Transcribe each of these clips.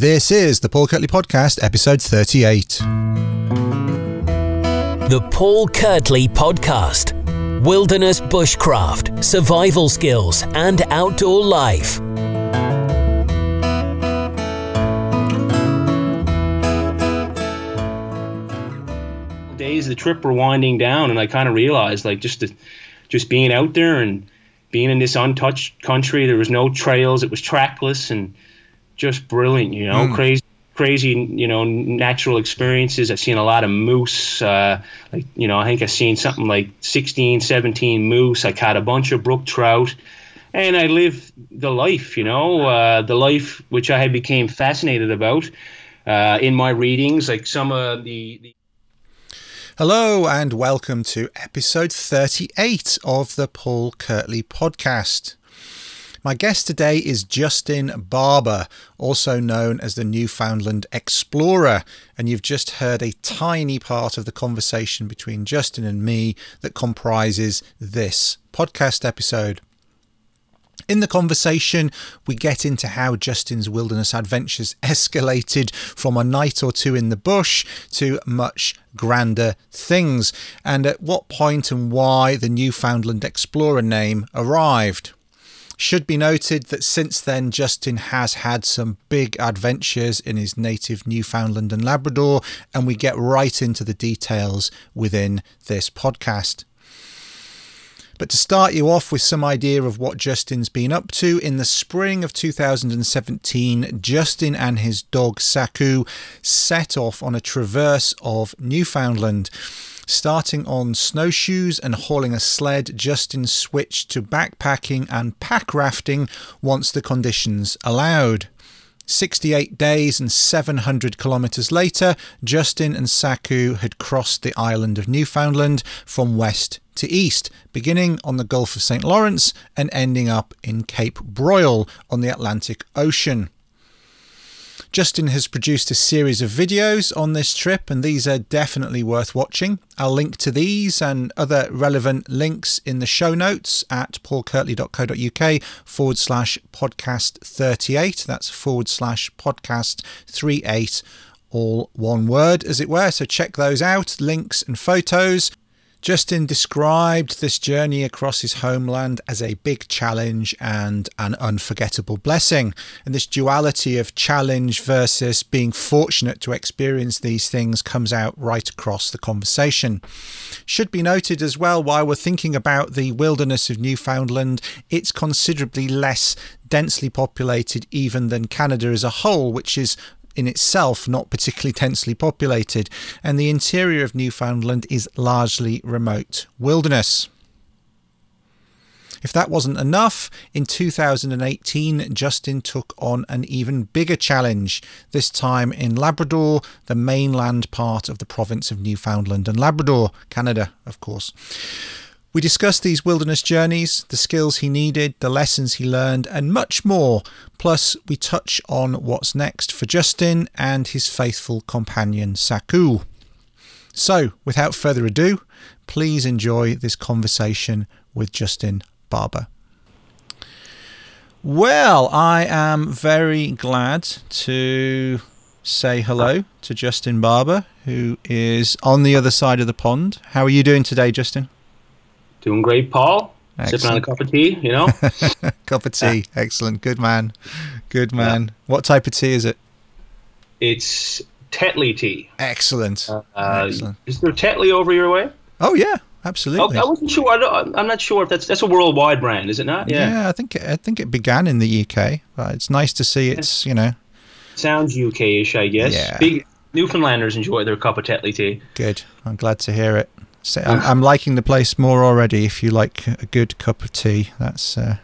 This is the Paul Kirtley Podcast, episode 38. The Paul Kirtley Podcast Wilderness Bushcraft, Survival Skills, and Outdoor Life. Days of the trip were winding down, and I kind of realized, like, just the, just being out there and being in this untouched country, there was no trails, it was trackless, and just brilliant, you know, mm. crazy crazy, you know, natural experiences. I've seen a lot of moose. Uh, like, you know, I think I've seen something like 16, 17 moose. I caught a bunch of brook trout. And I lived the life, you know, uh, the life which I had became fascinated about uh, in my readings. Like some of the, the Hello and welcome to episode 38 of the Paul Kirtley podcast. My guest today is Justin Barbour, also known as the Newfoundland Explorer, and you've just heard a tiny part of the conversation between Justin and me that comprises this podcast episode. In the conversation, we get into how Justin's wilderness adventures escalated from a night or two in the bush to much grander things, and at what point and why the Newfoundland Explorer name arrived. Should be noted that since then, Justin has had some big adventures in his native Newfoundland and Labrador, and we get right into the details within this podcast. But to start you off with some idea of what Justin's been up to, in the spring of 2017, Justin and his dog Saku set off on a traverse of Newfoundland. Starting on snowshoes and hauling a sled, Justin switched to backpacking and pack rafting once the conditions allowed. 68 days and 700 kilometres later, Justin and Saku had crossed the island of Newfoundland from west to east, beginning on the Gulf of St. Lawrence and ending up in Cape Broyle on the Atlantic Ocean. Justin has produced a series of videos on this trip, and these are definitely worth watching. I'll link to these and other relevant links in the show notes at paulkirtley.co.uk forward slash podcast 38. That's forward slash podcast 38 all one word, as it were. So check those out, links and photos. Justin described this journey across his homeland as a big challenge and an unforgettable blessing. And this duality of challenge versus being fortunate to experience these things comes out right across the conversation. Should be noted as well, while we're thinking about the wilderness of Newfoundland, it's considerably less densely populated even than Canada as a whole, which is in itself not particularly densely populated, and the interior of Newfoundland is largely remote wilderness. If that wasn't enough, in 2018, Justin took on an even bigger challenge, this time in Labrador, the mainland part of the province of Newfoundland and Labrador, Canada, of course. We discussed these wilderness journeys, the skills he needed, the lessons he learned, and much more. Plus, we touch on what's next for Justin and his faithful companion Saku. So, without further ado, please enjoy this conversation with Justin Barbour. Well, I am very glad to say hello to Justin Barbour, who is on the other side of the pond. How are you doing today, Justin? Doing great, Paul. Excellent. Sipping on a cup of tea, you know. cup of tea, excellent. Good man, good man. Yeah. What type of tea is it? It's Tetley tea. Excellent. Uh, excellent. Is there Tetley over your way? Oh yeah, absolutely. Oh, I wasn't sure. I am not sure if that's that's a worldwide brand, is it not? Yeah. yeah, I think I think it began in the UK, but it's nice to see it's you know. Sounds UK-ish, I guess. Yeah. Big Newfoundlanders enjoy their cup of Tetley tea. Good. I'm glad to hear it. So I'm, I'm, liking the place more already. If you like a good cup of tea, that's uh,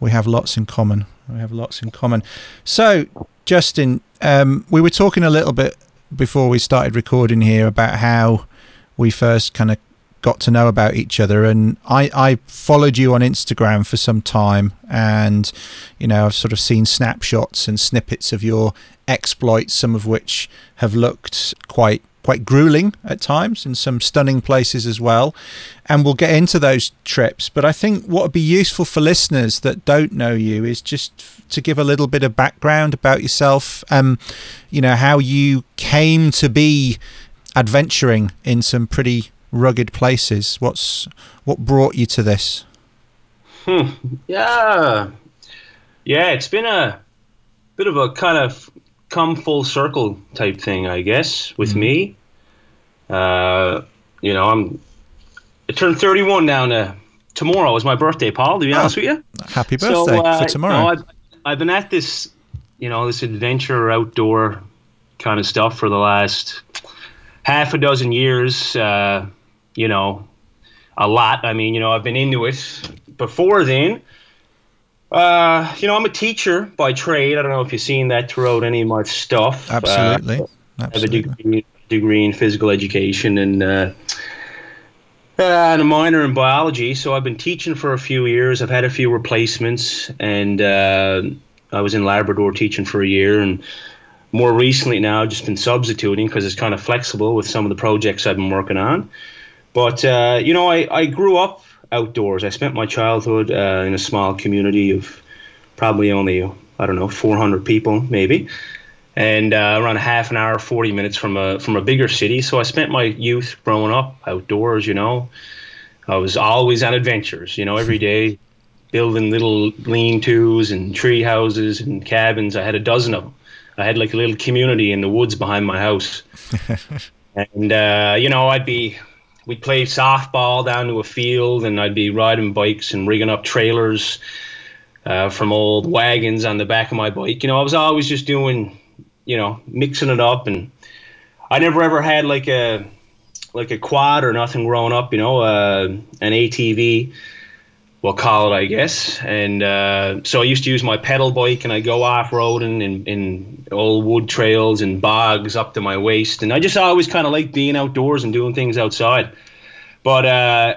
we have lots in common. We have lots in common. So, Justin, um, we were talking a little bit before we started recording here about how we first kind of got to know about each other and I, I followed you on Instagram for some time and you know I've sort of seen snapshots and snippets of your exploits some of which have looked quite quite grueling at times in some stunning places as well. And we'll get into those trips. But I think what would be useful for listeners that don't know you is just to give a little bit of background about yourself. Um, you know, how you came to be adventuring in some pretty rugged places. What's what brought you to this? Hmm. Yeah, yeah. It's been a bit of a kind of come full circle type thing, I guess, with mm. me. Uh, you know, I'm I turned 31 now. To, tomorrow is my birthday, Paul. To be oh, honest with you, happy birthday so, uh, for tomorrow. You know, I've, I've been at this, you know, this adventure outdoor kind of stuff for the last half a dozen years. Uh, you know, a lot. I mean, you know, I've been into it before then. Uh, you know, I'm a teacher by trade. I don't know if you've seen that throughout any of my stuff. Absolutely. Uh, Absolutely. I have a degree, degree in physical education and uh, uh, and a minor in biology. So I've been teaching for a few years. I've had a few replacements, and uh, I was in Labrador teaching for a year. And more recently now, I've just been substituting because it's kind of flexible with some of the projects I've been working on. But uh, you know, I, I grew up outdoors. I spent my childhood uh, in a small community of probably only I don't know 400 people maybe, and uh, around half an hour, 40 minutes from a from a bigger city. So I spent my youth growing up outdoors. You know, I was always on adventures. You know, every day building little lean-tos and tree houses and cabins. I had a dozen of them. I had like a little community in the woods behind my house. and uh, you know, I'd be we'd play softball down to a field, and I'd be riding bikes and rigging up trailers uh, from old wagons on the back of my bike. You know, I was always just doing, you know, mixing it up, and I never ever had like a like a quad or nothing growing up. You know, uh, an ATV we'll call it, I guess. And uh, so I used to use my pedal bike and I go off roading in, in old wood trails and bogs up to my waist. And I just always kind of like being outdoors and doing things outside. But uh,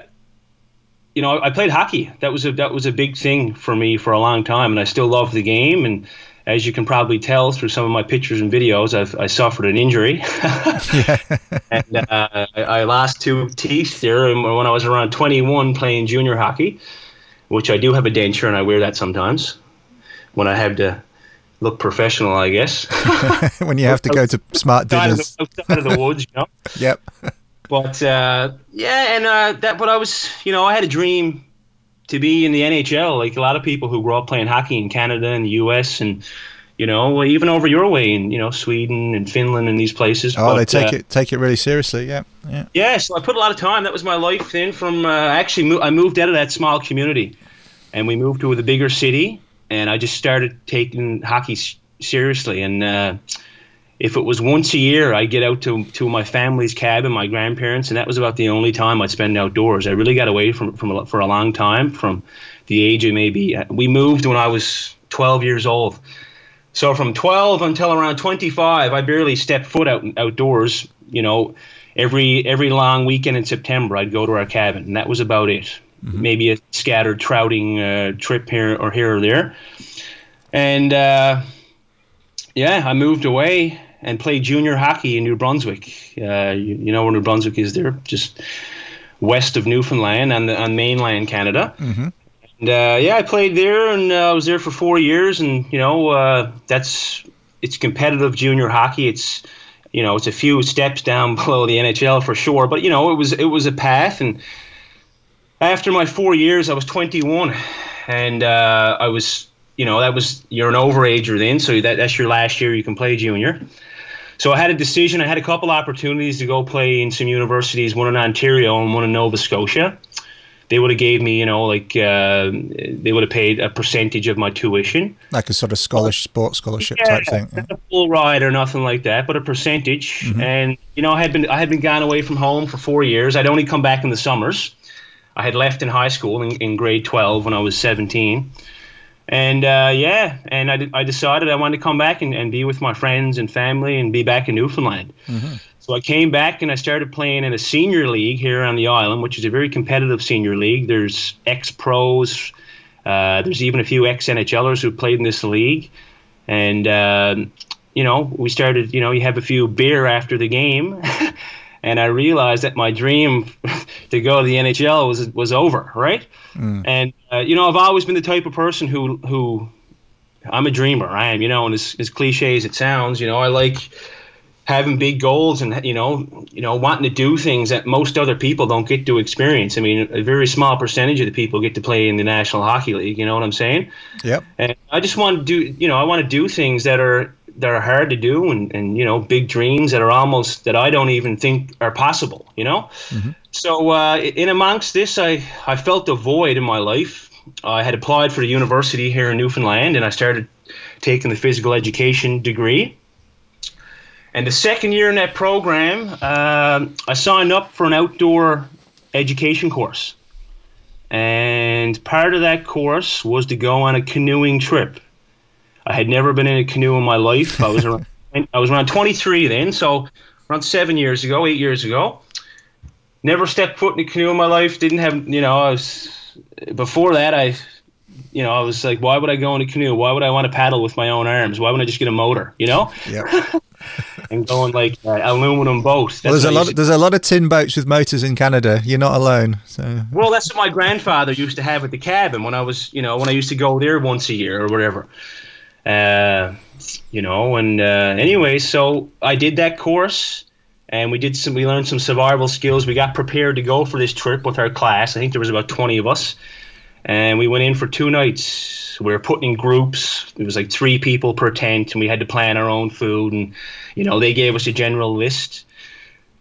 you know, I played hockey. That was a that was a big thing for me for a long time, and I still love the game. And as you can probably tell through some of my pictures and videos, I've I suffered an injury, and uh, I, I lost two teeth there when I was around 21 playing junior hockey which I do have a denture and I wear that sometimes when I have to look professional, I guess. when you have to go to smart dinners. Outside of the woods, you know? yep. But uh, yeah, and uh, that. But I was, you know, I had a dream to be in the NHL, like a lot of people who grew up playing hockey in Canada and the U.S. and you know, even over your way in you know Sweden and Finland and these places. Oh, but, they take uh, it take it really seriously. Yeah, yeah. Yeah, so I put a lot of time. That was my life then. From uh, actually, mo- I moved out of that small community, and we moved to the bigger city, and I just started taking hockey seriously. And uh, if it was once a year, I'd get out to to my family's cabin, my grandparents, and that was about the only time I'd spend outdoors. I really got away from from for a long time from the age of maybe we moved when I was 12 years old so from 12 until around 25, I barely stepped foot out outdoors. You know, every every long weekend in September, I'd go to our cabin, and that was about it. Mm-hmm. Maybe a scattered trouting uh, trip here or here or there. And uh, yeah, I moved away and played junior hockey in New Brunswick. Uh, you, you, know where New Brunswick is there, just west of Newfoundland on the on mainland Canada. Mm-hmm. And uh, yeah, I played there, and uh, I was there for four years. And you know, uh, that's it's competitive junior hockey. It's you know, it's a few steps down below the NHL for sure. But you know, it was it was a path. And after my four years, I was 21, and uh, I was you know that was you're an overager then, so that that's your last year you can play junior. So I had a decision. I had a couple opportunities to go play in some universities, one in Ontario and one in Nova Scotia they would have gave me, you know, like uh, they would have paid a percentage of my tuition, like a sort of scholarship, sports scholarship yeah, type thing. Not a full ride or nothing like that, but a percentage. Mm-hmm. And you know, I had been I had been gone away from home for four years. I'd only come back in the summers. I had left in high school in, in grade twelve when I was seventeen. And uh, yeah, and I, I decided I wanted to come back and, and be with my friends and family and be back in Newfoundland. Mm-hmm. So I came back and I started playing in a senior league here on the island, which is a very competitive senior league. There's ex pros, uh, there's even a few ex NHLers who played in this league, and uh, you know we started. You know you have a few beer after the game, and I realized that my dream to go to the NHL was was over, right? Mm. And uh, you know, I've always been the type of person who who I'm a dreamer. I am, you know, and as, as cliche as it sounds, you know, I like having big goals and you know, you know, wanting to do things that most other people don't get to experience. I mean, a very small percentage of the people get to play in the National Hockey League. You know what I'm saying? Yep. And I just want to do, you know, I want to do things that are that are hard to do and, and you know big dreams that are almost that I don't even think are possible you know mm-hmm. so uh, in amongst this I I felt a void in my life I had applied for the university here in Newfoundland and I started taking the physical education degree and the second year in that program uh, I signed up for an outdoor education course and part of that course was to go on a canoeing trip I had never been in a canoe in my life. I was around, I was around 23 then, so around seven years ago, eight years ago. Never stepped foot in a canoe in my life. Didn't have, you know, I was before that. I, you know, I was like, why would I go in a canoe? Why would I want to paddle with my own arms? Why wouldn't I just get a motor? You know? Yeah. and going like uh, aluminum boat. well, there's a lot. Of, there's a lot of tin boats with motors in Canada. You're not alone. So. Well, that's what my grandfather used to have at the cabin when I was, you know, when I used to go there once a year or whatever. Uh, you know, and uh, anyway, so I did that course and we did some we learned some survival skills we got prepared to go for this trip with our class i think there was about 20 of us and we went in for two nights we were put in groups it was like three people per tent and we had to plan our own food and you know they gave us a general list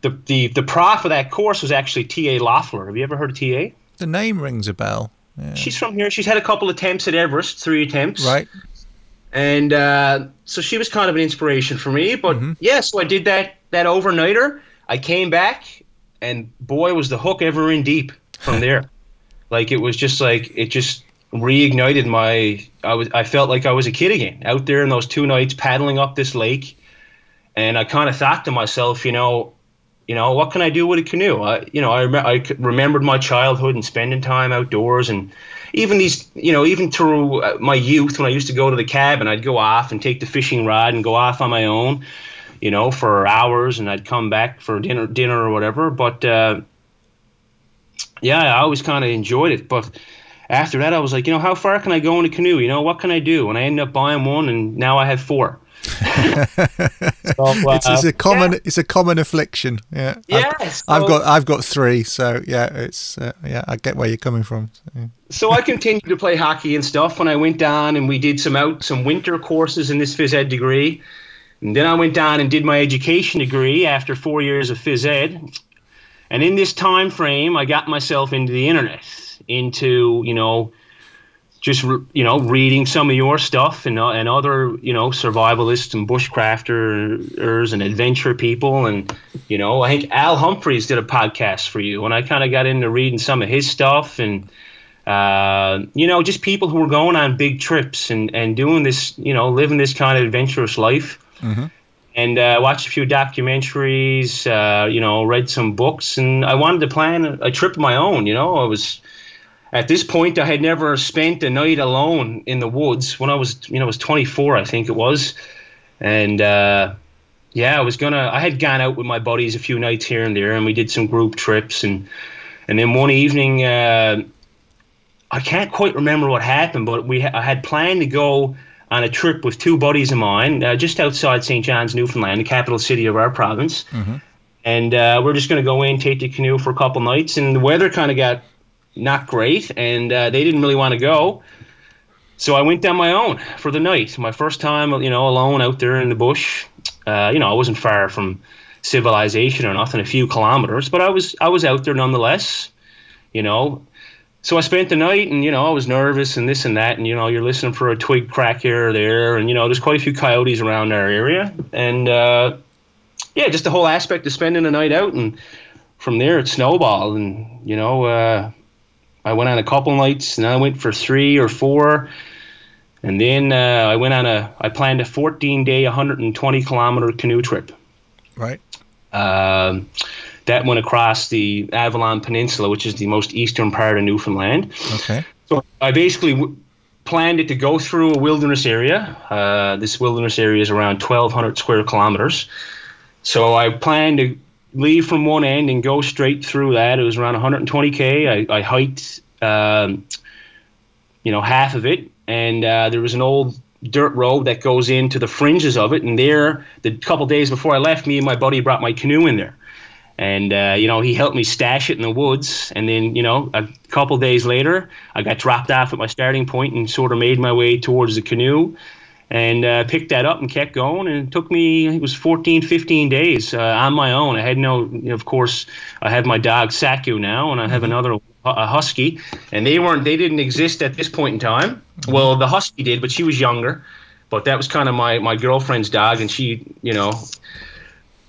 the the, the prof of that course was actually ta loeffler have you ever heard of ta the name rings a bell yeah. she's from here she's had a couple attempts at everest three attempts right and uh, so she was kind of an inspiration for me. But mm-hmm. yeah, so I did that that overnighter. I came back, and boy, was the hook ever in deep from there. like it was just like it just reignited my. I was I felt like I was a kid again out there in those two nights paddling up this lake, and I kind of thought to myself, you know. You know what can I do with a canoe? I, you know, I, rem- I remembered my childhood and spending time outdoors, and even these, you know, even through uh, my youth when I used to go to the cabin, I'd go off and take the fishing rod and go off on my own, you know, for hours, and I'd come back for dinner, dinner or whatever. But uh, yeah, I always kind of enjoyed it. But after that, I was like, you know, how far can I go in a canoe? You know, what can I do? And I ended up buying one, and now I have four. so, uh, it's, it's, a common yeah. it's a common affliction. Yeah. Yeah. I've, so, I've, got I've got three, so yeah, it's uh, yeah, I get where you're coming from. So, yeah. so, I continued to play hockey and stuff when I went down and we did some out some winter courses in this phys ed degree. And then I went down and did my education degree after four years of phys ed. And in this time frame, I got myself into the internet, into you know just you know reading some of your stuff and uh, and other you know survivalists and bushcrafters and adventure people and you know I think Al Humphreys did a podcast for you and I kind of got into reading some of his stuff and uh, you know just people who were going on big trips and and doing this you know living this kind of adventurous life. Mm-hmm. And uh, watched a few documentaries, uh, you know, read some books, and I wanted to plan a, trip of my own. You know, I was at this point, I had never spent a night alone in the woods when I was, you know, I was 24, I think it was, and uh, yeah, I was gonna. I had gone out with my buddies a few nights here and there, and we did some group trips, and and then one evening, uh, I can't quite remember what happened, but we I had planned to go on a trip with two buddies of mine, uh, just outside St. John's, Newfoundland, the capital city of our province. Mm-hmm. And uh, we're just going to go in, take the canoe for a couple nights, and the weather kind of got not great, and uh, they didn't really want to go. So I went down my own for the night. My first time, you know, alone out there in the bush. Uh, you know, I wasn't far from civilization or nothing, a few kilometers, but I was I was out there nonetheless. You know, so I spent the night, and you know, I was nervous and this and that, and you know, you're listening for a twig crack here or there, and you know, there's quite a few coyotes around our area, and uh, yeah, just the whole aspect of spending the night out, and from there it snowballed, and you know. Uh, I went on a couple nights, and I went for three or four, and then uh, I went on a. I planned a 14 day, 120 kilometer canoe trip. Right. Um, that went across the Avalon Peninsula, which is the most eastern part of Newfoundland. Okay. So I basically w- planned it to go through a wilderness area. Uh, this wilderness area is around 1,200 square kilometers. So I planned to leave from one end and go straight through that. It was around 120k. I, I hiked, um, you know, half of it, and uh, there was an old dirt road that goes into the fringes of it. And there, the couple days before I left, me and my buddy brought my canoe in there, and uh, you know, he helped me stash it in the woods. And then, you know, a couple days later, I got dropped off at my starting point and sort of made my way towards the canoe and uh, picked that up and kept going. And it took me, it was 14, 15 days uh, on my own. I had no, of course, I have my dog Saku now, and I have mm-hmm. another a husky, and they weren't, they didn't exist at this point in time. Mm-hmm. Well, the husky did, but she was younger. But that was kind of my my girlfriend's dog, and she, you know,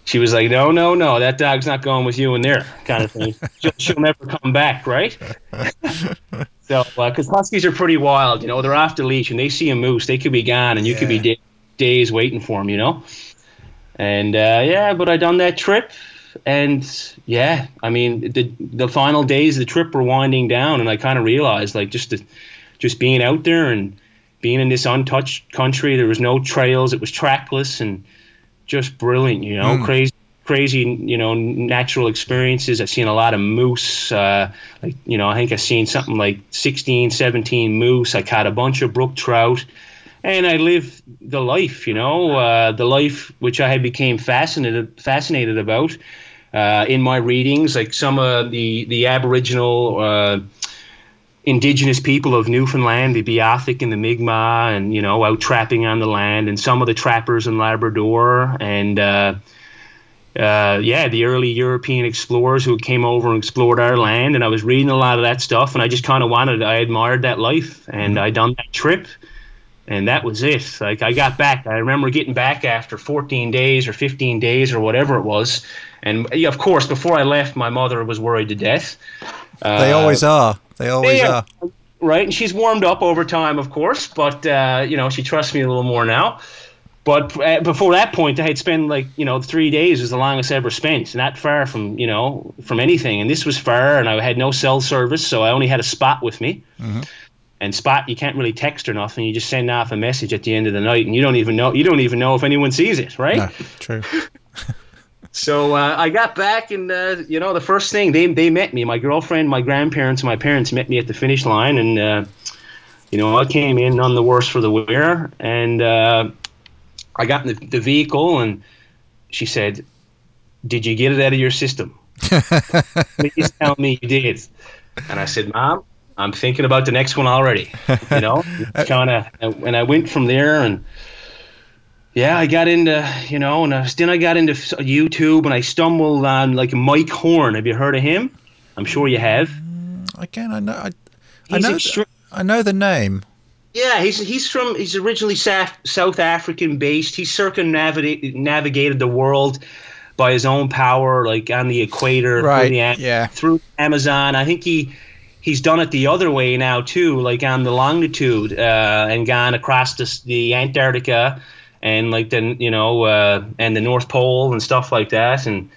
she was like, no, no, no, that dog's not going with you in there, kind of thing. she'll, she'll never come back, right? So, because uh, huskies are pretty wild, you know, they're off the leash and they see a moose, they could be gone, and you yeah. could be d- days waiting for them, you know. And uh, yeah, but I done that trip, and yeah, I mean, the the final days of the trip were winding down, and I kind of realized, like, just the, just being out there and being in this untouched country, there was no trails, it was trackless, and just brilliant, you know, mm. crazy crazy, you know, natural experiences. I've seen a lot of moose. Uh, like, you know, I think I've seen something like 16, 17 moose. I caught a bunch of brook trout. And I live the life, you know, uh, the life which I had became fascinated fascinated about uh, in my readings, like some of the the Aboriginal uh, indigenous people of Newfoundland, the Beothuk and the Mi'kmaq, and you know, out trapping on the land, and some of the trappers in Labrador, and uh, uh, yeah, the early European explorers who came over and explored our land, and I was reading a lot of that stuff, and I just kind of wanted, I admired that life, and mm-hmm. I done that trip, and that was it. Like I got back, I remember getting back after 14 days or 15 days or whatever it was, and yeah, of course, before I left, my mother was worried to death. Uh, they always are. They always they are. are. Right, and she's warmed up over time, of course, but uh, you know she trusts me a little more now. But uh, before that point, I had spent like you know three days was the longest I ever spent, not far from you know from anything. And this was far, and I had no cell service, so I only had a spot with me. Mm-hmm. And spot, you can't really text or nothing. You just send off a message at the end of the night, and you don't even know you don't even know if anyone sees it, right? No, true. so uh, I got back, and uh, you know the first thing they they met me, my girlfriend, my grandparents, my parents met me at the finish line, and uh, you know I came in none the worse for the wear, and uh, I got in the, the vehicle and she said, Did you get it out of your system? Please tell me you did. And I said, Mom, I'm thinking about the next one already. You know, kind of. And I went from there and yeah, I got into, you know, and I, then I got into YouTube and I stumbled on like Mike Horn. Have you heard of him? I'm sure you have. Mm, again, I know. I, I know. Extre- I know the name. Yeah, he's he's from he's originally South, South African based. He circumnavigated navigated the world by his own power, like on the equator, right? Through the, yeah, through Amazon. I think he he's done it the other way now too, like on the longitude uh, and gone across the, the Antarctica and like the you know uh, and the North Pole and stuff like that and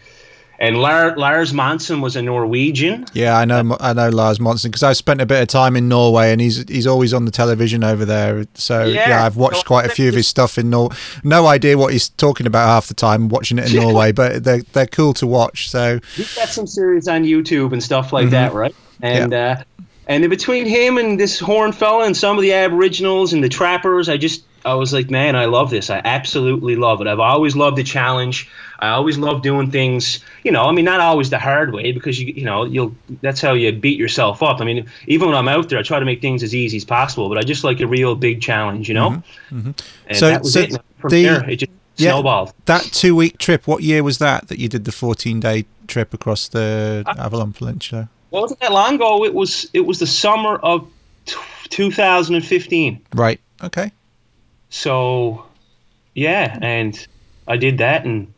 and Lars Monsen was a Norwegian. Yeah, I know. I know Lars Monsen because I spent a bit of time in Norway, and he's he's always on the television over there. So yeah, yeah I've watched quite a few of his stuff in Norway. No idea what he's talking about half the time watching it in Norway, but they're they're cool to watch. So he's got some series on YouTube and stuff like mm-hmm. that, right? And yeah. uh, and in between him and this horn fella and some of the Aboriginals and the trappers, I just I was like, man, I love this. I absolutely love it. I've always loved the challenge. I always love doing things, you know, I mean, not always the hard way because you, you know, you'll, that's how you beat yourself up. I mean, even when I'm out there, I try to make things as easy as possible, but I just like a real big challenge, you know? Mm-hmm. Mm-hmm. And so, that was so it. From the, there, it just yeah, snowballed. That two week trip, what year was that that you did the 14 day trip across the uh, Avalon Peninsula? Well, wasn't that long ago. It was, it was the summer of t- 2015. Right. Okay. So, yeah, and I did that and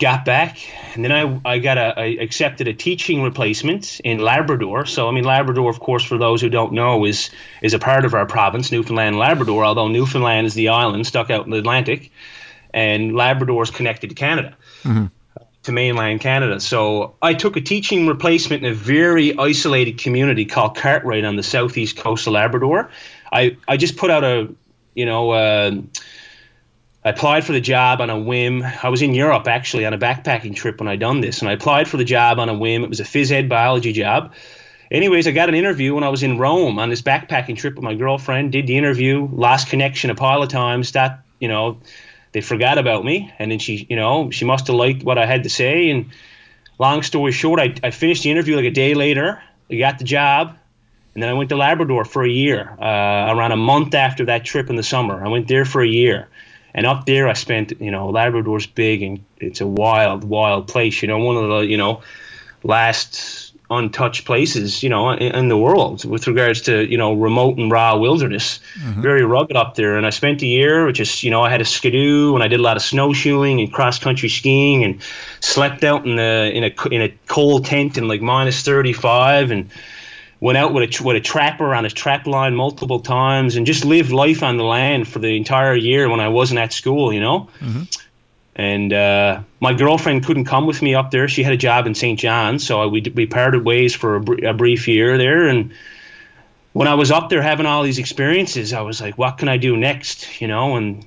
got back, and then I I got a I accepted a teaching replacement in Labrador. So I mean Labrador, of course, for those who don't know, is is a part of our province, Newfoundland and Labrador. Although Newfoundland is the island stuck out in the Atlantic, and Labrador is connected to Canada. Mm-hmm. To mainland Canada. So I took a teaching replacement in a very isolated community called Cartwright on the southeast coast of Labrador. I, I just put out a, you know, uh, I applied for the job on a whim. I was in Europe actually on a backpacking trip when I done this, and I applied for the job on a whim. It was a phys ed biology job. Anyways, I got an interview when I was in Rome on this backpacking trip with my girlfriend. Did the interview, lost connection a pile of times. That you know, they forgot about me, and then she, you know, she must have liked what I had to say. And long story short, I, I finished the interview like a day later. I got the job, and then I went to Labrador for a year. Uh, around a month after that trip in the summer, I went there for a year and up there, I spent, you know, Labrador's big and it's a wild, wild place. You know, one of the, you know, last untouched places, you know, in, in the world with regards to, you know, remote and raw wilderness. Mm-hmm. Very rugged up there. And I spent a year, which is, you know, I had a skidoo and I did a lot of snowshoeing and cross country skiing and slept out in the in a in a cold tent in like minus 35 and went out with a with a trapper on a trap line multiple times, and just lived life on the land for the entire year when I wasn't at school. You know. Mm-hmm. And uh, my girlfriend couldn't come with me up there. She had a job in St. John's, so we we parted ways for a, br- a brief year there. And when I was up there having all these experiences, I was like, "What can I do next?" You know, and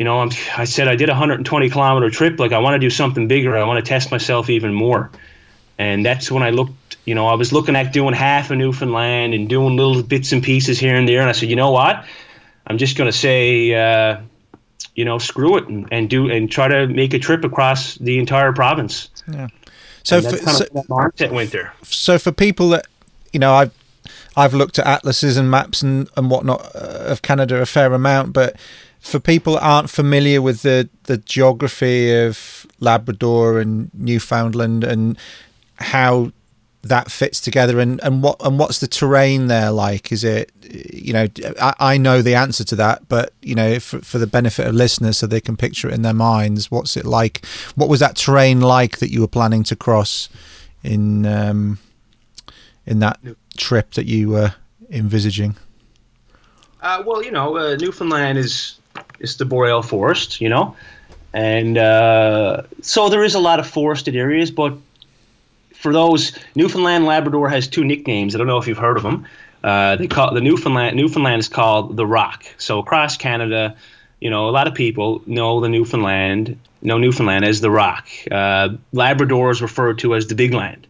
you know, I'm, I said I did a 120 kilometer trip. Like I want to do something bigger. I want to test myself even more. And that's when I looked you know, I was looking at doing half of Newfoundland and doing little bits and pieces here and there. And I said, you know what? I'm just going to say, uh, you know, screw it and, and, do and try to make a trip across the entire province. Yeah. So, for, so mindset went there. So for people that, you know, I've I've looked at atlases and maps and and whatnot uh, of Canada a fair amount, but for people that aren't familiar with the the geography of Labrador and Newfoundland and how that fits together? And, and what and what's the terrain there like? Is it you know I, I know the answer to that but you know for, for the benefit of listeners so they can picture it in their minds what's it like? What was that terrain like that you were planning to cross in um, in that trip that you were envisaging? Uh, well you know uh, Newfoundland is is the boreal forest you know and uh, so there is a lot of forested areas but for those, Newfoundland Labrador has two nicknames. I don't know if you've heard of them. Uh, they call the Newfoundland. Newfoundland is called the Rock. So across Canada, you know, a lot of people know the Newfoundland, know Newfoundland as the Rock. Uh, Labrador is referred to as the Big Land,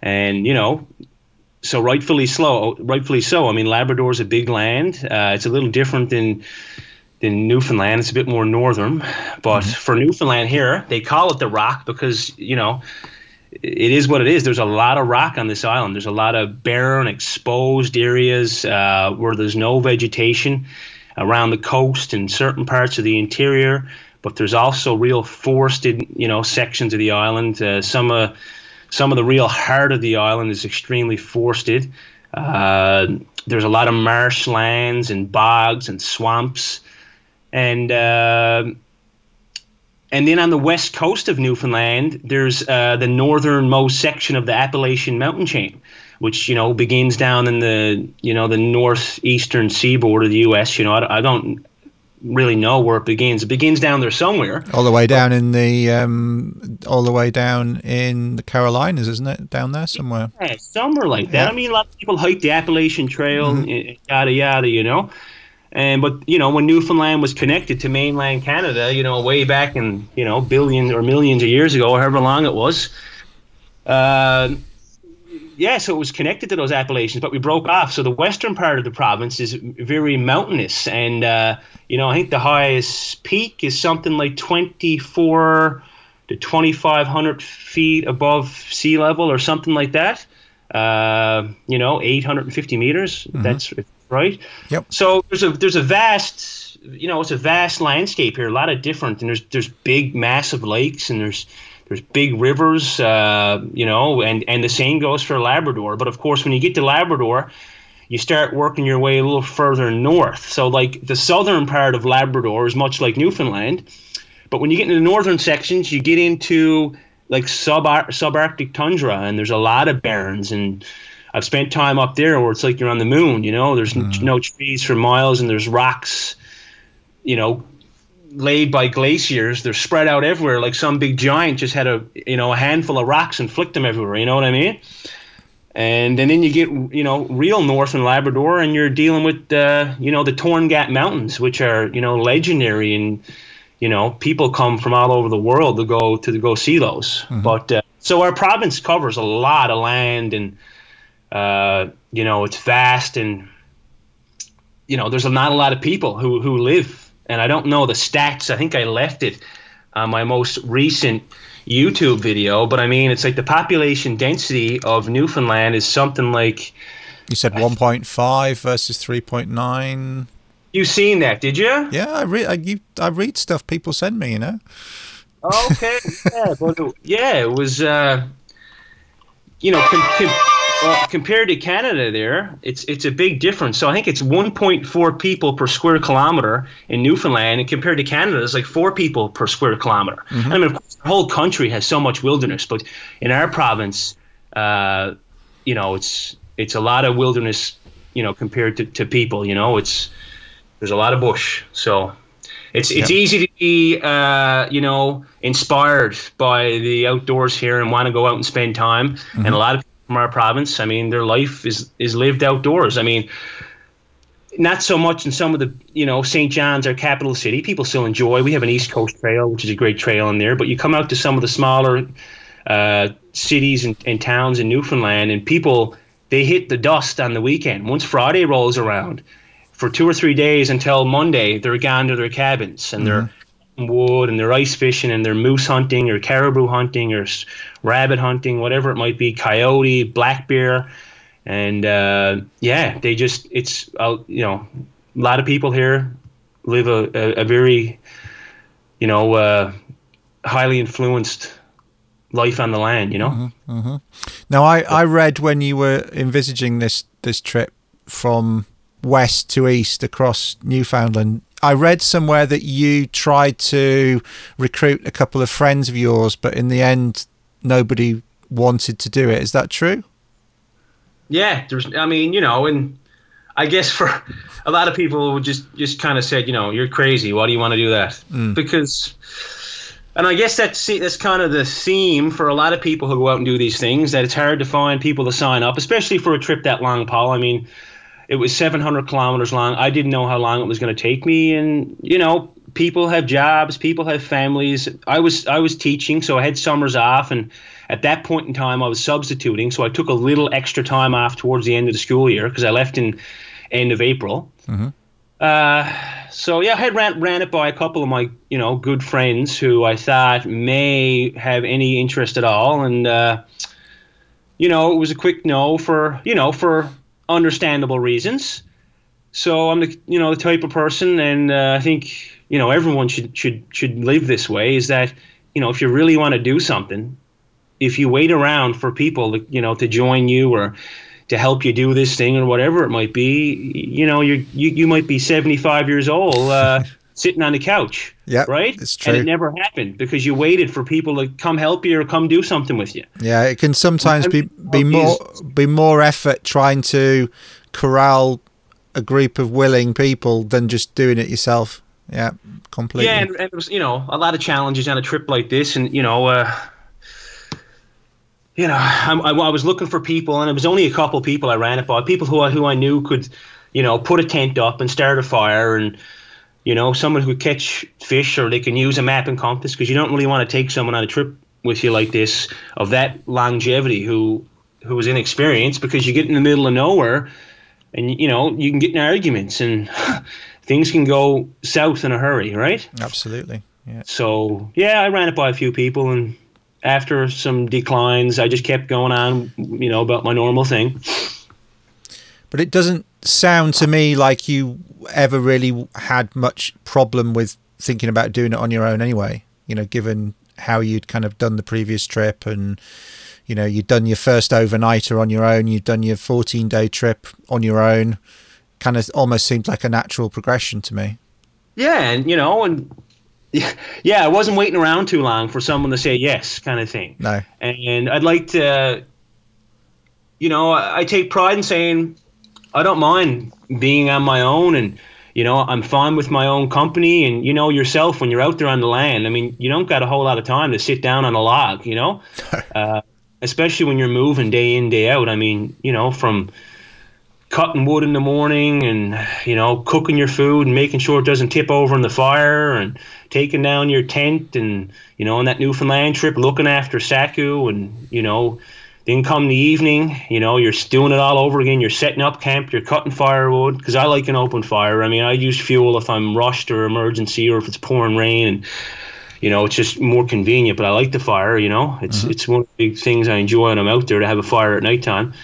and you know, so rightfully slow, rightfully so. I mean, Labrador is a big land. Uh, it's a little different than than Newfoundland. It's a bit more northern, but mm-hmm. for Newfoundland here, they call it the Rock because you know it is what it is. There's a lot of rock on this island. There's a lot of barren, exposed areas uh, where there's no vegetation around the coast and certain parts of the interior. But there's also real forested, you know, sections of the island. Uh, some of some of the real heart of the island is extremely forested. Uh, there's a lot of marshlands and bogs and swamps, and uh, and then on the west coast of Newfoundland, there's uh, the northernmost section of the Appalachian mountain chain, which you know begins down in the you know the northeastern seaboard of the U.S. You know, I, I don't really know where it begins. It begins down there somewhere. All the way down in the um, all the way down in the Carolinas, isn't it? Down there somewhere. Yeah, somewhere like that. Yeah. I mean, a lot of people hike the Appalachian Trail, mm-hmm. yada yada. You know. And but you know when Newfoundland was connected to mainland Canada, you know way back in you know billions or millions of years ago, however long it was. Uh, yeah, so it was connected to those Appalachians, but we broke off. So the western part of the province is very mountainous, and uh, you know I think the highest peak is something like twenty four to twenty five hundred feet above sea level, or something like that. Uh, you know, eight hundred and fifty meters. Mm-hmm. That's right? Yep. So there's a there's a vast you know it's a vast landscape here, a lot of different, and there's there's big massive lakes and there's there's big rivers, uh, you know, and and the same goes for Labrador. But of course, when you get to Labrador, you start working your way a little further north. So like the southern part of Labrador is much like Newfoundland, but when you get into the northern sections, you get into like sub subarctic tundra, and there's a lot of barrens and I've spent time up there where it's like you're on the moon. You know, there's mm. no trees for miles, and there's rocks. You know, laid by glaciers. They're spread out everywhere, like some big giant just had a you know a handful of rocks and flicked them everywhere. You know what I mean? and, and then you get you know real north in Labrador, and you're dealing with uh, you know the Torngat Mountains, which are you know legendary, and you know people come from all over the world to go to go see those. Mm-hmm. But uh, so our province covers a lot of land, and uh, you know it's vast, and you know there's not a lot of people who who live, and I don't know the stats. I think I left it on my most recent YouTube video, but I mean, it's like the population density of Newfoundland is something like. You said 1.5 versus 3.9. You seen that? Did you? Yeah, I read. I, you, I read stuff people send me. You know. Okay. yeah, but yeah, it was. Uh, you know, com- com- well, compared to Canada, there it's it's a big difference. So I think it's 1.4 people per square kilometer in Newfoundland, and compared to Canada, it's like four people per square kilometer. Mm-hmm. I mean, of course, the whole country has so much wilderness, but in our province, uh, you know, it's it's a lot of wilderness, you know, compared to, to people. You know, it's there's a lot of bush, so it's it's yep. easy to be uh, you know inspired by the outdoors here and want to go out and spend time. Mm-hmm. And a lot of from our province. I mean, their life is is lived outdoors. I mean, not so much in some of the you know St. John's, our capital city. People still enjoy. We have an East Coast Trail, which is a great trail in there. But you come out to some of the smaller uh, cities and, and towns in Newfoundland, and people they hit the dust on the weekend. Once Friday rolls around, for two or three days until Monday, they're gone to their cabins and mm-hmm. they're wood and they're ice fishing and they're moose hunting or caribou hunting or rabbit hunting, whatever it might be, coyote, black bear, and uh, yeah, they just it's uh, you know a lot of people here live a, a, a very you know uh, highly influenced life on the land. You know. Mm-hmm, mm-hmm. Now, I I read when you were envisaging this this trip from west to east across Newfoundland I read somewhere that you tried to recruit a couple of friends of yours, but in the end, nobody wanted to do it. Is that true? Yeah, there's. I mean, you know, and I guess for a lot of people, just just kind of said, you know, you're crazy. Why do you want to do that? Mm. Because, and I guess that's that's kind of the theme for a lot of people who go out and do these things. That it's hard to find people to sign up, especially for a trip that long, Paul. I mean it was 700 kilometers long. I didn't know how long it was going to take me, and you know, people have jobs, people have families. I was I was teaching, so I had summers off, and at that point in time, I was substituting, so I took a little extra time off towards the end of the school year because I left in end of April. Mm-hmm. Uh, so yeah, I had ran, ran it by a couple of my you know good friends who I thought may have any interest at all, and uh, you know it was a quick no for you know for understandable reasons. So I'm the you know the type of person, and uh, I think you know everyone should should should live this way. Is that you know if you really want to do something, if you wait around for people to you know to join you or to help you do this thing or whatever it might be, you know you you might be 75 years old. Uh, sitting on the couch. Yeah, right. It's true. And it never happened because you waited for people to come help you or come do something with you. Yeah, it can sometimes be be more be more effort trying to corral a group of willing people than just doing it yourself. Yeah, completely. Yeah, and, and it was you know a lot of challenges on a trip like this, and you know. Uh, you know, I, I, was looking for people, and it was only a couple people I ran it by. People who I, who I knew could, you know, put a tent up and start a fire, and you know, someone who could catch fish or they can use a map and compass because you don't really want to take someone on a trip with you like this of that longevity who who is inexperienced because you get in the middle of nowhere and you know you can get in arguments and things can go south in a hurry, right? Absolutely. Yeah. So yeah, I ran it by a few people and after some declines, I just kept going on, you know, about my normal thing. But it doesn't sound to me like you ever really had much problem with thinking about doing it on your own anyway. You know, given how you'd kind of done the previous trip and you know you'd done your first overnighter on your own, you'd done your 14 day trip on your own. Kind of almost seemed like a natural progression to me. Yeah, and you know, and yeah, I wasn't waiting around too long for someone to say yes, kind of thing. No, and I'd like to, you know, I take pride in saying I don't mind being on my own and you know I'm fine with my own company and you know yourself when you're out there on the land I mean you don't got a whole lot of time to sit down on a log you know uh, especially when you're moving day in day out. I mean, you know, from cutting wood in the morning and you know cooking your food and making sure it doesn't tip over in the fire and taking down your tent and you know on that Newfoundland trip looking after Saku and you know then come the evening you know you're doing it all over again you're setting up camp you're cutting firewood because I like an open fire I mean I use fuel if I'm rushed or emergency or if it's pouring rain and you know it's just more convenient but I like the fire you know it's mm-hmm. it's one of the big things I enjoy when I'm out there to have a fire at nighttime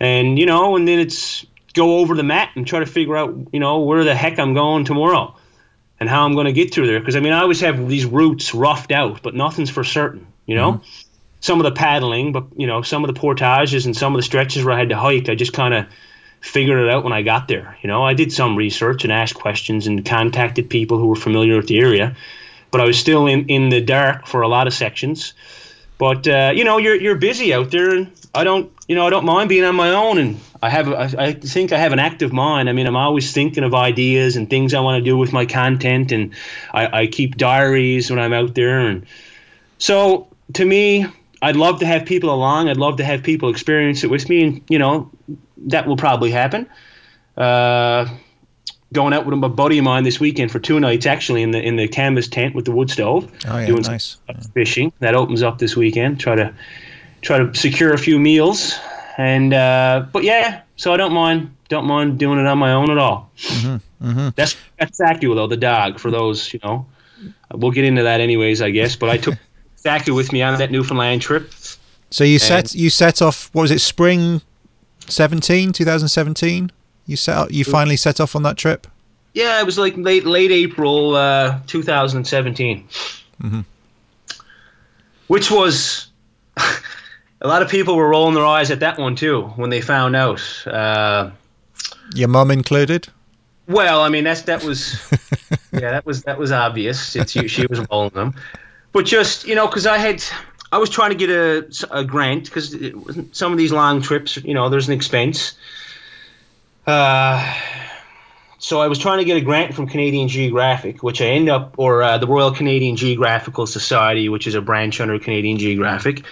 and you know, and then it's go over the map and try to figure out, you know, where the heck I'm going tomorrow and how I'm going to get through there. Because I mean, I always have these routes roughed out, but nothing's for certain, you know. Mm-hmm. Some of the paddling, but you know, some of the portages and some of the stretches where I had to hike, I just kind of figured it out when I got there. You know, I did some research and asked questions and contacted people who were familiar with the area, but I was still in, in the dark for a lot of sections. But uh, you know, you're you're busy out there, and I don't you know I don't mind being on my own, and I have I, I think I have an active mind. I mean, I'm always thinking of ideas and things I want to do with my content, and I, I keep diaries when I'm out there, and so to me, I'd love to have people along. I'd love to have people experience it with me, and you know, that will probably happen. Uh, going out with a buddy of mine this weekend for two nights, actually in the in the canvas tent with the wood stove. Oh yeah, doing nice. Fishing that opens up this weekend. Try to try to secure a few meals, and uh, but yeah, so I don't mind don't mind doing it on my own at all. Mm-hmm, mm-hmm. That's that's Saku though, the dog. For those you know, we'll get into that anyways, I guess. But I took Saku with me on that Newfoundland trip. So you set you set off. What was it? Spring 17, 2017? You set you finally set off on that trip? Yeah, it was like late late April, uh, 2017. Mm-hmm. Which was a lot of people were rolling their eyes at that one too when they found out. Uh, Your mum included. Well, I mean that's that was yeah that was that was obvious. It's she was rolling them, but just you know because I had I was trying to get a, a grant because some of these long trips you know there's an expense uh, so I was trying to get a grant from Canadian Geographic, which I end up, or uh, the Royal Canadian Geographical Society, which is a branch under Canadian Geographic.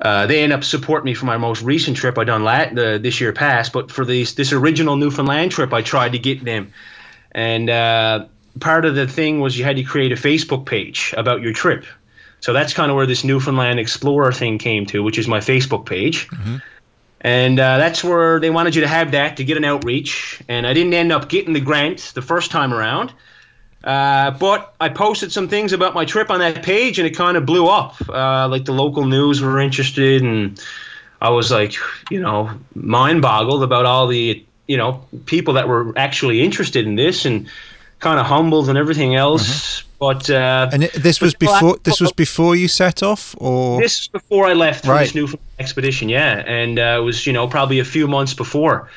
Uh, they end up supporting me for my most recent trip I done la- the, this year past, but for this this original Newfoundland trip, I tried to get them, and uh, part of the thing was you had to create a Facebook page about your trip. So that's kind of where this Newfoundland Explorer thing came to, which is my Facebook page. Mm-hmm and uh, that's where they wanted you to have that to get an outreach. And I didn't end up getting the grant the first time around. Uh, but I posted some things about my trip on that page, and it kind of blew up. Uh, like the local news were interested, and I was like, you know, mind boggled about all the, you know, people that were actually interested in this, and kind of humbled and everything else. Mm-hmm. But uh, and this was before this was before you set off, or this was before I left for right. this new expedition. Yeah, and uh, it was you know probably a few months before.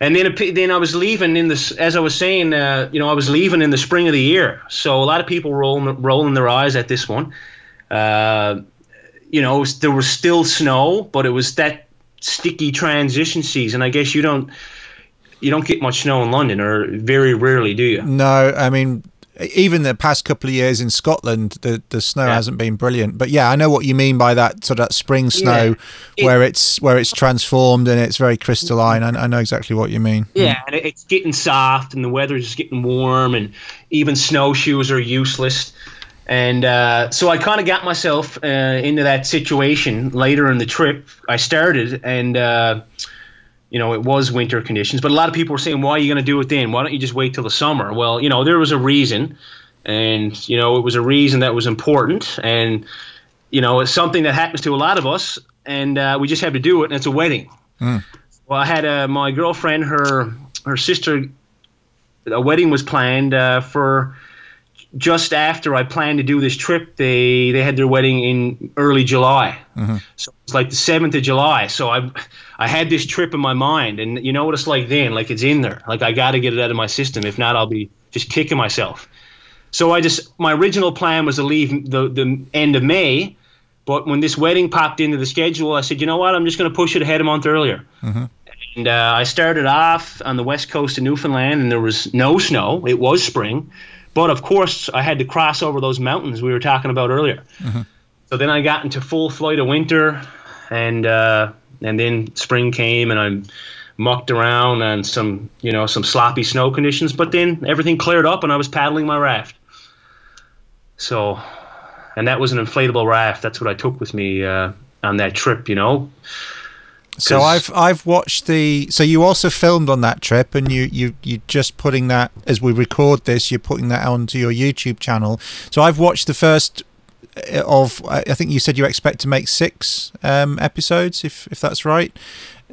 And then, then I was leaving in this, as I was saying, uh, you know, I was leaving in the spring of the year. So a lot of people rolling rolling their eyes at this one. Uh, you know, was, there was still snow, but it was that sticky transition season. I guess you don't you don't get much snow in London, or very rarely, do you? No, I mean even the past couple of years in Scotland, the the snow yeah. hasn't been brilliant. But yeah, I know what you mean by that sort of that spring snow, yeah. it, where it's where it's transformed and it's very crystalline. I, I know exactly what you mean. Yeah, and it's getting soft, and the weather's getting warm, and even snowshoes are useless. And uh, so I kind of got myself uh, into that situation later in the trip. I started and. Uh, you know, it was winter conditions. But a lot of people were saying, why are you going to do it then? Why don't you just wait till the summer? Well, you know, there was a reason. And, you know, it was a reason that was important. And, you know, it's something that happens to a lot of us. And uh, we just have to do it. And it's a wedding. Mm. Well, I had uh, my girlfriend, her her sister, a wedding was planned uh, for just after I planned to do this trip, they they had their wedding in early July. Mm-hmm. So it's like the seventh of July. So I I had this trip in my mind, and you know what it's like then? Like it's in there. Like I got to get it out of my system. If not, I'll be just kicking myself. So I just my original plan was to leave the the end of May, but when this wedding popped into the schedule, I said, you know what? I'm just going to push it ahead a month earlier. Mm-hmm. And uh, I started off on the west coast of Newfoundland, and there was no snow. It was spring. But of course, I had to cross over those mountains we were talking about earlier. Mm-hmm. so then I got into full flight of winter, and uh, and then spring came, and I mucked around on some you know some sloppy snow conditions. But then everything cleared up, and I was paddling my raft. So, and that was an inflatable raft. That's what I took with me uh, on that trip. You know. So I've I've watched the. So you also filmed on that trip, and you you you just putting that as we record this, you're putting that onto your YouTube channel. So I've watched the first uh, of. I think you said you expect to make six um, episodes, if if that's right.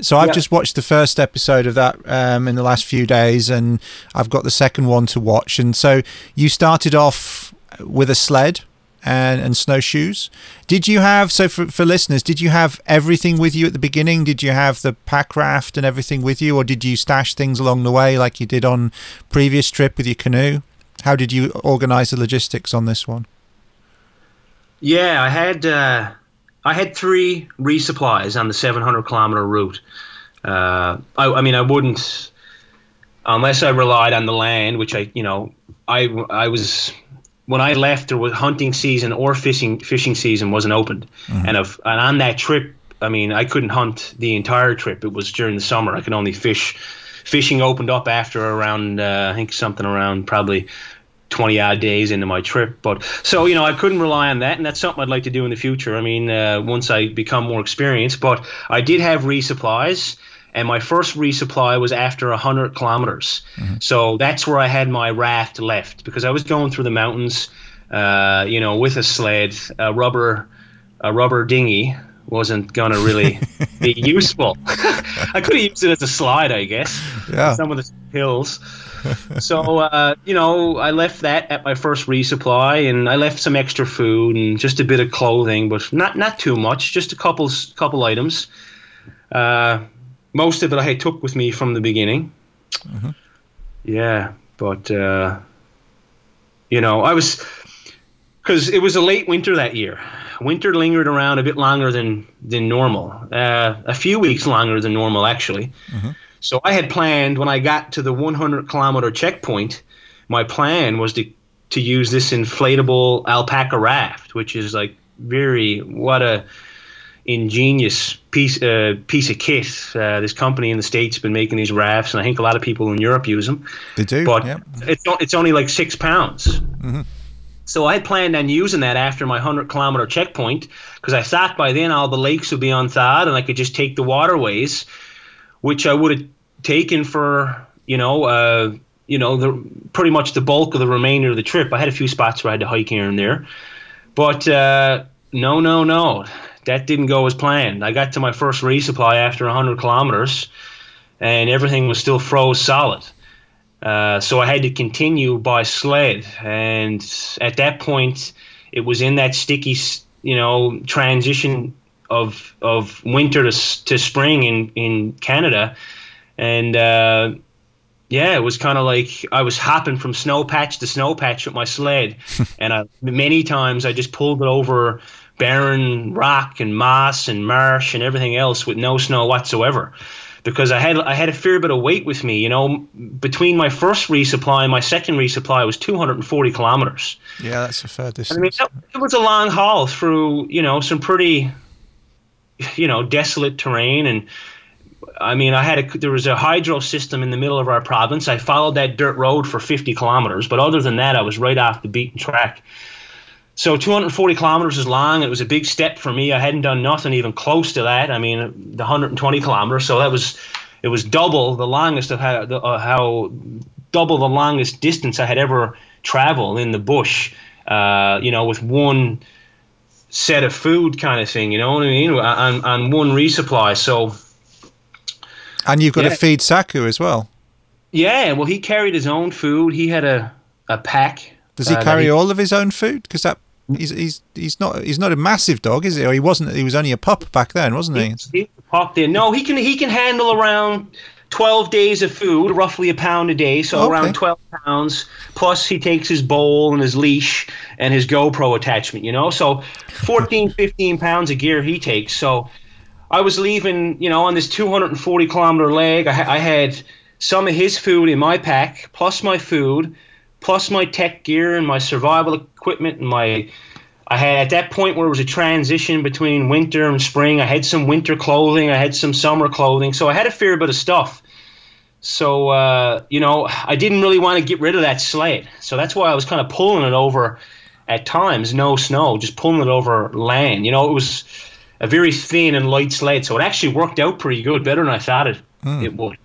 So I've yeah. just watched the first episode of that um, in the last few days, and I've got the second one to watch. And so you started off with a sled and, and snowshoes. Did you have so for, for listeners? Did you have everything with you at the beginning? Did you have the pack raft and everything with you, or did you stash things along the way like you did on previous trip with your canoe? How did you organize the logistics on this one? Yeah, I had uh, I had three resupplies on the 700 kilometer route. Uh, I, I mean, I wouldn't unless I relied on the land, which I, you know, I I was when I left, there was hunting season or fishing fishing season wasn't opened, mm-hmm. and if and on that trip, I mean, I couldn't hunt the entire trip. It was during the summer. I could only fish. Fishing opened up after around, uh, I think something around probably 20 odd days into my trip. But so, you know, I couldn't rely on that. And that's something I'd like to do in the future. I mean, uh, once I become more experienced. But I did have resupplies and my first resupply was after 100 kilometers. Mm-hmm. So that's where I had my raft left because I was going through the mountains, uh, you know, with a sled, a rubber, a rubber dinghy wasn't gonna really be useful. I could have used it as a slide, I guess. Yeah. Some of the hills. so uh, you know, I left that at my first resupply, and I left some extra food and just a bit of clothing, but not not too much, just a couple couple items. Uh, most of it I took with me from the beginning. Mm-hmm. Yeah, but uh, you know, I was because it was a late winter that year. Winter lingered around a bit longer than than normal, uh, a few weeks longer than normal actually. Mm-hmm. So I had planned when I got to the 100 kilometer checkpoint, my plan was to to use this inflatable Alpacka raft, which is like very what a ingenious piece uh, piece of kit. Uh, this company in the states has been making these rafts, and I think a lot of people in Europe use them. They do, but it's it's only like six pounds. Mm-hmm. So I had planned on using that after my hundred kilometer checkpoint because I thought by then all the lakes would be unthawed and I could just take the waterways, which I would have taken for you know. Uh, you know, the pretty much the bulk of the remainder of the trip. I had a few spots where I had to hike here and there, but uh, no, no, no that didn't go as planned. I got to my first resupply after 100 kilometers, and everything was still froze solid. Uh, so I had to continue by sled, and at that point, it was in that sticky, you know, transition of of winter to to spring in in Canada, and uh, yeah, it was kind of like I was hopping from snow patch to snow patch with my sled, and I, many times I just pulled it over barren rock and moss and marsh and everything else with no snow whatsoever because I had I had a fair bit of weight with me. You know, between my first resupply and my second resupply was 240 kilometers. Yeah, that's a fair distance. I mean, it was a long haul through you know some pretty, you know, desolate terrain and. I mean, I had a there was a hydro system in the middle of our province. I followed that dirt road for 50 kilometers, but other than that, I was right off the beaten track. So 240 kilometers is long. It was a big step for me. I hadn't done nothing even close to that. I mean, the 120 kilometers. So that was it was double the longest of how, uh, how double the longest distance I had ever traveled in the bush. Uh, you know, with one set of food kind of thing. You know what I mean? On on one resupply. So. And you've got yeah. to feed Saku as well. Yeah, well, he carried his own food. He had a, a pack. Does he uh, carry he, all of his own food? Because that He's he's he's not he's not a massive dog, is he? Or he wasn't. He was only a pup back then, wasn't he? He's a pup then. No, he can he can handle around twelve days of food, roughly a pound a day, so okay. around twelve pounds. Plus, he takes his bowl and his leash and his GoPro attachment. You know, so 14, 15 pounds of gear he takes. So I was leaving, you know, on this two hundred and forty kilometer leg. I, I had some of his food in my pack, plus my food plus my tech gear and my survival equipment and my I had at that point where it was a transition between winter and spring. I had some winter clothing, I had some summer clothing, so I had a fair bit of stuff. So uh, you know, I didn't really want to get rid of that sled, so that's why I was kind of pulling it over at times, no snow, just pulling it over land. You know, it was a very thin and light sled, so it actually worked out pretty good, better than I thought it mm. it would.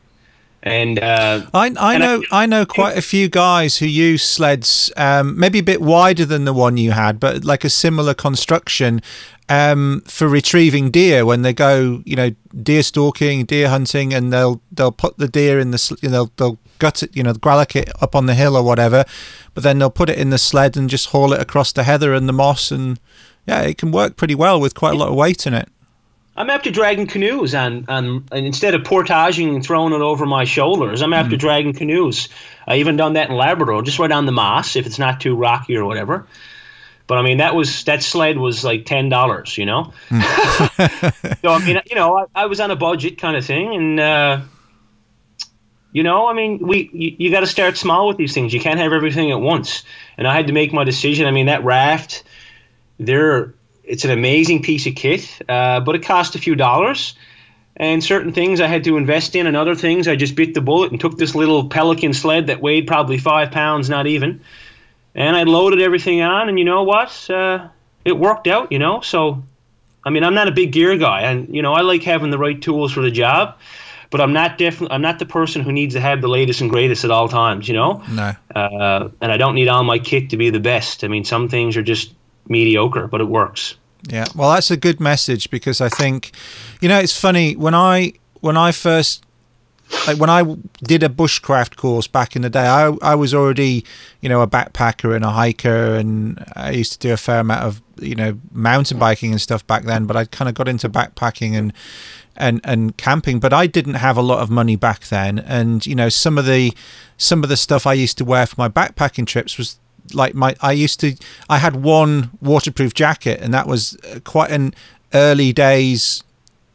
And uh, I, I know I, I, know quite a few guys who use sleds, um, maybe a bit wider than the one you had, but like a similar construction um, for retrieving deer when they go, you know, deer stalking, deer hunting, and they'll they'll put the deer in the you know they'll gut it, you know, gralloch it up on the hill or whatever, but then they'll put it in the sled and just haul it across the heather and the moss, and yeah, it can work pretty well with quite a lot of weight in it. I'm after dragging canoes and, and, and instead of portaging and throwing it over my shoulders, I'm after mm. dragging canoes. I even done that in Labrador, just right on the moss if it's not too rocky or whatever. But I mean, that was that sled was like ten dollars, you know. Mm. so I mean, you know, I, I, was on a budget kind of thing, and uh, you know, I mean, we you, you got to start small with these things. You can't have everything at once. And I had to make my decision. I mean, that raft, there it's an amazing piece of kit, uh, but it cost a few dollars. And certain things I had to invest in, and other things I just bit the bullet and took this little Pelican sled that weighed probably five pounds, not even. And I loaded everything on, and you know what? Uh, it worked out, you know. So, I mean, I'm not a big gear guy, and you know, I like having the right tools for the job but I'm not definitely I'm not the person who needs to have the latest and greatest at all times. You know. No. Uh, and I don't need all my kit to be the best. I mean, some things are just mediocre, but it works. Yeah, well, that's a good message because I think, you know, it's funny when I when I first like when I did a bushcraft course back in the day, I I was already you know a backpacker and a hiker, and I used to do a fair amount of you know mountain biking and stuff back then. But I kind of got into backpacking and and and camping, but I didn't have a lot of money back then, and you know some of the some of the stuff I used to wear for my backpacking trips was like my I used to I had one waterproof jacket and that was uh, quite an early days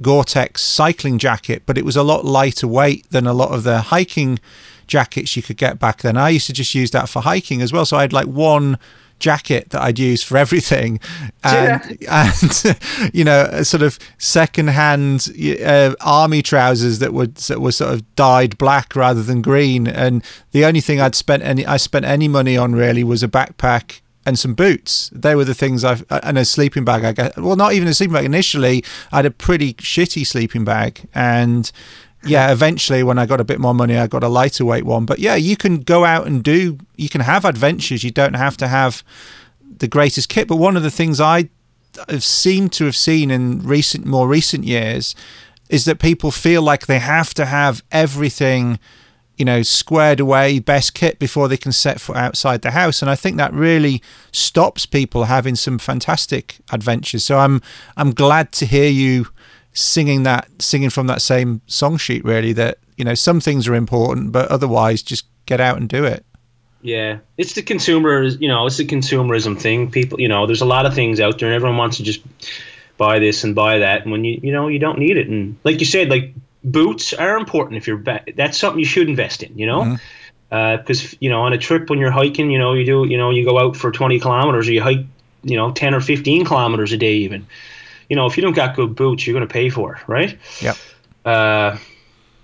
Gore-Tex cycling jacket but it was a lot lighter weight than a lot of the hiking jackets you could get back then. I used to just use that for hiking as well so I had like one jacket that I'd use for everything, and yeah. and you know, sort of secondhand uh, army trousers that would that were sort of dyed black rather than green. And the only thing I'd spent any I spent any money on really was a backpack and some boots. They were the things I've and a sleeping bag. I guess. Well, not even a sleeping bag. Initially, I had a pretty shitty sleeping bag, and yeah, eventually when I got a bit more money, I got a lighter weight one. But yeah, you can go out and do, you can have adventures. You don't have to have the greatest kit. But one of the things I have seemed to have seen in recent, more recent years, is that people feel like they have to have everything, you know, squared away, best kit before they can set foot outside the house. And I think that really stops people having some fantastic adventures. So I'm I'm glad to hear you singing that singing from that same song sheet really that you know some things are important but otherwise just get out and do it. Yeah. It's the consumer you know it's the consumerism thing. People you know there's a lot of things out there and everyone wants to just buy this and buy that. And when you you know you don't need it. And like you said like boots are important if you're back that's something you should invest in you know? Because mm-hmm. uh, you know on a trip when you're hiking you know you do you know you go out for 20 kilometers or you hike you know 10 or 15 kilometers a day even you know, if you don't got good boots, you're going to pay for it, right? Yeah. Uh,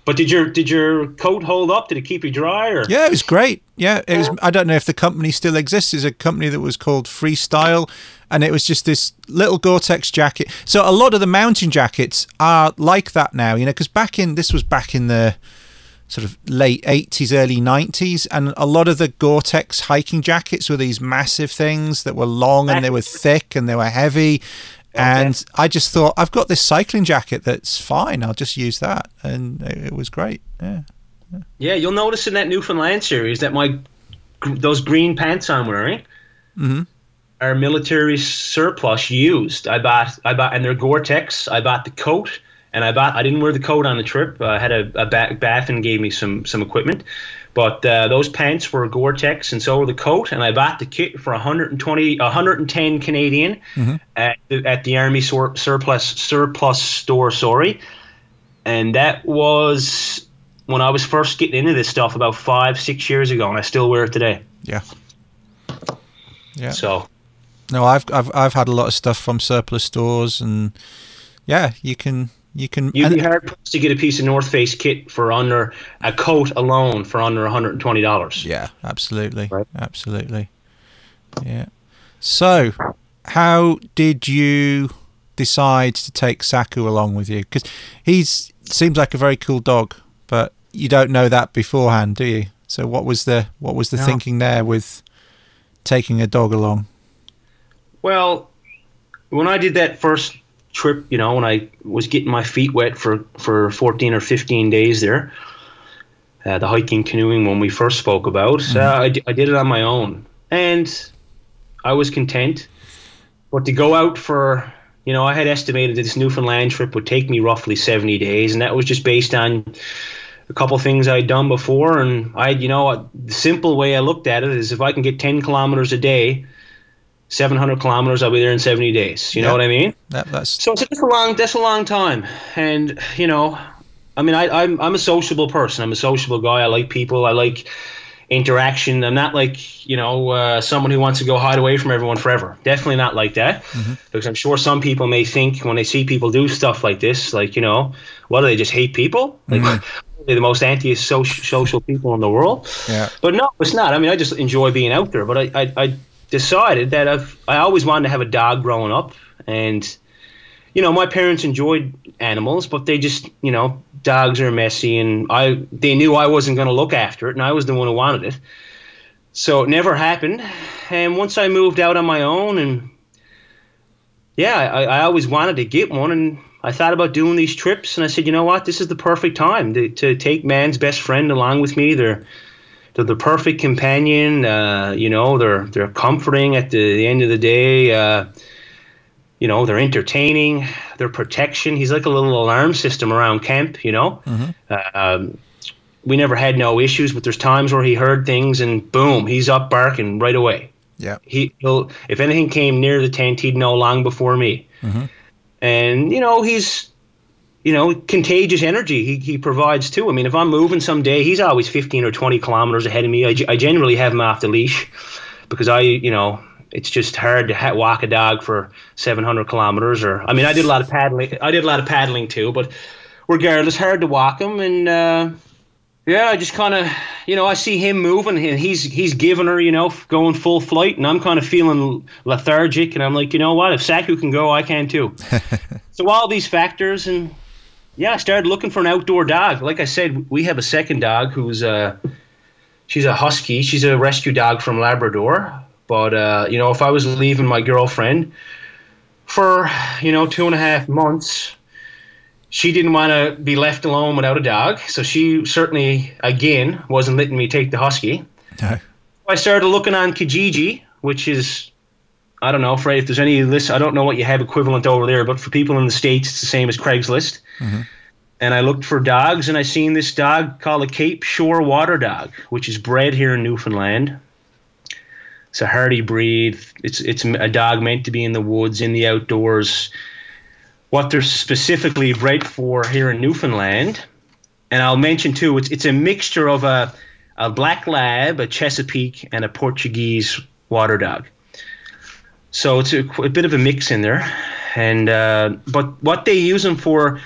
but did your did your coat hold up? Did it keep you dry? Or yeah, it was great. Yeah, it was. I don't know if the company still exists. It's a company that was called Freestyle, and it was just this little Gore-Tex jacket. So a lot of the mountain jackets are like that now. You know, because back in this was back in the sort of late 80s early 90s and a lot of the gore-tex hiking jackets were these massive things that were long and they were thick and they were heavy and I just thought, I've got this cycling jacket that's fine. I'll just use that. And it, it was great. Yeah. yeah. Yeah. You'll notice in that Newfoundland series that my those green pants I'm wearing mm-hmm. are military surplus used. I bought, I bought, and they're Gore-Tex. I bought the coat and I bought, I didn't wear the coat on the trip. I had a, a bath and gave me some, some equipment. But uh, those pants were Gore-Tex, and so were the coat. And I bought the kit for 120, 110 Canadian mm-hmm. at, the, at the Army sur- surplus surplus store. Sorry, and that was when I was first getting into this stuff about five, six years ago, and I still wear it today. Yeah. Yeah. So No, I've I've I've had a lot of stuff from surplus stores, and yeah, you can you can. You'd and- be hard pressed to get a piece of North Face kit for under a coat alone for under one hundred and twenty dollars. Yeah, absolutely, Right. absolutely. Yeah. So, how did you decide to take Saku along with you? Because he's seems like a very cool dog, but you don't know that beforehand, do you? So, what was the what was the No. thinking there with taking a dog along? Well, when I did that first trip, you know, when I was getting my feet wet for, for 14 or 15 days there, uh, the hiking, canoeing one we first spoke about, uh, I, d- I did it on my own. And I was content. But to go out for, you know, I had estimated that this Newfoundland trip would take me roughly 70 days, and that was just based on a couple things I'd done before. And I, you know, the simple way I looked at it is if I can get 10 kilometers a day, 700 kilometers, I'll be there in 70 days. You know what I mean? That, that's So it's a long, that's a long time. And, you know, I mean, I, I'm, I'm a sociable person. I'm a sociable guy. I like people. I like interaction. I'm not like, you know, uh, someone who wants to go hide away from everyone forever. Definitely not like that. Because I'm sure some people may think when they see people do stuff like this, like, you know, what do they just hate people? Like, they're the most anti-social people in the world. yeah. But no, it's not. I mean, I just enjoy being out there. But I, I, I decided that I've I always wanted to have a dog growing up, and you know, my parents enjoyed animals, but they just you know, dogs are messy, and I they knew I wasn't going to look after it, and I was the one who wanted it. So it never happened. And once I moved out on my own, and yeah, I, I always wanted to get one, and I thought about doing these trips, and I said, you know what, this is the perfect time to, to take man's best friend along with me. They're they're the perfect companion. Uh, you know, they're they're comforting at the, the end of the day. Uh, you know, they're entertaining. They're protection. He's like a little alarm system around camp. You know, uh, um, we never had no issues, but there's times where he heard things and boom, he's up barking right away. Yeah. He, he'll if anything came near the tent, he'd know long before me. And you know, he's you know contagious energy. He he provides too. I mean, if I'm moving someday, he's always 15 or 20 kilometers ahead of me. I, I generally have him off the leash because I you know it's just hard to ha- walk a dog for 700 kilometers. Or I mean, I did a lot of paddling. I did a lot of paddling too, but regardless, hard to walk him and. Uh, yeah, I just kind of, you know, I see him moving, and he's he's giving her, you know, going full flight, and I'm kind of feeling lethargic, and I'm like, you know what? If Saku can go, I can too. so all these factors, and yeah, I started looking for an outdoor dog. Like I said, we have a second dog who's uh, she's a husky. She's a rescue dog from Labrador. But uh, you know, if I was leaving my girlfriend for you know two and a half months she didn't want to be left alone without a dog, so she certainly, again, wasn't letting me take the husky. No. I started looking on Kijiji, which is, I don't know, Fred, if there's any list, I don't know what you have equivalent over there, but for people in the States, it's the same as Craigslist. Mm-hmm. And I looked for dogs, and I seen this dog called a Cape Shore Water Dog, which is bred here in Newfoundland. It's a hardy breed. It's it's a dog meant to be in the woods, in the outdoors what they're specifically bred for here in Newfoundland. And I'll mention too, it's it's a mixture of a a black lab, a Chesapeake, and a Portuguese water dog. So it's a, a bit of a mix in there. And uh, but what they use them for,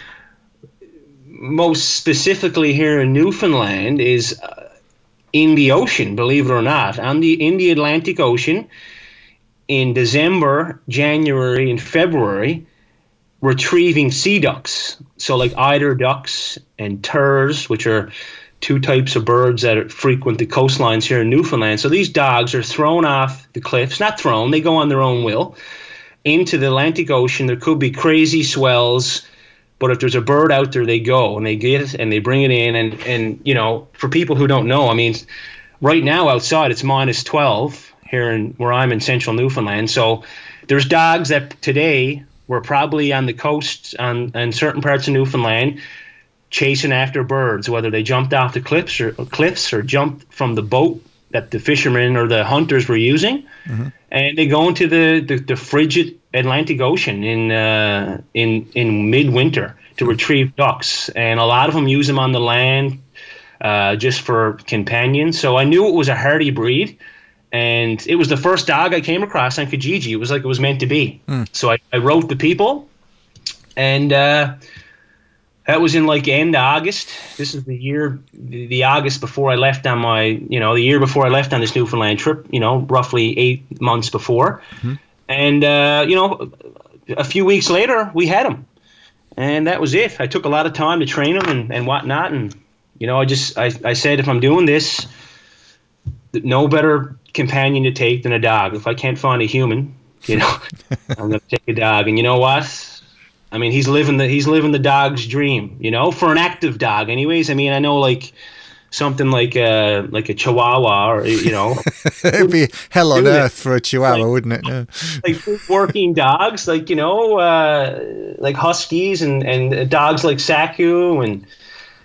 most specifically here in Newfoundland, is uh, in the ocean. Believe it or not, on the in the Atlantic Ocean, in December, January, and February retrieving sea ducks. So, like eider ducks and turrs, which are two types of birds that frequent the coastlines here in Newfoundland. So, these dogs are thrown off the cliffs, not thrown, they go on their own will into the Atlantic Ocean. There could be crazy swells. But if there's a bird out there, they go and they get it and they bring it in. And, and you know, for people who don't know, I mean, right now outside it's minus 12 here in where I'm in central Newfoundland. So there's dogs that today were probably on the coast on in certain parts of Newfoundland chasing after birds, whether they jumped off the cliffs or cliffs or jumped from the boat that the fishermen or the hunters were using, and they go into the, the, the frigid Atlantic Ocean in uh, in in midwinter to retrieve ducks, and a lot of them use them on the land uh, just for companions. So I knew it was a hardy breed, and it was the first dog I came across on Kijiji. It was like it was meant to be. So I, I wrote the people, and uh, that was in like end August. This is the year, the, the August before I left on my, you know, the year before I left on this Newfoundland trip. You know, roughly eight months before, and uh, you know, a few weeks later we had him, and that was it. I took a lot of time to train him and and whatnot, and you know, I just I, I said if I'm doing this, no better companion to take than a dog. If I can't find a human, you know, I'm gonna take a dog. And you know what? I mean, he's living the he's living the dog's dream. You know, for an active dog, anyways. I mean, I know like something like a like a Chihuahua, or you know, It'd be hell on Do it. earth for a chihuahua, Like- wouldn't it? Yeah. like working dogs, like you know, uh, like huskies and and dogs like Saku and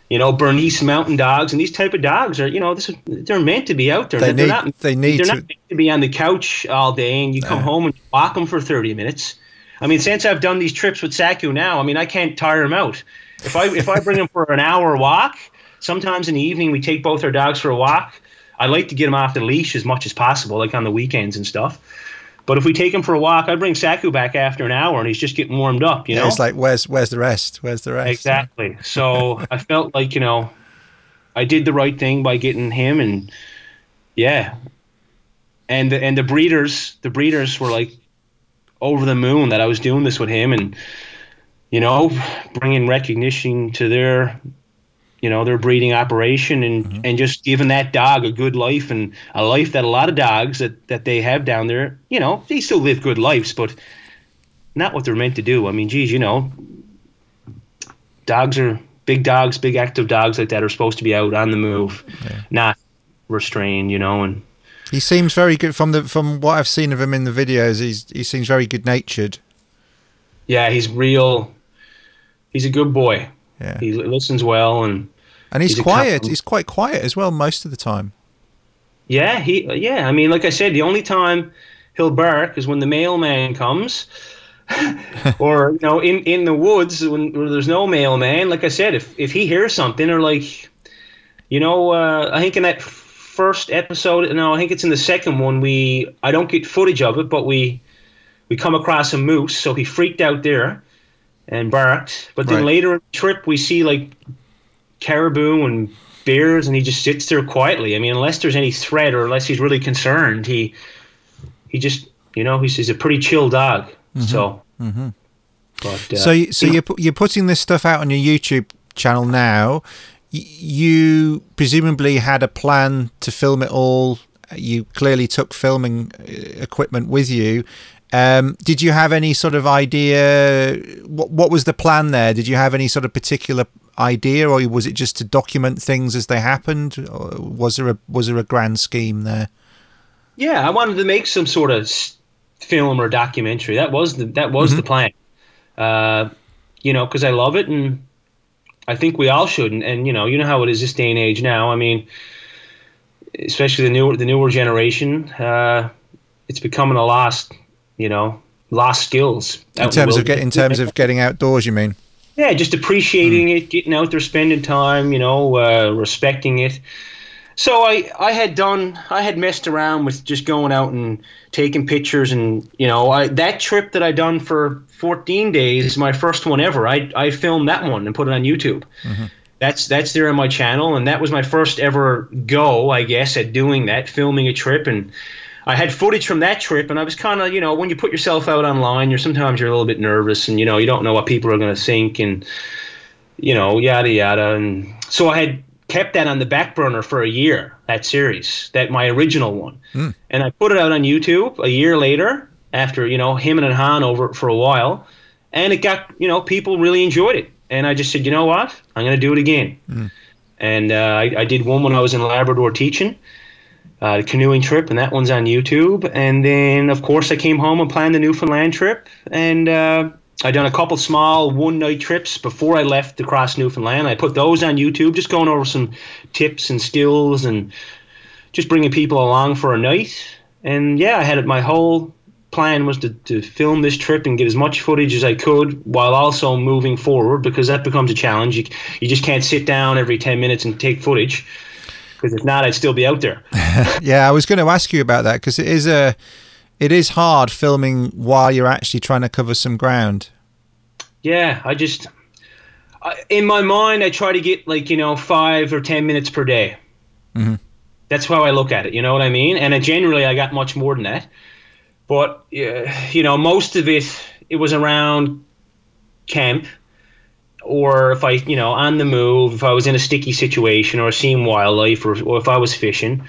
you know Bernese Mountain dogs and these type of dogs are you know this is, they're meant to be out there. They They're need- not, they need They're to- not meant to be on the couch all day and you come home and walk them for thirty minutes. I mean, since I've done these trips with Saku now, I mean, I can't tire him out. If I if I bring him for an hour walk, sometimes in the evening we take both our dogs for a walk. I like to get him off the leash as much as possible, like on the weekends and stuff. But if we take him for a walk, I bring Saku back after an hour, and he's just getting warmed up. You Yeah, know, it's like where's where's the rest? Where's the rest? exactly. So I felt like you know, I did the right thing by getting him, and yeah, and the, and the breeders, the breeders were like over the moon that I was doing this with him, and you know, bringing recognition to their you know their breeding operation and mm-hmm. and just giving that dog a good life and a life that a lot of dogs that that they have down there you know they still live good lives but not what they're meant to do. I mean geez you know dogs are big dogs big active dogs like that are supposed to be out on the move not restrained you know and He seems very good from the from what I've seen of him in the videos. He's he seems very good natured. yeah he's real he's a good boy Yeah, he listens well and and he's, he's quiet. He's quite quiet as well most of the time. Yeah, he yeah. I mean, like I said, the only time he'll bark is when the mailman comes, or you know, in in the woods when where there's no mailman. Like I said, if if he hears something or like, you know, uh, I think in that first episode, no, I think it's in the second one. We I don't get footage of it, but we we come across a moose, so he freaked out there and barked. But then Right. later in the trip, we see like caribou and bears, and he just sits there quietly. I mean, unless there's any threat or unless he's really concerned, he he just you know he's, he's a pretty chill dog. So, but uh, so you- so you're you're putting this stuff out on your YouTube channel now. You presumably had a plan to film it all. You clearly took filming uh, equipment with you. Um, did you have any sort of idea? What, what was the plan there? Did you have any sort of particular idea, or was it just to document things as they happened? Or was there a was there a grand scheme there? Yeah, I wanted to make some sort of film or documentary. That was the that was the plan. Uh, you know, because I love it, and I think we all should. And, and you know, you know how it is this day and age now. I mean, especially the newer the newer generation, uh, it's becoming a lost, you know, lost skills. In terms of get, in terms of getting outdoors, you mean? Yeah, just appreciating it, getting out there, spending time, you know, uh, respecting it. So I, I had done, I had messed around with just going out and taking pictures, and you know, I that trip that I done for 14 days, my first one ever. I, I filmed that one and put it on YouTube. Mm-hmm. That's that's there on my channel, and that was my first ever go, I guess, at doing that, filming a trip, and I had footage from that trip, and I was kind of, you know, when you put yourself out online, you're sometimes you're a little bit nervous, and you know, you don't know what people are going to think, and you know, yada yada, and so I had kept that on the back burner for a year. That series, that my original one, hmm. and I put it out on YouTube a year later after you know him and Han over it for a while, and it got you know people really enjoyed it, and I just said, you know what, I'm going to do it again, and uh, I, I did one when I was in Labrador teaching uh, the canoeing trip, and that one's on YouTube. And then, of course, I came home and planned the Newfoundland trip, and uh, I done a couple small one night trips before I left across Newfoundland. I put those on YouTube, just going over some tips and skills, and just bringing people along for a night. And yeah, I had it. My whole plan was to, to film this trip and get as much footage as I could while also moving forward because that becomes a challenge. You, you just can't sit down every 10 minutes and take footage because if not, I'd still be out there. yeah, I was going to ask you about that because it is a, it is hard filming while you're actually trying to cover some ground. Yeah, I just, I, in my mind, I try to get like you know five or ten minutes per day. Mm-hmm. That's how I look at it. You know what I mean? And uh, generally, I got much more than that. But uh, you know, most of it, it was around camp or if I, you know, on the move, if I was in a sticky situation or seeing wildlife, or, or if I was fishing.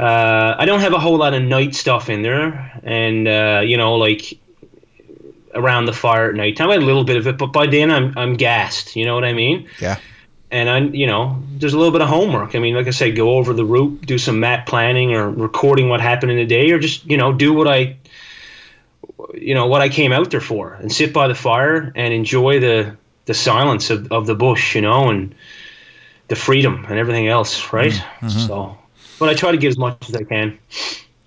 Uh, I don't have a whole lot of night stuff in there, and uh, you know, like around the fire at night time, I had a little bit of it, but by then I'm I'm gassed. You know what I mean? Yeah. And I, you know, there's a little bit of homework. I mean, like I said, go over the route, do some map planning, or recording what happened in the day, or just you know, do what I, you know, what I came out there for, and sit by the fire and enjoy the the silence of, of the bush, you know, and the freedom and everything else, right? Mm-hmm. So, but I try to get as much as I can.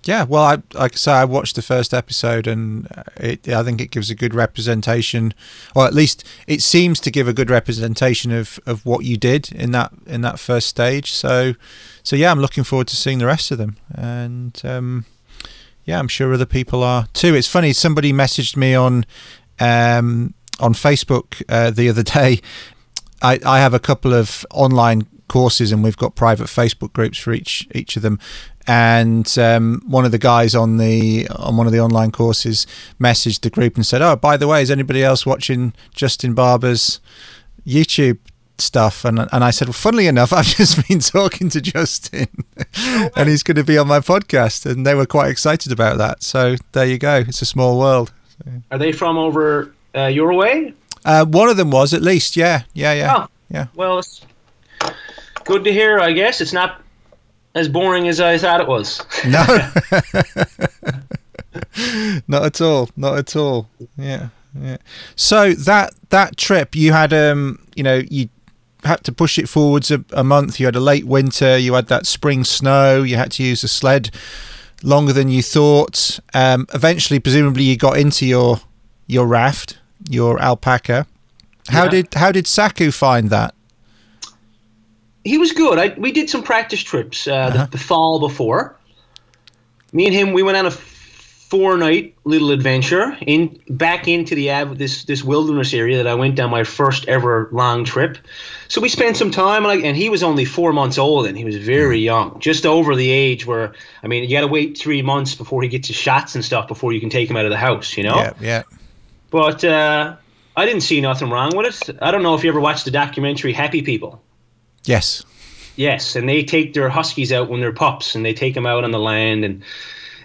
Yeah, well, I like I say, I watched the first episode, and it, I think it gives a good representation, or at least it seems to give a good representation of, of what you did in that in that first stage. So, so yeah, I'm looking forward to seeing the rest of them, and um, yeah, I'm sure other people are too. It's funny, somebody messaged me on um, on Facebook uh, the other day. I, I have a couple of online courses, and we've got private Facebook groups for each each of them. And um, one of the guys on the on one of the online courses messaged the group and said, "Oh, by the way, is anybody else watching Justin Barbour's YouTube stuff? And and I said well funnily enough I've just been talking to Justin and he's going to be on my podcast. And they were quite excited about that. So there you go. It's a small world. Are they from over uh, your way? Uh, one of them was at least, yeah, yeah, yeah, oh, yeah. Well, it's good to hear. I guess. It's not as boring as I thought it was. No, not at all, not at all. Yeah, yeah. So that that trip, you had, um, you know, you had to push it forwards a, a month. You had a late winter. You had that spring snow. You had to use a sled longer than you thought. Um, eventually, presumably, you got into your your raft your Alpacka. How yeah. did how did Saku find that? He was good. I, we did some practice trips uh, uh-huh. the, the, fall before. Me and him, we went on a four night little adventure in back into the this this wilderness area that I went down my first ever long trip. So we spent some time, and, I, and he was only four months old, and he was very mm. young, just over the age where I mean, you got to wait three months before he gets his shots and stuff before you can take him out of the house, you know. Yeah, yeah. But uh, I didn't see nothing wrong with it. I don't know if you ever watched the documentary Happy People. Yes. Yes, and they take their huskies out when they're pups, and they take them out on the land. And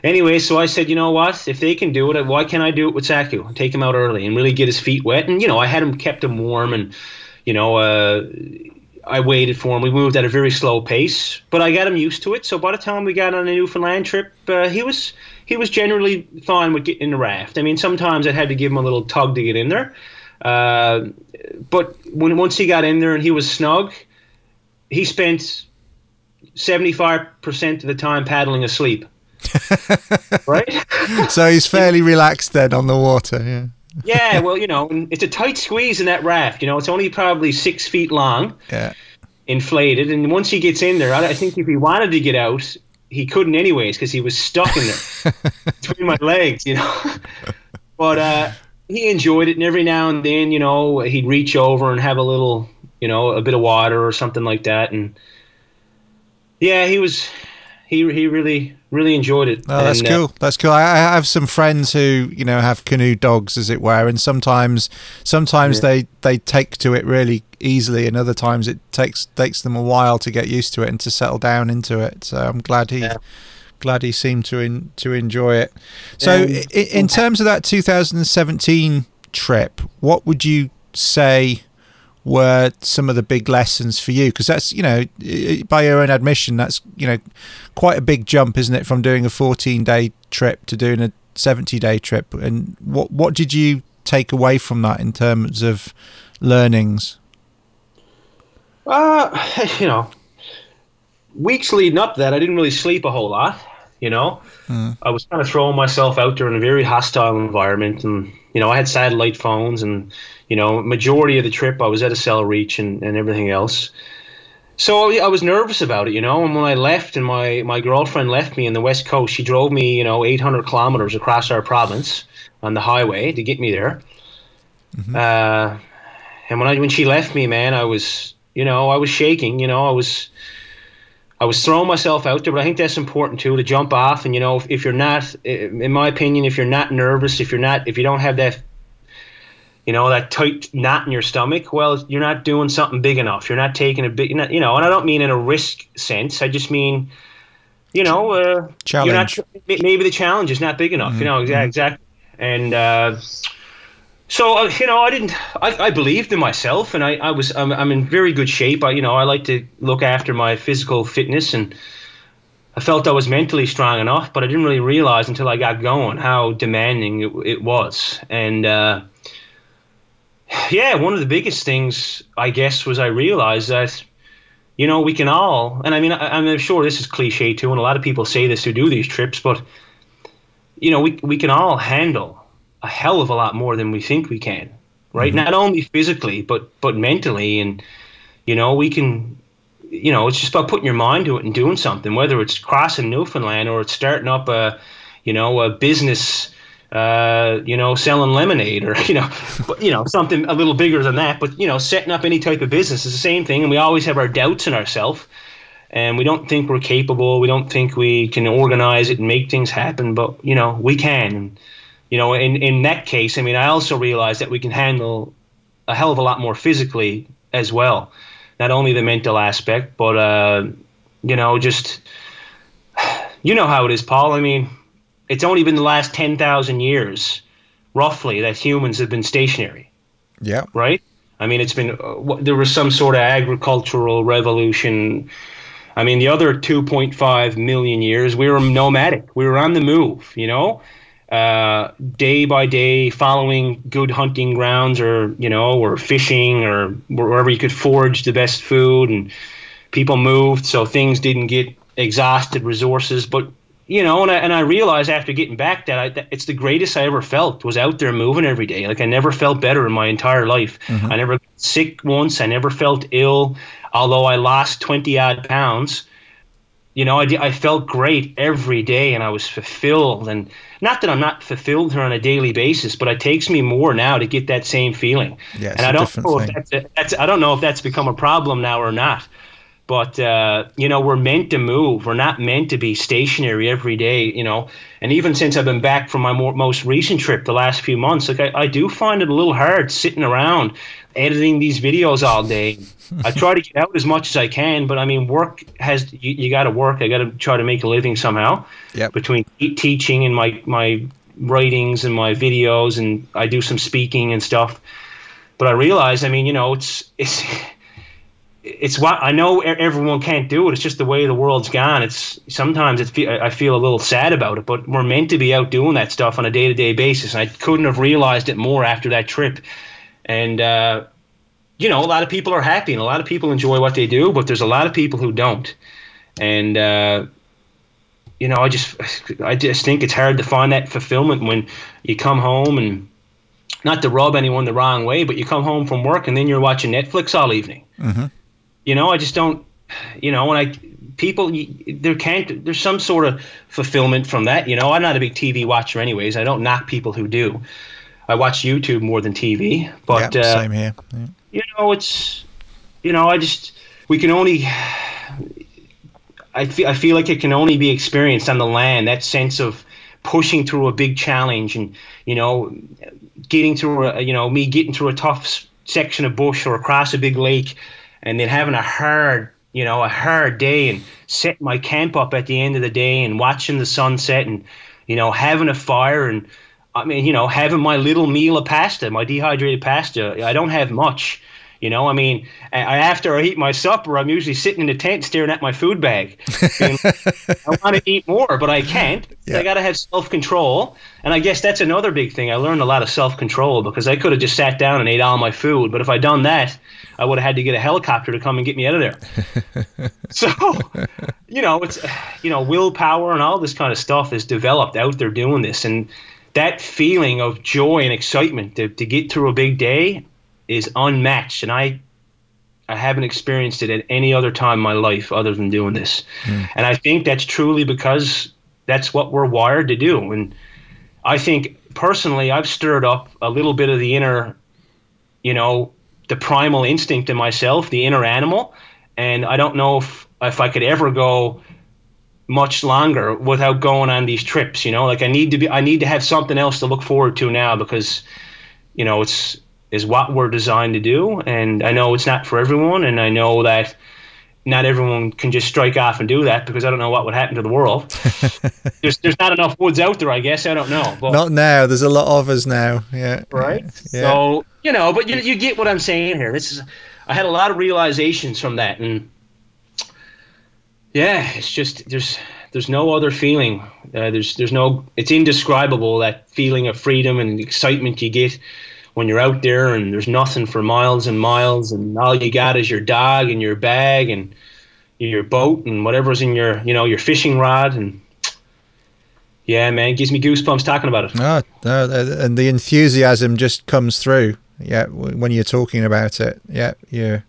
anyway, so I said, you know what? If they can do it, why can't I do it with Saku? Take him out early and really get his feet wet. And you know, I had him kept him warm, and you know, uh, I waited for him. We moved at a very slow pace, but I got him used to it. So by the time we got on a Newfoundland trip, uh, he was he was generally fine with getting in the raft. I mean, sometimes I had to give him a little tug to get in there. Uh, but when once he got in there and he was snug, he spent seventy five percent of the time paddling asleep. right. so he's fairly relaxed then on the water. Yeah. yeah. Well, you know, it's a tight squeeze in that raft. You know, it's only probably six feet long. Yeah. Inflated, and once he gets in there, I think if he wanted to get out, he couldn't anyways because he was stuck in there between my legs, you know. but uh, he enjoyed it, and every now and then, you know, he'd reach over and have a little, you know, a bit of water or something like that, and yeah, he was he he really really enjoyed it. Oh, that's and, uh, cool. Uh, that's cool. I, I, have some friends who you know have canoe dogs, as it were, and sometimes sometimes yeah. they they take to it really easily, and other times it takes takes them a while to get used to it and to settle down into it. So I'm glad he. Yeah. Glad he seemed to in, to enjoy it. So, in, in terms of that 2017 trip, what would you say were some of the big lessons for you? Because that's, you know, by your own admission, that's, you know, quite a big jump, isn't it, from doing a 14 day trip to doing a 70 day trip? And what, what did you take away from that in terms of learnings? Uh, you know, weeks leading up to that, I didn't really sleep a whole lot. You know, mm. I was kind of throwing myself out there in a very hostile environment, and you know, I had satellite phones, and you know, majority of the trip I was at a cell Reach and, and everything else. so I was nervous about it, you know. And when I left, and my my girlfriend left me in the west coast, she drove me, you know, 800 kilometers across our province on the highway to get me there. Mm-hmm. Uh, and when I when she left me, man, I was, you know, I was shaking. You know, I was. I was throwing myself out there, but I think that's important too to jump off. And you know, if, if you're not, in my opinion, if you're not nervous, if you're not, if you don't have that you know that tight knot in your stomach well you're not doing something big enough you're not taking a big you know and i don't mean in a risk sense i just mean you know uh, challenge. Not, maybe the challenge is not big enough mm-hmm. you know exactly, exactly. and uh, so uh, you know i didn't I, I believed in myself and i, I was I'm, I'm in very good shape I, you know i like to look after my physical fitness and I felt I was mentally strong enough, but I didn't really realize until I got going how demanding it, it was. And uh, yeah, one of the biggest things I guess was I realized that you know we can all, and I mean I, I'm sure this is cliche too, and a lot of people say this who do these trips, but you know we we can all handle a hell of a lot more than we think we can, right? Mm-hmm. Not only physically, but but mentally, and you know we can. You know, it's just about putting your mind to it and doing something. Whether it's crossing Newfoundland or it's starting up a, you know, a business uh, you know, selling lemonade or, you know, but, you know, something a little bigger than that. But, you know, setting up any type of business is the same thing. And we always have our doubts in ourselves. And we don't think we're capable. We don't think we can organize it and make things happen. But, you know, we can. And, you know, in, in that case, I mean, I also realize that we can handle a hell of a lot more physically as well. Not only the mental aspect, but, uh, you know, just, you know how it is, Paul. I mean, it's only been the last 10,000 years, roughly, that humans have been stationary. Yeah. Right? I mean, it's been, uh, there was some sort of agricultural revolution. I mean, the other 2.5 million years, we were nomadic. We were on the move, you know? Uh, day by day, following good hunting grounds, or you know, or fishing, or wherever you could forage the best food, and people moved, so things didn't get exhausted resources. But you know, and I, and I realized after getting back that, I, that it's the greatest I ever felt was out there moving every day. Like I never felt better in my entire life. Mm-hmm. I never got sick once. I never felt ill, although I lost 20 odd pounds. You know, I, I felt great every day and I was fulfilled. And not that I'm not fulfilled here on a daily basis, but it takes me more now to get that same feeling. Yeah, and I don't know if that's, a, that's I don't know if that's become a problem now or not but uh, you know we're meant to move. We're not meant to be stationary every day you know. And even since i've been back from my more, most recent trip the last few months like I, I do find it a little hard sitting around editing these videos all day. I try to get out as much as i can but i mean work has you, you got to work. I got to try to make a living somehow yep. between teaching and my my writings and my videos and i do some speaking and stuff. But i realize i mean you know it's it's it's what I know everyone can't do it. It's just the way the world's gone. It's sometimes it's I feel a little sad about it, but we're meant to be out doing that stuff on a day to day basis. And I couldn't have realized it more after that trip. And uh, you know, a lot of people are happy and a lot of people enjoy what they do, but there's a lot of people who don't. And uh, you know, I just I just think it's hard to find that fulfillment when you come home and not to rub anyone the wrong way, but you come home from work and then you're watching Netflix all evening. Mm-hmm. You know, I just don't. You know, when I people there can't there's some sort of fulfillment from that. You know, I'm not a big TV watcher, anyways. I don't knock people who do. I watch YouTube more than TV, but yeah, uh, same here. Yeah. You know, it's you know, I just we can only. I feel I feel like it can only be experienced on the land. That sense of pushing through a big challenge and you know getting through a you know me getting through a tough section of bush or across a big lake and then having a hard you know a hard day and setting my camp up at the end of the day and watching the sunset and you know having a fire and I mean you know having my little meal of pasta my dehydrated pasta. I don't have much you know, I mean, I, after I eat my supper, I'm usually sitting in the tent staring at my food bag. I want to eat more, but I can't. Yeah. I got to have self control. And I guess that's another big thing. I learned a lot of self control because I could have just sat down and ate all my food. But if I'd done that, I would have had to get a helicopter to come and get me out of there. so, you know, it's, you know, willpower and all this kind of stuff is developed out there doing this. And that feeling of joy and excitement to, to get through a big day is unmatched. And I I haven't experienced it at any other time in my life other than doing this. Mm. And I think that's truly because that's what we're wired to do. And I think personally, I've stirred up a little bit of the inner, you know, the primal instinct in myself, the inner animal. And I don't know if, if I could ever go much longer without going on these trips, you know, like I need to be, I need to have something else to look forward to now because, you know, it's, is what we're designed to do. And I know it's not for everyone. And I know that, not everyone can just strike off and do that because I don't know what would happen to the world. there's there's not enough woods out there, I guess. I don't know. But, not now. There's a lot of us now. Yeah. Right. Yeah. So you know, but you you get what I'm saying here. This is I had a lot of realizations from that, and yeah, it's just there's there's no other feeling. Uh, there's there's no it's indescribable that feeling of freedom and excitement you get when you're out there and there's nothing for miles and miles and all you got is your dog and your bag and your boat and whatever's in your you know your fishing rod and yeah man gives me goosebumps talking about it. Oh, and the enthusiasm just comes through. Yeah when you're talking about it. Yeah you're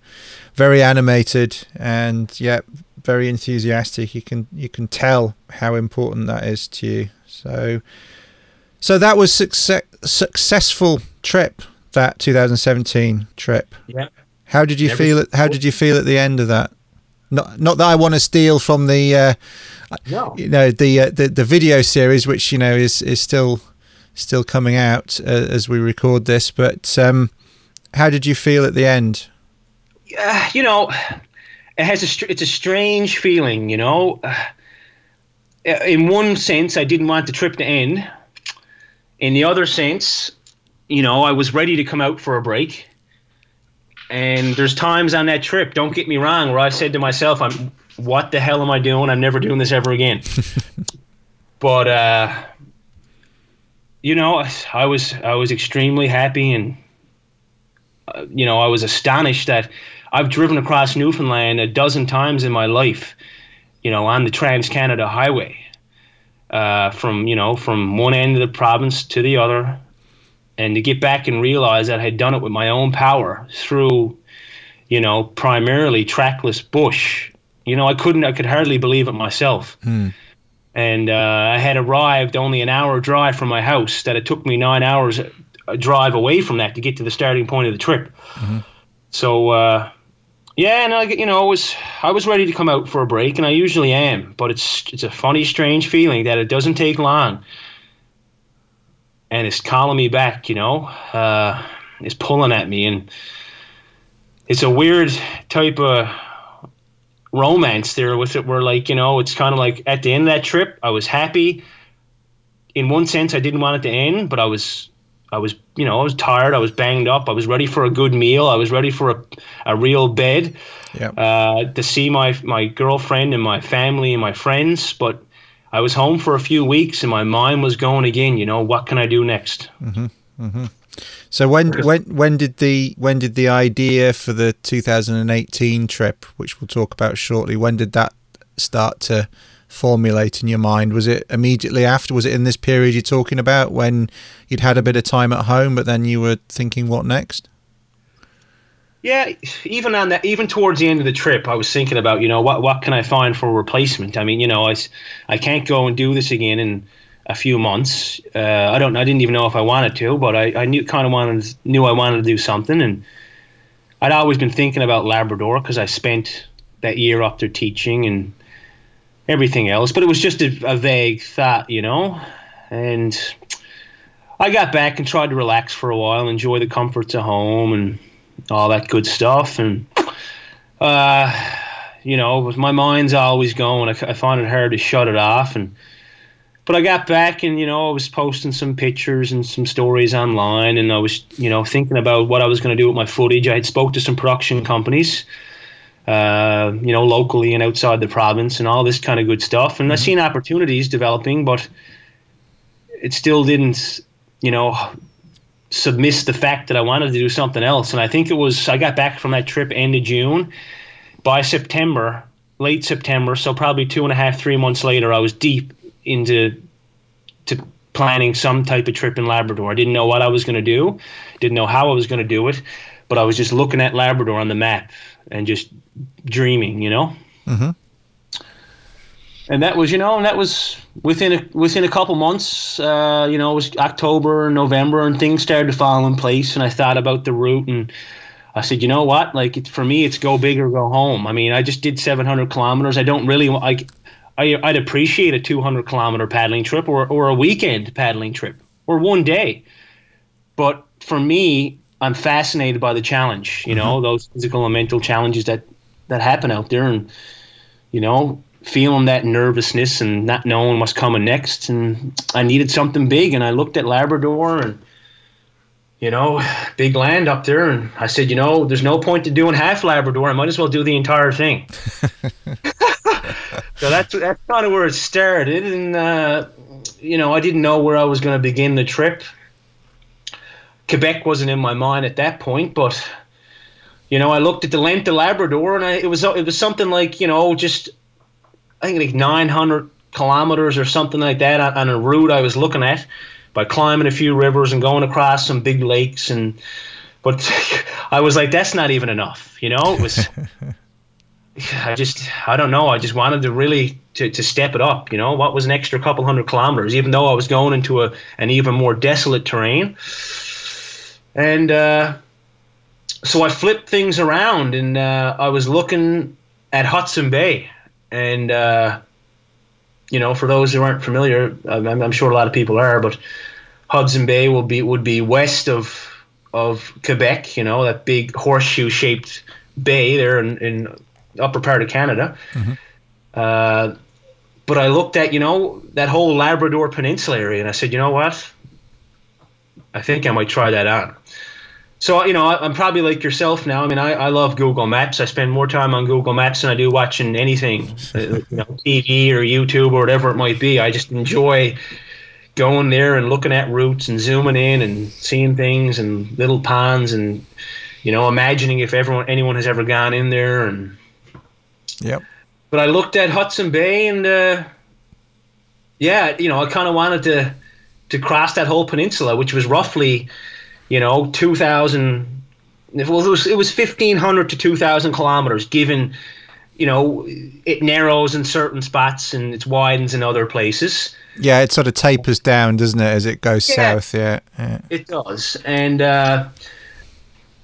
very animated and yeah very enthusiastic. You can you can tell how important that is to you. So so that was success successful trip that 2017 trip. Yeah. How did you feel? At, how did you feel at the end of that? Not not that I want to steal from the, uh, no. you know, the, uh, the the video series, which you know is is still still coming out uh, as we record this. But um, how did you feel at the end? Yeah, you know, it has a it's a strange feeling. You know, uh, in one sense, I didn't want the trip to end. In the other sense, you know, I was ready to come out for a break. And there's times on that trip, don't get me wrong, where I said to myself, I'm what the hell am I doing? I'm never doing this ever again. but uh, you know, I was I was extremely happy and uh, you know, I was astonished that I've driven across Newfoundland a dozen times in my life, you know, on the Trans Canada Highway. Uh, from you know from one end of the province to the other, and to get back and realize that I had done it with my own power through, you know, primarily trackless bush. You know, I couldn't, I could hardly believe it myself. Hmm. And uh, I had arrived only an hour drive from my house. That it took me nine hours a drive away from that to get to the starting point of the trip. Mm-hmm. So uh, yeah, and I, you know, I was I was ready to come out for a break, and I usually am. But it's it's a funny, strange feeling that it doesn't take long and it's calling me back, you know, uh, it's pulling at me, and it's a weird type of romance there with it. Where like you know, it's kind of like at the end of that trip, I was happy. In one sense, I didn't want it to end, but I was, I was, you know, I was tired. I was banged up. I was ready for a good meal. I was ready for a, a real bed. Yeah. Uh, to see my my girlfriend and my family and my friends, but I was home for a few weeks and my mind was going again. You know, what can I do next? Mm-hmm, mm-hmm. So when when when did the when did the idea for the 2018 trip, which we'll talk about shortly, when did that start to formulate in your mind? Was it immediately after? Was it in this period you're talking about when you'd had a bit of time at home, but then you were thinking what next? Yeah, even on that, even towards the end of the trip, I was thinking about, you know, what what can I find for a replacement? I mean, you know, I, I can't go and do this again in a few months. Uh, I don't, I didn't even know if I wanted to, but I, I knew kind of wanted, knew I wanted to do something, and I'd always been thinking about Labrador because I spent that year up there teaching and everything else, but it was just a, a vague thought, you know, and I got back and tried to relax for a while, enjoy the comforts of home, and all that good stuff. And, uh, you know, my mind's always going. I, I find it hard to shut it off. And, but I got back and, you know, I was posting some pictures and some stories online. And I was, you know, thinking about what I was going to do with my footage. I had spoke to some production companies. Uh, you know, locally and outside the province, and all this kind of good stuff. And mm-hmm. I seen opportunities developing, but it still didn't, you know, submiss the fact that I wanted to do something else. And I think it was I got back from that trip end of June. By September, late September, so probably two and a half, three months later, I was deep into to planning some type of trip in Labrador. I didn't know what I was going to do, didn't know how I was going to do it, but I was just looking at Labrador on the map and just dreaming, you know. Mhm. And that was, you know, and that was within a, within a couple months. Uh, you know, it was October, and November, and things started to fall in place. And I thought about the route, and I said, you know what? Like it's, for me, it's go big or go home. I mean, I just did 700 kilometers. I don't really like. I, I'd appreciate a 200 kilometer paddling trip or, or a weekend paddling trip or one day. But for me, I'm fascinated by the challenge, you know, those physical and mental challenges that, that happen out there. And, you know, feeling that nervousness and not knowing what's coming next. And I needed something big. And I looked at Labrador and, you know, big land up there. And I said, you know, there's no point to doing half Labrador. I might as well do the entire thing. so that's that's kind of where it started, and uh, you know, I didn't know where I was going to begin the trip. Quebec wasn't in my mind at that point, but you know, I looked at the length of Labrador, and I, it was it was something like you know, just I think like 900 kilometers or something like that on, on a route I was looking at by climbing a few rivers and going across some big lakes and. But I was like, that's not even enough, you know. It was. I just I don't know. I just wanted to really to, to step it up. You know, what was an extra couple hundred kilometers, even though I was going into a an even more desolate terrain. And uh, so I flipped things around, and uh, I was looking at Hudson Bay, and uh, you know, for those who aren't familiar, I'm, I'm sure a lot of people are, but Hudson Bay will be would be west of of Quebec. You know, that big horseshoe shaped bay there in, in upper part of Canada. Uh, but I looked at, you know, that whole Labrador Peninsula area and I said, you know what? I think I might try that out. So, you know, I- I'm probably like yourself now. I mean, I, I love Google Maps. I spend more time on Google Maps than I do watching anything, uh, you know, TV or YouTube or whatever it might be. I just enjoy going there and looking at routes and zooming in and seeing things and little ponds and, you know, imagining if everyone anyone has ever gone in there and Yep. but I looked at Hudson Bay and uh, yeah, you know, I kind of wanted to to cross that whole peninsula, which was roughly, you know, two thousand. Well, it was it was fifteen hundred to two thousand kilometers, given, you know, it narrows in certain spots and it widens in other places. Yeah, it sort of tapers down, doesn't it, as it goes Yeah. south? Yeah. yeah. It does, and uh,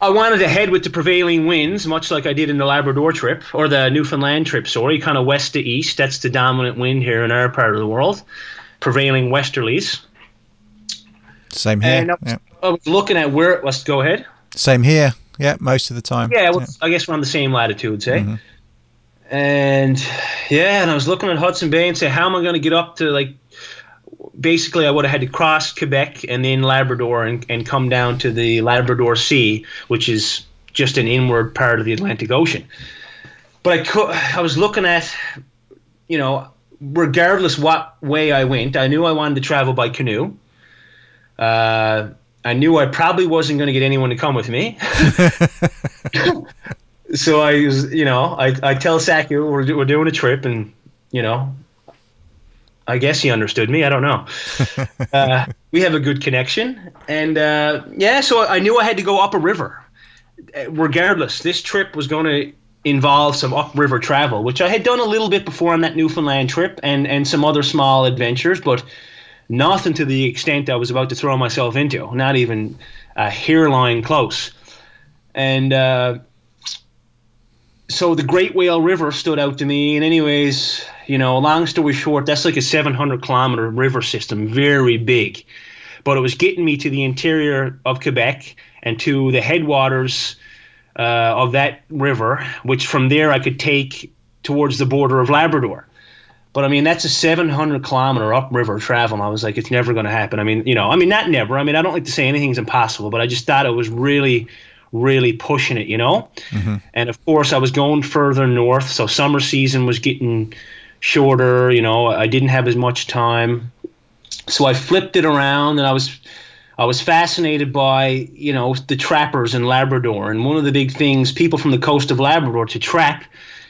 I wanted to head with the prevailing winds, much like I did in the Labrador trip or the Newfoundland trip. Sorry, kind of west to east. That's the dominant wind here in our part of the world. Prevailing westerlies. Same here. And I was, Yeah. I was looking at where it was. Go ahead. Same here. Yeah, most of the time. Yeah, well, I guess we're on the same latitude, say. Mm-hmm. And yeah, and I was looking at Hudson Bay and say, how am I going to get up to like? Basically, I would have had to cross Quebec and then Labrador and, and come down to the Labrador Sea, which is just an inward part of the Atlantic Ocean. But I could, I was looking at, you know, regardless what way I went, I knew I wanted to travel by canoe. Uh, I knew I probably wasn't going to get anyone to come with me. so I was, you know, I, I tell Saku we're, we're doing a trip, and you know, I guess he understood me. I don't know. uh, we have a good connection, and uh, yeah, so I knew I had to go up a river. Regardless, this trip was going to involve some upriver travel, which I had done a little bit before on that Newfoundland trip, and and some other small adventures, but nothing to the extent I was about to throw myself into. Not even a hairline close. And uh, so the Great Whale River stood out to me. And anyways, you know, long story short, that's like a 700 kilometer river system, very big. But it was getting me to the interior of Quebec and to the headwaters uh, of that river, which from there I could take towards the border of Labrador. But I mean, that's a 700 kilometer upriver travel. And I was like, it's never going to happen. I mean, you know, I mean, not never. I mean, I don't like to say anything's impossible, but I just thought it was really, really pushing it, you know? Mm-hmm. And of course, I was going further north. So summer season was getting shorter. You know, I didn't have as much time. So I flipped it around and I was. I was fascinated by, you know, the trappers in Labrador, and one of the big things people from the coast of Labrador to trap,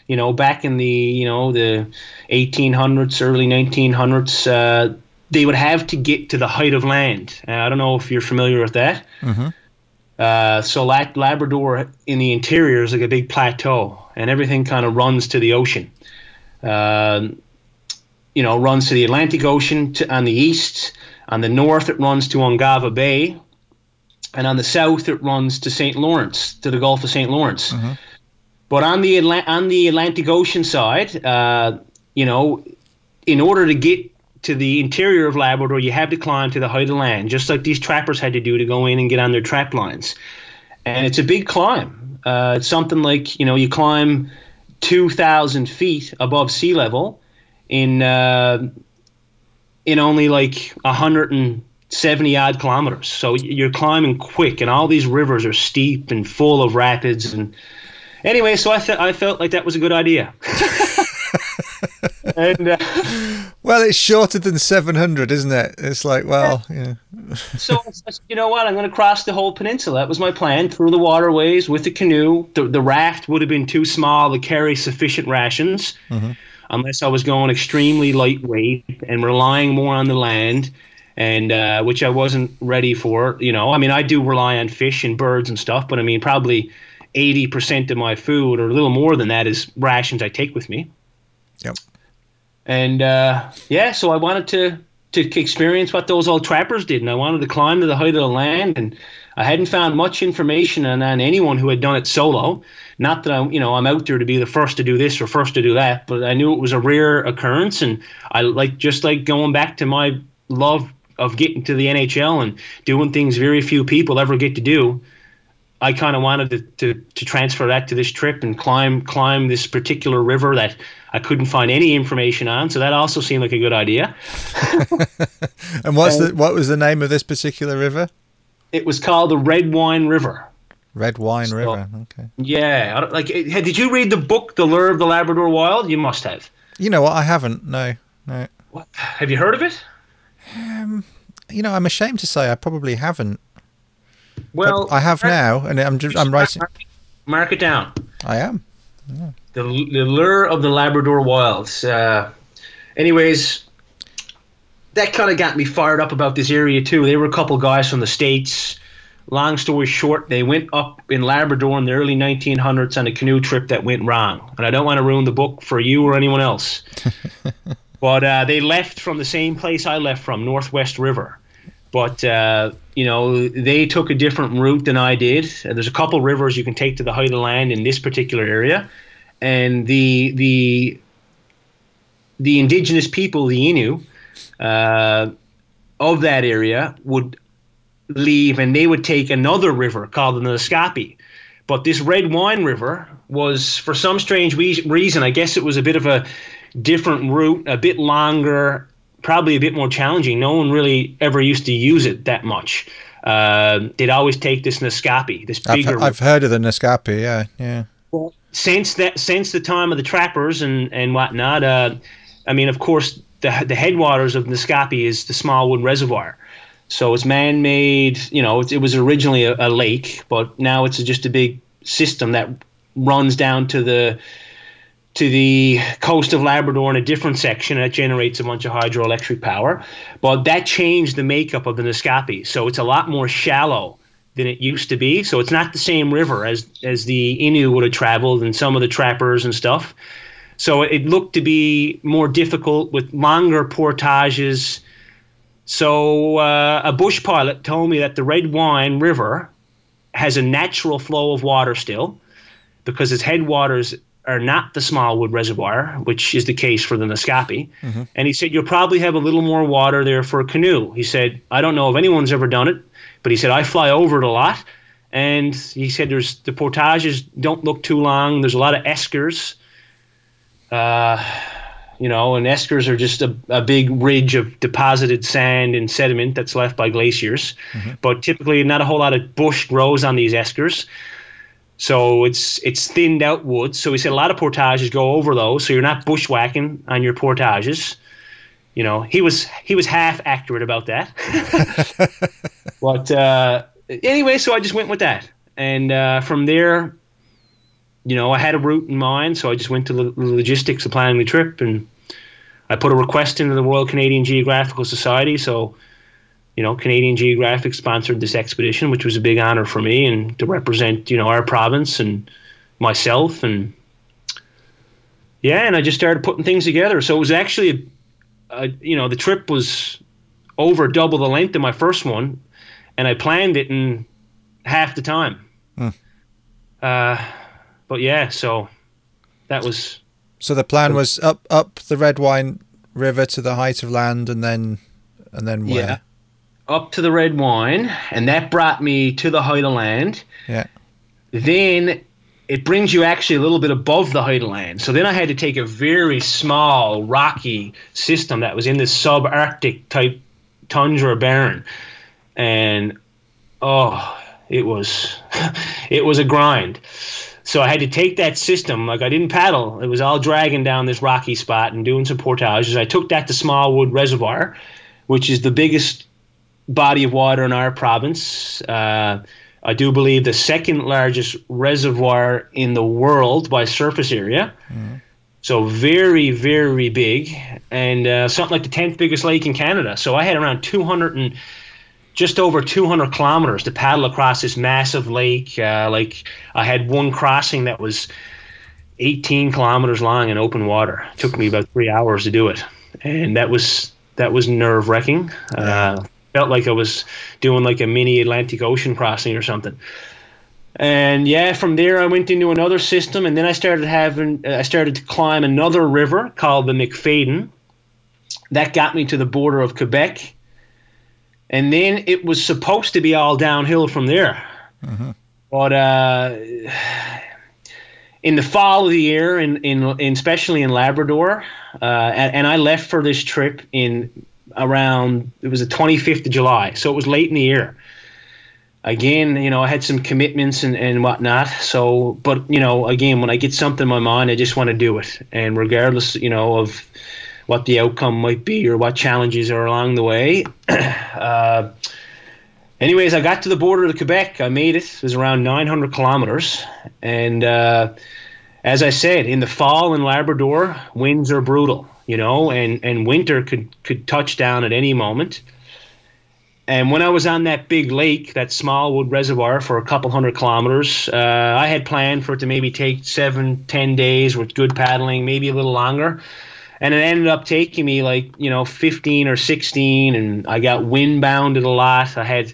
you know, back in the, you know, the 1800s, early 1900s, uh, they would have to get to the height of land. Uh, I don't know if you're familiar with that. Uh, so Labrador in the interior is like a big plateau, and everything kind of runs to the ocean. Uh, you know, runs to the Atlantic Ocean to, on the east. On the north, it runs to Ungava Bay, and on the south, it runs to St. Lawrence, to the Gulf of St. Lawrence. Mm-hmm. But on the Atla- on the Atlantic Ocean side, uh, you know, in order to get to the interior of Labrador, you have to climb to the height of land, just like these trappers had to do to go in and get on their trap lines. And it's a big climb. Uh, it's something like you know you climb two thousand feet above sea level in uh, in only like hundred and seventy odd kilometers. So you're climbing quick, and all these rivers are steep and full of rapids. And anyway, so I I felt like that was a good idea. and uh, well, it's shorter than 700, isn't it? It's like, well, yeah. so you know what? I'm going to cross the whole peninsula. That was my plan through the waterways with the canoe. The, the raft would have been too small to carry sufficient rations, mm-hmm. unless I was going extremely lightweight and relying more on the land. And uh, which I wasn't ready for, you know. I mean, I do rely on fish and birds and stuff, but I mean, probably 80% of my food, or a little more than that, is rations I take with me. Yep. And uh, yeah, so I wanted to to experience what those old trappers did, and I wanted to climb to the height of the land. And I hadn't found much information on, on anyone who had done it solo. Not that I'm, you know, I'm out there to be the first to do this or first to do that, but I knew it was a rare occurrence, and I like just like going back to my love of getting to the NHL and doing things very few people ever get to do. I kind of wanted to, to, to transfer that to this trip and climb climb this particular river that I couldn't find any information on. So that also seemed like a good idea. and what's the what was the name of this particular river? It was called the Red Wine River. Red Wine so, River. Okay. Yeah, like did you read the book The Lure of the Labrador Wild? You must have. You know what? I haven't. No, no. What? Have you heard of it? Um, you know, I'm ashamed to say I probably haven't. Well, but I have now, and I'm just I'm writing. Mark it down. I am. Yeah. The, the lure of the Labrador wilds. Uh, anyways, that kind of got me fired up about this area too. They were a couple guys from the states. Long story short, they went up in Labrador in the early 1900s on a canoe trip that went wrong. And I don't want to ruin the book for you or anyone else. but uh, they left from the same place I left from, North West River. But uh, you know, they took a different route than I did. There's a couple rivers you can take to the height of land in this particular area, and the the the indigenous people, the Innu, uh, of that area would leave, and they would take another river called the Naskapi. But this Red Wine River was, for some strange reason, I guess it was a bit of a different route, a bit longer, probably a bit more challenging. No one really ever used to use it that much. Uh, they'd always take this Naskapi, this bigger. I've, I've heard of the Naskapi, yeah, yeah. Well, since that, since the time of the trappers and and whatnot, uh, I mean, of course, the the headwaters of Naskapi is the Smallwood Reservoir. So it's man-made. You know, it, it was originally a, a lake, but now it's just a big system that runs down to the to the coast of Labrador in a different section that generates a bunch of hydroelectric power. But that changed the makeup of the Naskapi. So it's a lot more shallow than it used to be. So it's not the same river as, as the Innu would have traveled and some of the trappers and stuff. So it looked to be more difficult with longer portages. So uh, a bush pilot told me that the Red Wine River has a natural flow of water still because its headwaters are not the Smallwood Reservoir, which is the case for the Naskapi. Mm-hmm. And he said, You'll probably have a little more water there for a canoe. He said, I don't know if anyone's ever done it, but he said, I fly over it a lot. And he said, There's the portages don't look too long. There's a lot of eskers. Uh, you know, and eskers are just a, a big ridge of deposited sand and sediment that's left by glaciers. Mm-hmm. But typically, not a whole lot of bush grows on these eskers. So it's it's thinned out wood. So he said a lot of portages go over those, so you're not bushwhacking on your portages. You know, he was he was half accurate about that. but uh, anyway, so I just went with that, and uh, from there, you know, I had a route in mind, so I just went to the logistics of planning the trip, and I put a request into the Royal Canadian Geographical Society. So you know, Canadian Geographic sponsored this expedition, which was a big honor for me and to represent, you know, our province and myself and yeah, and I just started putting things together. So it was actually, a, a, you know, the trip was over double the length of my first one, and I planned it in half the time. Hmm. Uh, but yeah, so that was. So the plan was up up the Red Wine River to the height of land, and then and then where? Yeah, up to the Red Wine, and that brought me to the height of land. Yeah. Then it brings you actually a little bit above the height of land. So then I had to take a very small, rocky system that was in this subarctic type tundra barren, and oh, it was it was a grind. So I had to take that system. Like I didn't paddle; it was all dragging down this rocky spot and doing some portages. I took that to Smallwood Reservoir, which is the biggest body of water in our province. Uh, I do believe the second largest reservoir in the world by surface area. Mm. So very, very big, and uh, something like the tenth biggest lake in Canada. So I had around 200 and just over 200 kilometers to paddle across this massive lake. Uh, like I had one crossing that was 18 kilometers long in open water. It took me about three hours to do it, and that was that was nerve wracking. Uh, felt like I was doing like a mini Atlantic Ocean crossing or something. And yeah, from there I went into another system, and then I started having uh, I started to climb another river called the McPhadyen. That got me to the border of Quebec, and then it was supposed to be all downhill from there. Mm-hmm. But uh, in the fall of the year, in, in, in especially in Labrador, uh, and, and I left for this trip in around it was the 25th of July, so it was late in the year. Again, you know, I had some commitments and, and whatnot. So, but you know, again, when I get something in my mind, I just want to do it, and regardless, you know, of what the outcome might be or what challenges are along the way. uh, anyways, I got to the border of Quebec. I made it. It was around 900 kilometers, and uh, as I said, in the fall in Labrador, winds are brutal you know, and, and winter could, could touch down at any moment. And when I was on that big lake, that Smallwood Reservoir, for a couple hundred kilometers, uh, I had planned for it to maybe take seven, ten days with good paddling, maybe a little longer. And it ended up taking me like, you know, 15 or 16, and I got wind windbounded a lot. I had,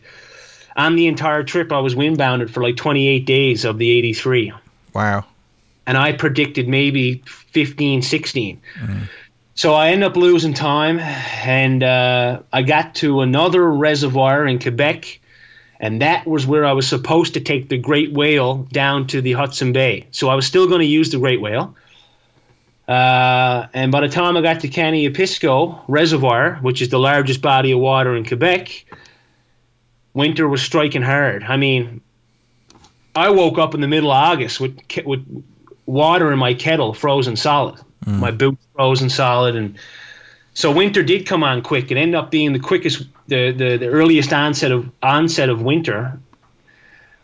on the entire trip, I was windbounded for like 28 days of the 83. Wow. And I predicted maybe 15, 16. Mm. So I ended up losing time, and uh, I got to another reservoir in Quebec, and that was where I was supposed to take the great whale down to the Hudson Bay. So I was still going to use the great whale. Uh, and by the time I got to Caniapiscau Reservoir, which is the largest body of water in Quebec, winter was striking hard. I mean, I woke up in the middle of August with, with water in my kettle frozen solid. Mm. My boots frozen solid, and so winter did come on quick. It ended up being the quickest, the, the, the earliest onset of onset of winter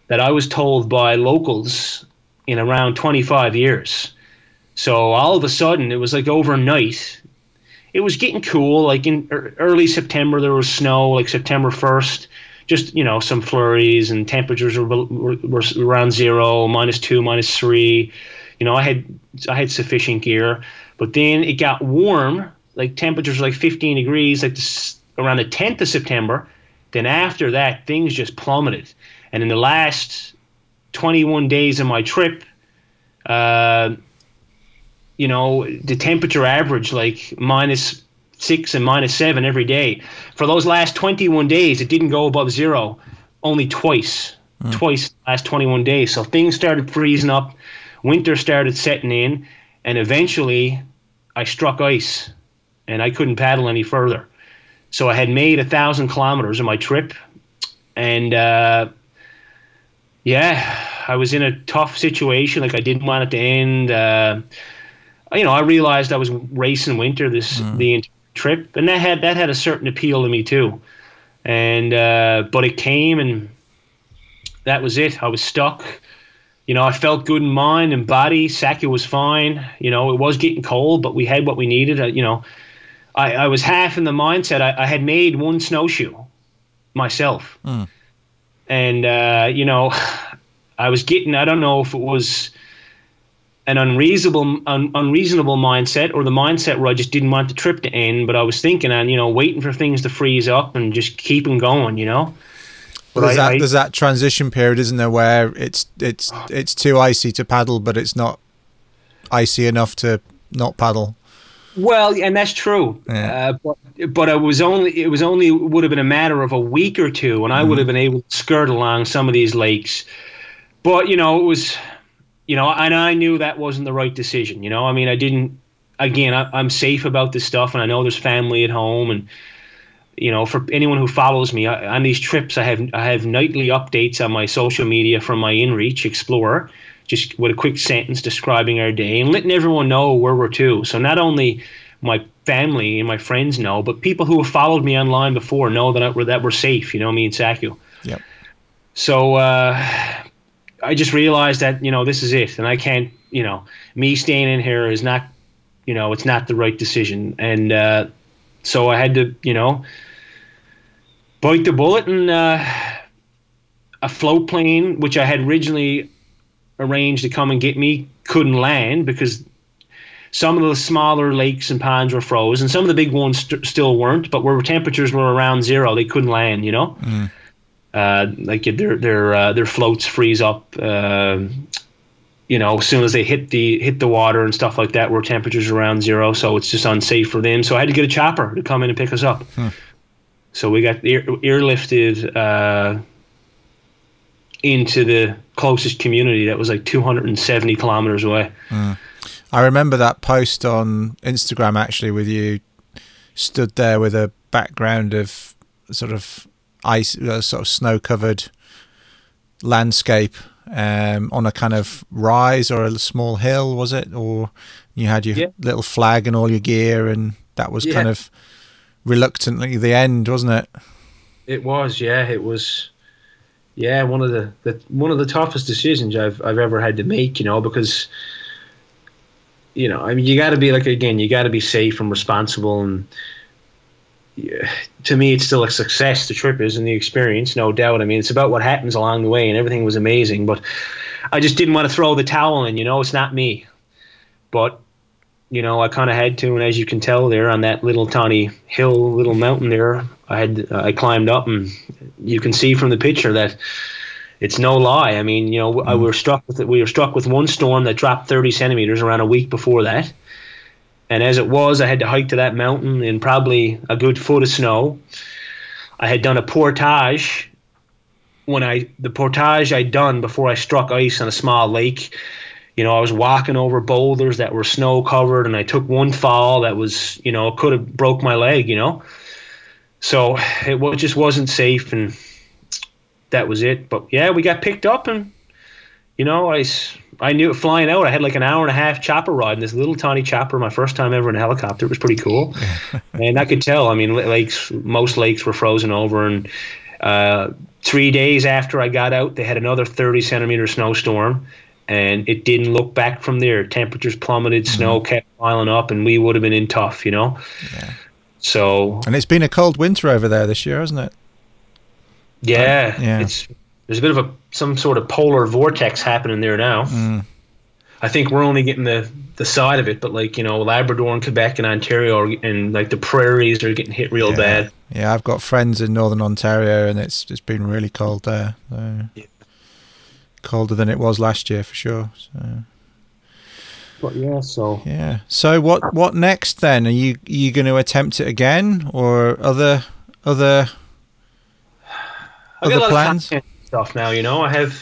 that I was told by locals in around 25 years. So all of a sudden, it was like overnight. It was getting cool. Like in early September, there was snow. Like September 1st, just you know some flurries and temperatures were, were, were around zero, minus two, minus three you know, I had I had sufficient gear, but then it got warm, like temperatures like 15 degrees, like this, around the 10th of September. Then after that, things just plummeted, and in the last 21 days of my trip, uh, you know, the temperature averaged like minus six and minus seven every day. For those last 21 days, it didn't go above zero, only twice, mm. twice last 21 days. So things started freezing up winter started setting in, and eventually I struck ice and I couldn't paddle any further. So I had made a thousand kilometers of my trip, and uh, yeah, I was in a tough situation. Like I didn't want it to end. Uh, you know, I realized I was racing winter this mm. the trip, and that had that had a certain appeal to me too. And uh, but it came, and that was it. I was stuck you know, I felt good in mind and body. Saku was fine. You know, it was getting cold, but we had what we needed. Uh, you know, I, I was half in the mindset. I, I had made one snowshoe, myself. And uh, you know, I was getting I don't know if it was an unreasonable un, unreasonable mindset or the mindset where I just didn't want the trip to end, but I was thinking and you know waiting for things to freeze up and just keeping going, you know. Well, there's that there's that transition period, isn't there, where it's it's it's too icy to paddle, but it's not icy enough to not paddle. Well, and that's true. Yeah. Uh, but but it was only it was only would have been a matter of a week or two, and I would have been able to skirt along some of these lakes. But you know, it was, you know, and I knew that wasn't the right decision. You know, I mean, I didn't. Again, I, I'm safe about this stuff, and I know there's family at home, and you know, for anyone who follows me I, on these trips, I have I have nightly updates on my social media from my InReach Explorer, just with a quick sentence describing our day and letting everyone know where we're to. So not only my family and my friends know, but people who have followed me online before know that I, that we're safe. You know, me and Saku. Yep. So uh, I just realized that you know this is it, and I can't. You know, me staying in here is not. You know, it's not the right decision, and uh, so I had to. You know bite the bullet and uh, a float plane, which I had originally arranged to come and get me, couldn't land because some of the smaller lakes and ponds were frozen. Some of the big ones st- still weren't, but where temperatures were around zero, they couldn't land. You know, Mm. uh, like their their uh, their floats freeze up. Uh, you know, as soon as they hit the hit the water and stuff like that, where temperatures are around zero, so it's just unsafe for them. So I had to get a chopper to come in and pick us up. So we got air, airlifted uh, into the closest community that was like 270 kilometers away. I remember that post on Instagram actually with you stood there with a background of sort of ice, uh, sort of snow covered landscape um, on a kind of rise or a small hill, was it? Or you had your Yeah. little flag and all your gear, and that was kind of reluctantly the end, wasn't it? It was, yeah, it was, yeah, one of the, the one of the toughest decisions I've I've ever had to make. You know, because you know, I mean, you got to be like again, you got to be safe and responsible, and yeah, to me, it's still a success. The trip is and the experience, no doubt. I mean, it's about what happens along the way, and everything was amazing. But I just didn't want to throw the towel in. You know, it's not me, but you know, I kind of had to, and as you can tell there on that little tiny hill, little mountain there, I had I climbed up, and you can see from the picture that it's no lie. I mean, you know, I we were struck with we were struck with one storm that dropped 30 centimeters around a week before that, and as it was, I had to hike to that mountain in probably a good foot of snow. I had done a portage when I the portage I'd done before I struck ice on a small lake. You know, I was walking over boulders that were snow covered, and I took one fall that was, you know, could have broke my leg. You know, so it just wasn't safe, and that was it. But yeah, we got picked up, and you know, I, I knew it flying out. I had like an hour and a half chopper ride in this little tiny chopper. My first time ever in a helicopter. It was pretty cool, and I could tell. I mean, lakes, most lakes were frozen over, and uh, three days after I got out, they had another 30 centimeter snowstorm, and it didn't look back from there. Temperatures plummeted, snow kept piling up, and we would have been in tough, you know. So And it's been a cold winter over there this year, hasn't it? yeah, Yeah. it's there's a bit of a some sort of polar vortex happening there now. Mm. I think we're only getting the the side of it, but like you know, Labrador and Quebec and Ontario are, and like the prairies are getting hit real yeah. bad. Yeah, I've got friends in northern Ontario, and it's it's been really cold there. So. Yeah. Colder than it was last year for sure. So, But yeah, so yeah. So what what next then? Are you are you going to attempt it again, or other other I got a other lot plans? of stuff now. You know, I have.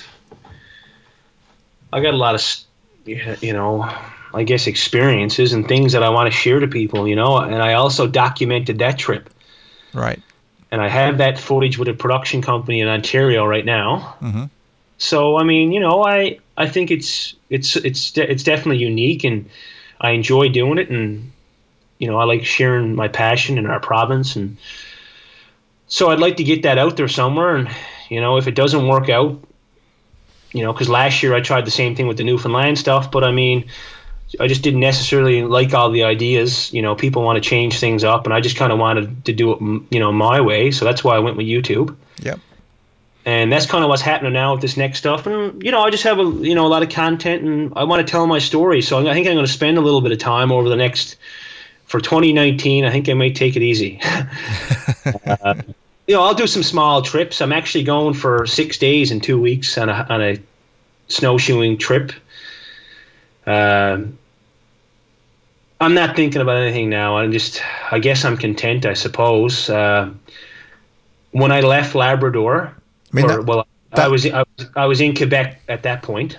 I got a lot of, you know, I guess experiences and things that I want to share to people. You know, and I also documented that trip, Right. and I have that footage with a production company in Ontario right now. Mm Mhm. So I mean, you know, I I think it's it's it's de- it's definitely unique, and I enjoy doing it, and you know, I like sharing my passion in our province, and so I'd like to get that out there somewhere, and you know, if it doesn't work out, you know, because last year I tried the same thing with the Newfoundland stuff, but I mean, I just didn't necessarily like all the ideas. You know, people want to change things up, and I just kind of wanted to do it, you know, my way. So that's why I went with YouTube. Yep. And that's kind of what's happening now with this next stuff. And you know, I just have a you know a lot of content, and I want to tell my story. So I think I'm going to spend a little bit of time over the next for 2019. I think I might take it easy. uh, you know, I'll do some small trips. I'm actually going for six days and two weeks on a on a snowshoeing trip. Uh, I'm not thinking about anything now. I'm just, I guess I'm content. I suppose. Uh, when I left Labrador, mean, or, that- well, that- I was I was I was in Quebec at that point.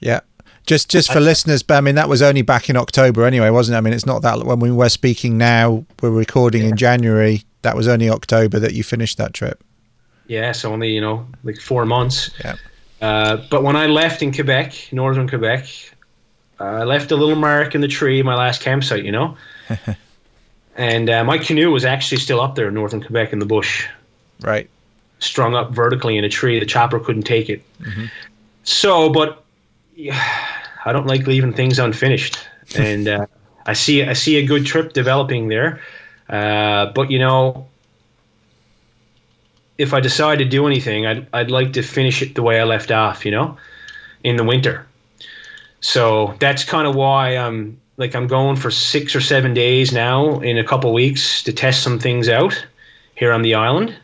Yeah. Just just for listeners, but I mean that was only back in October anyway, wasn't it? I mean it's not that when we were speaking now, we're recording in January. That was only October that you finished that trip. Yeah, so only you know like four months. Yeah. Uh, but when I left in Quebec, northern Quebec, uh, I left a little mark in the tree, my last campsite, you know. and uh, my canoe was actually still up there in northern Quebec in the bush, Right. Strung up vertically in a tree. The chopper couldn't take it. So, but yeah, I don't like leaving things unfinished, and uh, I see I see a good trip developing there. Uh, but you know, if I decide to do anything, I'd I'd like to finish it the way I left off. You know, in the winter. So that's kind of why I'm like I'm going for six or seven days now in a couple weeks to test some things out here on the island.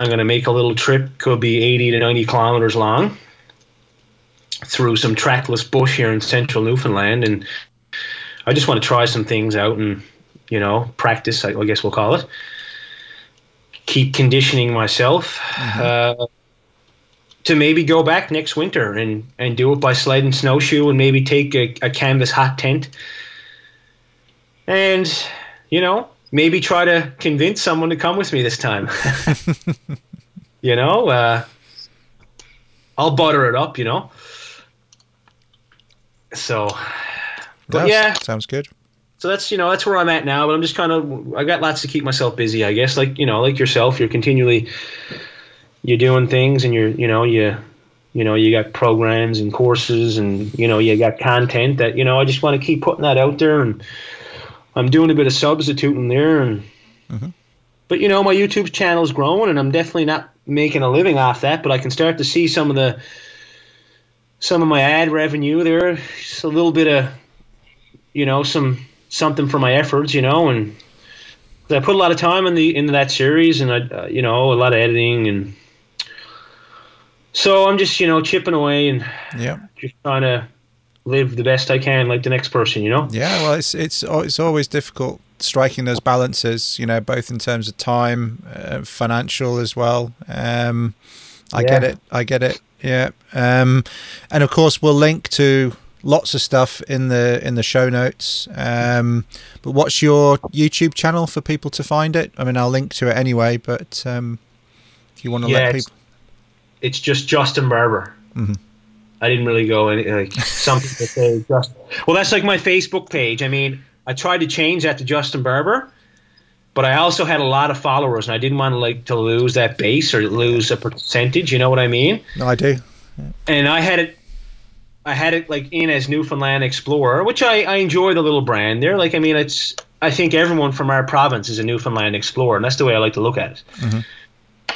I'm going to make a little trip, could be 80 to 90 kilometers long, through some trackless bush here in central Newfoundland. And I just want to try some things out and, you know, practice, I I guess we'll call it. Keep conditioning myself uh, to maybe go back next winter and, and do it by sled and snowshoe and maybe take a, a canvas hot tent. And, you know, maybe try to convince someone to come with me this time. you know, uh, I'll butter it up, you know. So, but yeah, Sounds good. so that's you know that's where I'm at now. But I'm just kind of I got lots to keep myself busy. I guess like you know like yourself, you're continually you're doing things and you're you know you you know you got programs and courses and you know you got content that you know I just want to keep putting that out there and I'm doing a bit of substituting there and but you know my YouTube channel is growing and I'm definitely not making a living off that but I can start to see some of the some of my ad revenue there just a little bit of you know some something for my efforts you know and I put a lot of time in the into that series and I uh, you know a lot of editing and so I'm just you know chipping away and Yeah. just trying to live the best I can like the next person you know Yeah, well, it's it's it's always difficult striking those balances, you know, both in terms of time, uh, financial as well. Um, I get it. I get it. Yeah. Um, and of course, we'll link to lots of stuff in the in the show notes. Um, but what's your YouTube channel for people to find it? I mean, I'll link to it anyway. But um, if you want to Yeah, let it's- people, it's just Justin Barbour. Mm Mhm. I didn't really go any like some people say just well that's like my Facebook page. I mean, I tried to change that to Justin Barbour, but I also had a lot of followers and I didn't want to like to lose that base or lose a percentage, you know what I mean? no, I do. And I had it I had it like in as Newfoundland Explorer, which I, I enjoy the little brand there. Like I mean it's I think everyone from our province is a Newfoundland Explorer, and that's the way I like to look at it.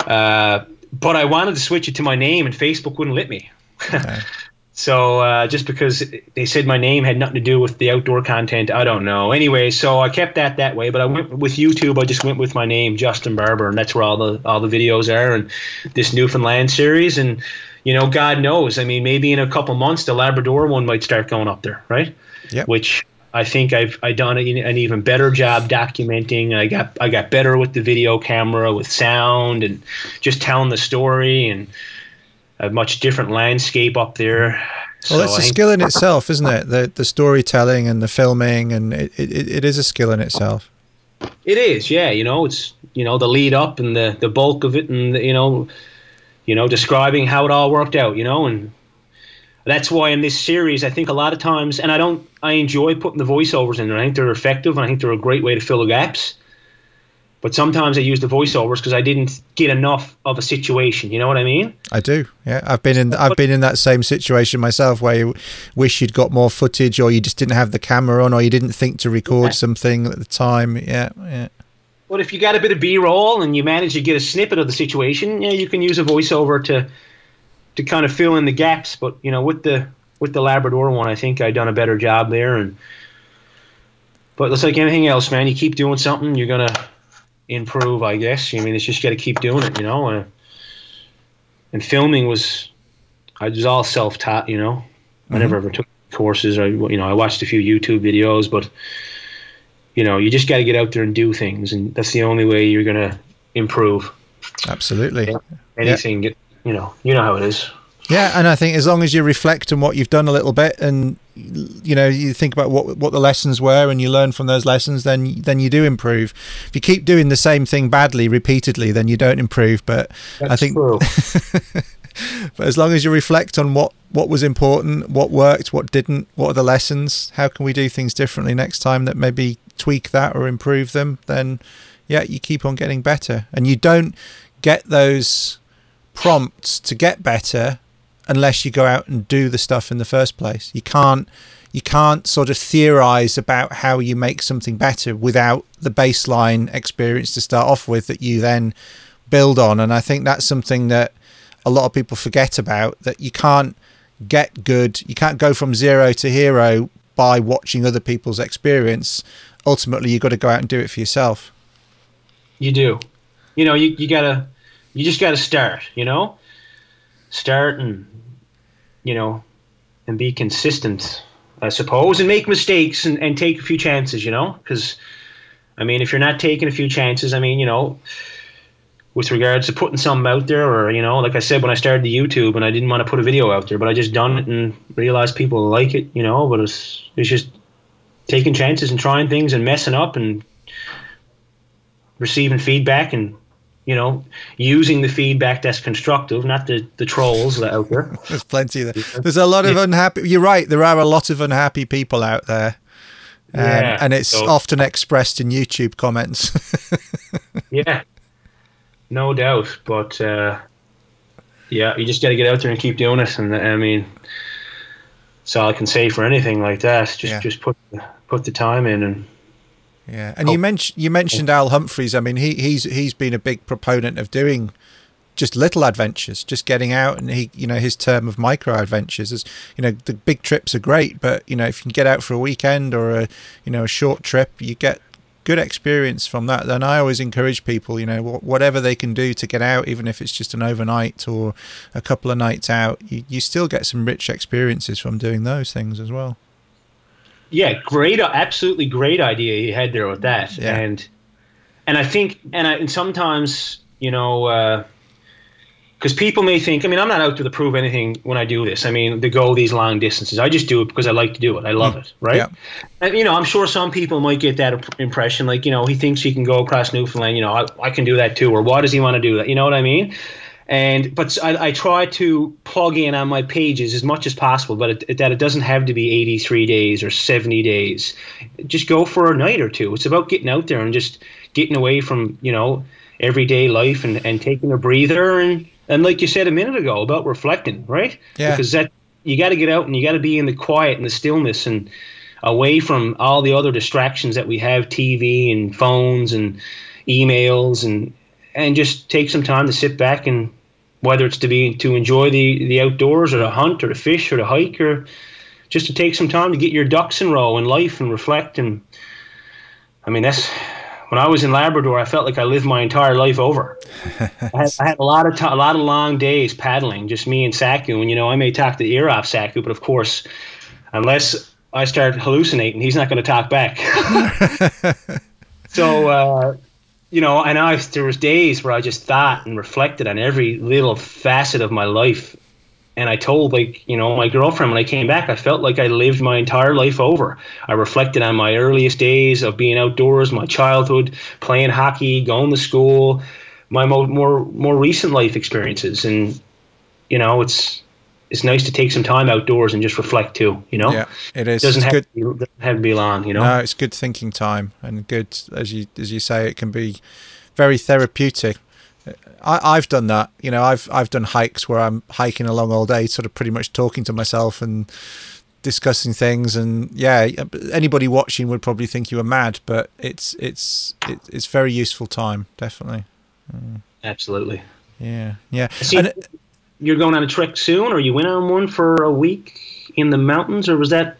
Uh, but I wanted to switch it to my name, and Facebook wouldn't let me. so uh, just because they said my name had nothing to do with the outdoor content, I don't know. Anyway, so I kept that that way. But I went with YouTube. I just went with my name, Justin Barbour, and that's where all the all the videos are, and this Newfoundland series, and you know, God knows. I mean, maybe in a couple months, the Labrador one might start going up there, right? Yep. Which I think I've I done an an even better job documenting. I got I got better with the video camera, with sound, and just telling the story, and a much different landscape up there. Well, So it's a skill in itself, isn't it? The the storytelling and the filming, and it, it, it is a skill in itself. It is, yeah. You know, it's you know the lead up and the the bulk of it, and the, you know, you know, describing how it all worked out. You know, and that's why in this series, I think a lot of times, and I don't, I enjoy putting the voiceovers in there. I think they're effective, and I think they're a great way to fill the gaps. But sometimes I use the voiceovers because I didn't get enough of a situation. You know what I mean? I do. Yeah, I've been in. I've been in that same situation myself, where you wish you'd got more footage, or you just didn't have the camera on, or you didn't think to record yeah. something at the time. Yeah, yeah. But if you got a bit of B-roll and you manage to get a snippet of the situation, yeah, you can use a voiceover to to kind of fill in the gaps. But you know, with the with the Labrador one, I think I done a better job there. And but it's like anything else, man. You keep doing something, you're gonna improve, I guess. I mean, it's just got to keep doing it, you know. Uh, and filming was, I was all self-taught, you know. Mm-hmm. I never ever took courses. I, you know, I watched a few YouTube videos, but you know, you just got to get out there and do things, and that's the only way you're gonna improve. Absolutely. Anything, yeah. you know, you know how it is. Yeah, and I think as long as you reflect on what you've done a little bit, and you know you think about what what the lessons were, and you learn from those lessons, then then you do improve. If you keep doing the same thing badly repeatedly, then you don't improve. But That's I think, but as long as you reflect on what what was important, what worked, what didn't, what are the lessons, how can we do things differently next time that maybe tweak that or improve them, then yeah, you keep on getting better, and you don't get those prompts to get better unless you go out and do the stuff in the first place. You can't you can't sort of theorize about how you make something better without the baseline experience to start off with that you then build on. And I think that's something that a lot of people forget about that you can't get good, you can't go from zero to hero by watching other people's experience. Ultimately, you've got to go out and do it for yourself. You do. You know, you, you gotta, you just gotta start, you know? Start and you know, and be consistent, I suppose, and make mistakes and, and take a few chances, you know, because, I mean, if you're not taking a few chances, I mean, you know, with regards to putting something out there, or you know, like I said when I started the YouTube, and I didn't want to put a video out there, but I just done it and realized people like it, you know. But it's it's just taking chances and trying things and messing up and receiving feedback and you know, using the feedback that's constructive, not the, the trolls that out there. There's plenty there. There's a lot of unhappy. You're right. There are a lot of unhappy people out there. Um, yeah, and it's so, often expressed in YouTube comments. yeah, no doubt. But uh, yeah, you just got to get out there and keep doing it. And I mean, that's all I can say for anything like that. Just yeah. just put put the time in and yeah, and oh. you mentioned you mentioned Al Humphreys. I mean, he he's he's been a big proponent of doing just little adventures, just getting out, and he you know his term of micro adventures is you know the big trips are great, but you know if you can get out for a weekend or a you know a short trip, you get good experience from that. And I always encourage people, you know, whatever they can do to get out, even if it's just an overnight or a couple of nights out, you, you still get some rich experiences from doing those things as well yeah, great, absolutely great idea he had there with that, yeah. and and I think and I and sometimes you know. because uh, people may think, I mean, I'm not out to prove anything when I do this. I mean, to go these long distances, I just do it because I like to do it. I love mm. it, right? Yeah. And you know, I'm sure some people might get that impression, like you know, he thinks he can go across Newfoundland. You know, I, I can do that too, or why does he want to do that? You know what I mean? And but I, I, try to plug in on my pages as much as possible but it, that it doesn't have to be 83 days or 70 days. Just go for a night or two. It's about getting out there and just getting away from you know everyday life and, and taking a breather and and like you said a minute ago about reflecting right? Yeah. Because that you got to get out and you got to be in the quiet and the stillness and away from all the other distractions that we have tv and phones and emails and and just take some time to sit back and whether it's to be to enjoy the the outdoors or to hunt or to fish or to hike or just to take some time to get your ducks in row in life and reflect and I mean that's when I was in Labrador I felt like I lived my entire life over. I, had, I, had, a lot of t- a lot of long days paddling just me and Saku and you know I may talk the ear off Saku but of course unless I start hallucinating he's not going to talk back. so uh, you know, and I there was days where I just thought and reflected on every little facet of my life. And I told like, you know, my girlfriend when I came back, I felt like I lived my entire life over. I reflected on my earliest days of being outdoors, my childhood, playing hockey, going to school, my more more, more recent life experiences and you know, it's it's nice to take some time outdoors and just reflect too. You know, Yeah, it is. it doesn't have, be, doesn't have to be long. You know, No, it's good thinking time and good as you as you say. It can be very therapeutic. I, I've done that. You know, I've I've done hikes where I'm hiking along all day, sort of pretty much talking to myself and discussing things. And yeah, anybody watching would probably think you were mad, but it's it's it, it's very useful time, definitely. Mm. absolutely. Yeah, yeah. See, And you're going on a trek soon, or you went on one for a week in the mountains, or was that?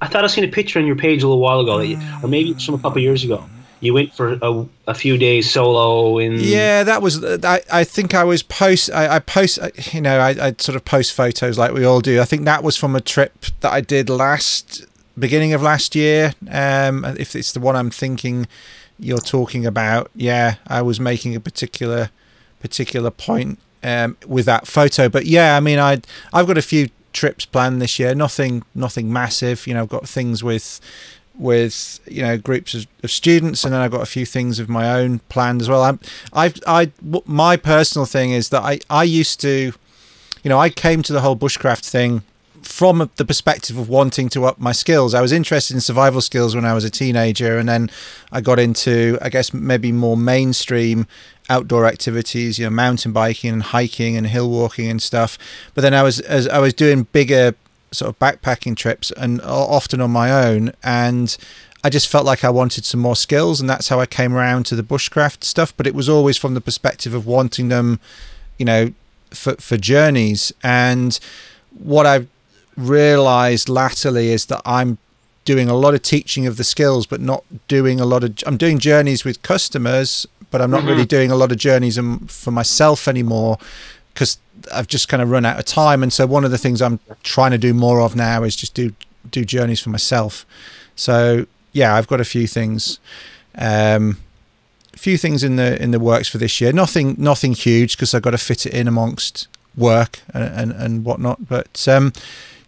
I thought I seen a picture on your page a little while ago, you, or maybe from a couple of years ago. You went for a, a few days solo in. Yeah, that was. I, I think I was post. I, I post. You know, I, I sort of post photos like we all do. I think that was from a trip that I did last beginning of last year. Um, if it's the one I'm thinking you're talking about, yeah, I was making a particular particular point um, with that photo. But yeah, I mean, I I've got a few trips planned this year. Nothing nothing massive. You know, I've got things with with you know groups of, of students and then I've got a few things of my own planned as well I'm I've I my personal thing is that I I used to you know I came to the whole bushcraft thing from the perspective of wanting to up my skills I was interested in survival skills when I was a teenager and then I got into I guess maybe more mainstream outdoor activities you know mountain biking and hiking and hill walking and stuff. But then I was as I was doing bigger sort of backpacking trips and often on my own and I just felt like I wanted some more skills and that's how I came around to the bushcraft stuff. But it was always from the perspective of wanting them you know for for journeys. And what I've realized latterly is that I'm doing a lot of teaching of the skills but not doing a lot of I'm doing journeys with customers but I'm not Mhm. really doing a lot of journeys for myself anymore because I've just kind of run out of time. And so one of the things I'm trying to do more of now is just do do journeys for myself. So yeah, I've got a few things, um, a few things in the in the works for this year. Nothing nothing huge because I've got to fit it in amongst work and and, and whatnot. But um,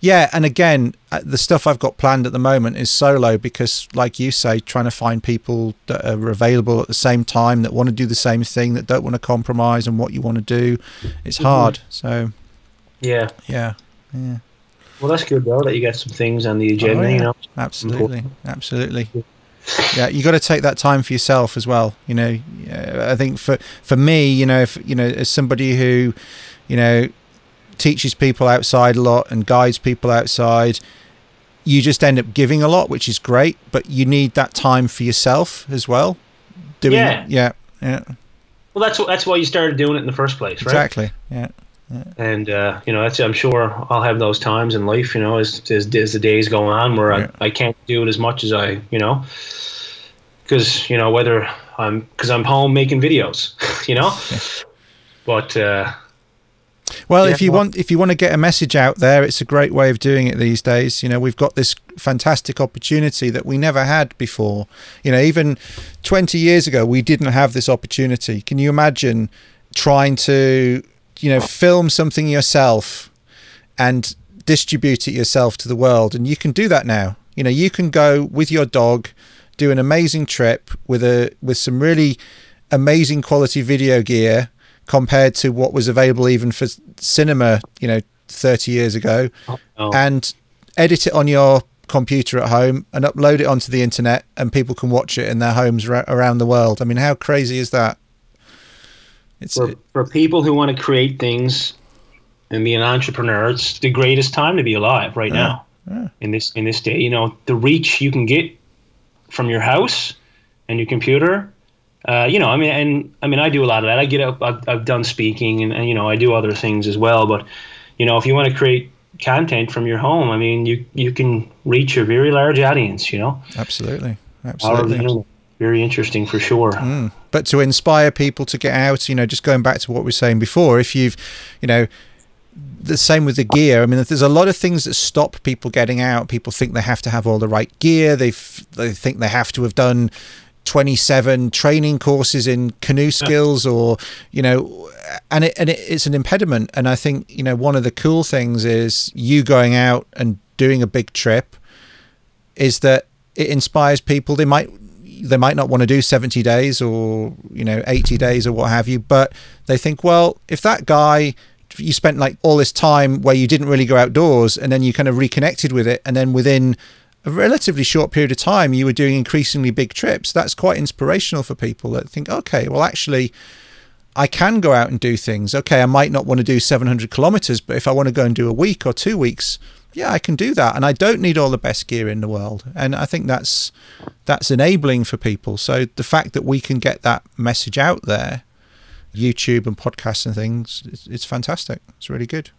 yeah, and again, uh, the stuff I've got planned at the moment is solo because, like you say, trying to find people that are available at the same time that want to do the same thing, that don't want to compromise on what you want to do, it's hard. So Yeah. yeah, yeah, Well, that's good though that you got some things on the agenda. Oh, yeah. You know. absolutely, absolutely. Yeah, you got to take that time for yourself as well. You know, I think for for me, you know, if you know, as somebody who, you know, teaches people outside a lot and guides people outside, you just end up giving a lot, which is great. But you need that time for yourself as well. Doing, Yeah. yeah, yeah, Well, that's that's why you started doing it in the first place, right? exactly. Yeah, And uh, you know, that's I'm sure I'll have those times in life. You know, as as, as the days go on, where Yeah. I, I can't do it as much as I, you know, because you know whether I'm because I'm home making videos, you know. But uh, Well, Yeah, if you well- want if you want to get a message out there, it's a great way of doing it these days. You know, we've got this fantastic opportunity that we never had before. You know, even 20 years ago we didn't have this opportunity. Can you imagine trying to, you know, film something yourself and distribute it yourself to the world and you can do that now. You know, you can go with your dog do an amazing trip with a with some really amazing quality video gear compared to what was available even for cinema, you know, 30 years ago, oh, and edit it on your computer at home and upload it onto the internet, and people can watch it in their homes ra- around the world. I mean, how crazy is that? It's for for people who want to create things and be an entrepreneur, it's the greatest time to be alive right now. yeah. In this in this day, you know, the reach you can get from your house and your computer. Uh, you know, I mean, and I mean, I do a lot of that. I get up. I've, I've done speaking, and, and you know, I do other things as well. But you know, if you want to create content from your home, I mean, you you can reach a very large audience. You know, absolutely, Power of the absolutely. very interesting for sure. Mm. But to inspire people to get out, you know, just going back to what we were saying before, if you've, you know, the same with the gear. I mean, there's a lot of things that stop people getting out. People think they have to have all the right gear. They they think they have to have done 27 training courses in canoe skills, or you know, and it and it, it's an impediment. And I think you know one of the cool things is you going out and doing a big trip is that it inspires people. They might they might not want to do 70 days or you know 80 days or what have you but they think well if that guy you spent like all this time where you didn't really go outdoors and then you kind of reconnected with it and then within a relatively short period of time you were doing increasingly big trips. That's quite inspirational for people that think okay well actually I can go out and do things. Okay I might not want to do 700 kilometers but if I want to go and do a week or two weeks yeah I can do that. And I don't need all the best gear in the world. And I think that's that's enabling for people. So the fact that we can get that message out there YouTube and podcasts and things it's, it's fantastic. It's really good.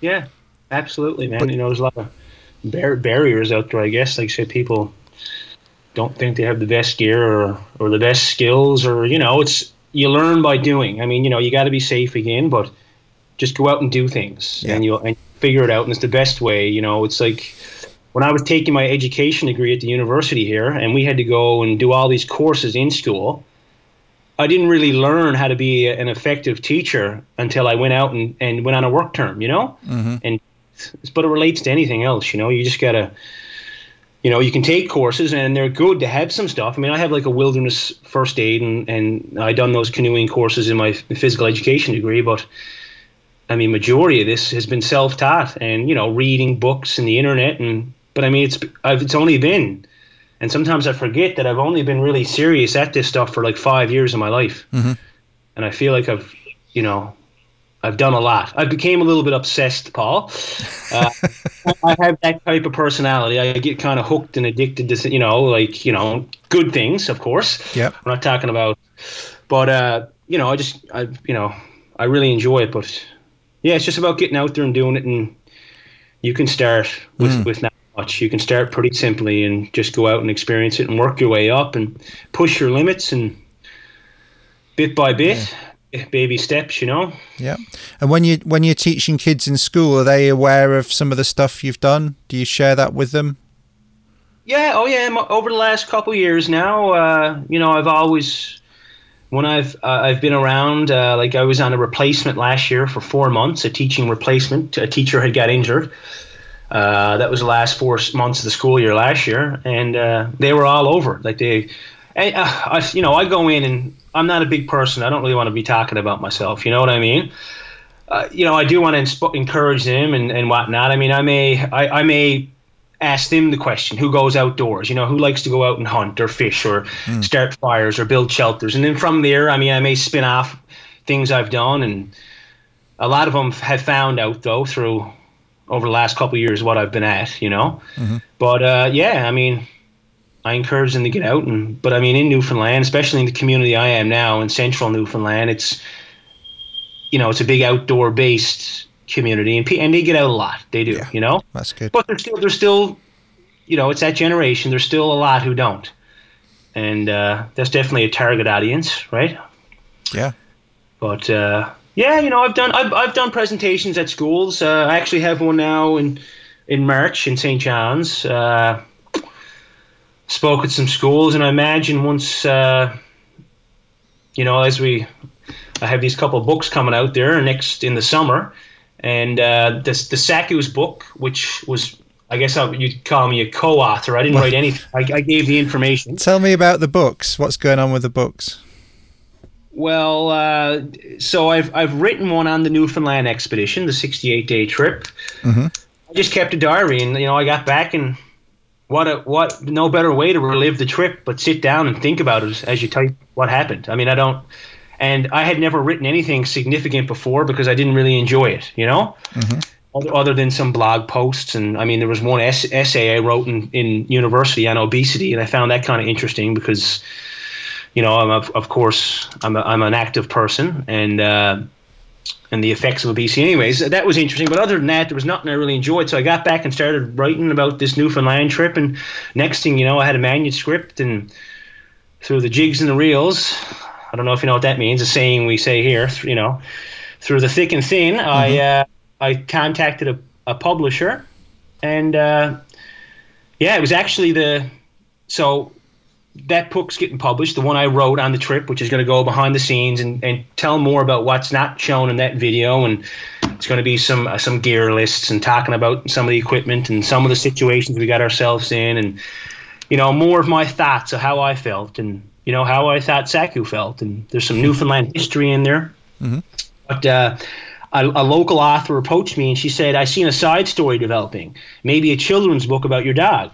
Yeah absolutely man. But, you know there's a lot of bar- barriers out there. I guess, like say, people don't think they have the best gear or or the best skills, or you know, it's you learn by doing. I mean, you know, you got to be safe again, but just go out and do things, yeah. and you'll and figure it out. And it's the best way. You know, it's like when I was taking my education degree at the university here, and we had to go and do all these courses in school. I didn't really learn how to be an effective teacher until I went out and, and went on a work term, you know, mm-hmm. and but it relates to anything else. You know, you just gotta, you know, you can take courses and they're good to have some stuff. I mean, I have like a wilderness first aid and and I done those canoeing courses in my physical education degree, but I mean, majority of this has been self taught and you know, reading books and the internet and. But I mean, it's I've, it's only been, and sometimes I forget that I've only been really serious at this stuff for like five years of my life, mm-hmm. and I feel like I've, you know, I've done a lot. I became a little bit obsessed, Paul. Uh, I have that type of personality. I get kind of hooked and addicted to, you know, like you know, good things, of course. Yeah. I'm not talking about, but uh, you know, I just, I, you know, I really enjoy it. But yeah, it's just about getting out there and doing it, and you can start with mm. with not much. You can start pretty simply and just go out and experience it and work your way up and push your limits and bit by bit. Yeah baby steps, you know. Yeah. And when you when you're teaching kids in school, are they aware of some of the stuff you've done? Do you share that with them? Yeah. Oh, yeah. Over the last couple years now, uh, you know, I've always when I've uh, I've been around, uh, like I was on a replacement last year for four months, a teaching replacement. A teacher had got injured. Uh, that was the last four months of the school year last year, and uh, they were all over. Like they, I, uh, I, you know, I go in and I'm not a big person. I don't really want to be talking about myself. You know what I mean? Uh, you know, I do want to insp- encourage them and, and whatnot. I mean, I may I, I may ask them the question who goes outdoors you know who likes to go out and hunt or fish or mm. start fires or build shelters and then from there i mean i may spin off things i've done and a lot of them have found out though through over the last couple years what i've been at you know mm-hmm. but uh, yeah i mean I encourage them to get out and but I mean in Newfoundland, especially in the community I am now in central Newfoundland, it's you know, it's a big outdoor based community and and they get out a lot. They do, yeah, you know. That's good. But there's still there's still you know, it's that generation. There's still a lot who don't. And uh, that's definitely a target audience, right? Yeah. But uh, yeah, you know, I've done I've, I've done presentations at schools. Uh, I actually have one now in in March in St. John's. Spoke at some schools, and I imagine once, uh, you know, as we, I have these couple of books coming out there next in the summer, and uh, the the Saku's book, which was. I guess I, you'd call me a co-author. I didn't write anything. I, I gave the information. Tell me about the books. What's going on with the books? Well, uh, so I've I've written one on the Newfoundland expedition, the 68 day trip. Mm-hmm. I just kept a diary, and you know, I got back and what a, what no better way to relive the trip but sit down and think about it as you type what happened. I mean, I don't, and I had never written anything significant before because I didn't really enjoy it, you know. Mm-hmm. Other, other than some blog posts, and I mean, there was one es- essay I wrote in, in university on obesity, and I found that kind of interesting because, you know, I'm of, of course I'm a, I'm an active person, and uh, and the effects of obesity. Anyways, that was interesting. But other than that, there was nothing I really enjoyed. So I got back and started writing about this Newfoundland trip. And next thing you know, I had a manuscript and through the jigs and the reels. I don't know if you know what that means. A saying we say here. You know, through the thick and thin. Mm-hmm. I uh, I contacted a, a publisher, and uh, yeah, it was actually the so that book's getting published, the one I wrote on the trip, which is going to go behind the scenes and, and tell more about what's not shown in that video. And it's going to be some uh, some gear lists and talking about some of the equipment and some of the situations we got ourselves in, and you know more of my thoughts of how I felt and you know how I thought Saku felt. And there's some Newfoundland history in there. Mm-hmm. But uh, a, a, local author approached me and she said, "I seen a side story developing, maybe a children's book about your dog."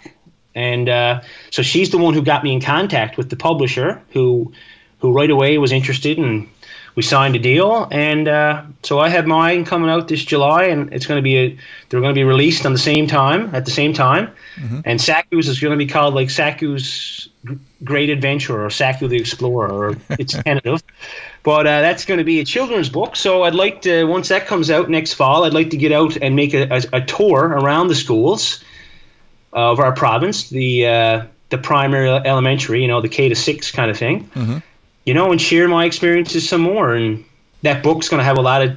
And uh, so she's the one who got me in contact with the publisher, who who right away was interested, and we signed a deal. And uh, so I have mine coming out this July, and it's going to be a, they're going to be released on the same time at the same time. Mm-hmm. And Saku's is going to be called like Saku's Great Adventure or Saku the Explorer, or it's tentative. But uh, that's going to be a children's book. So I'd like to, once that comes out next fall, I'd like to get out and make a, a, a tour around the schools of our province, the uh, the primary elementary, you know, the K to six kind of thing, mm-hmm. you know, and share my experiences some more. And that book's going to have a lot of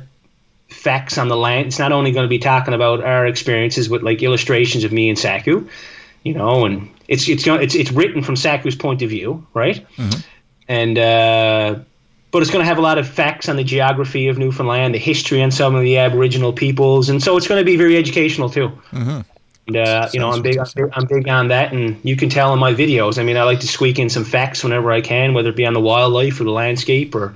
facts on the land. It's not only going to be talking about our experiences with like illustrations of me and Saku, you know, and it's it's it's it's written from Saku's point of view, right? Mm-hmm. And uh, but it's going to have a lot of facts on the geography of Newfoundland, the history on some of the Aboriginal peoples, and so it's going to be very educational too. Mm-hmm. And uh, you know, I'm big, I'm big on that, and you can tell in my videos. I mean, I like to squeak in some facts whenever I can, whether it be on the wildlife or the landscape or.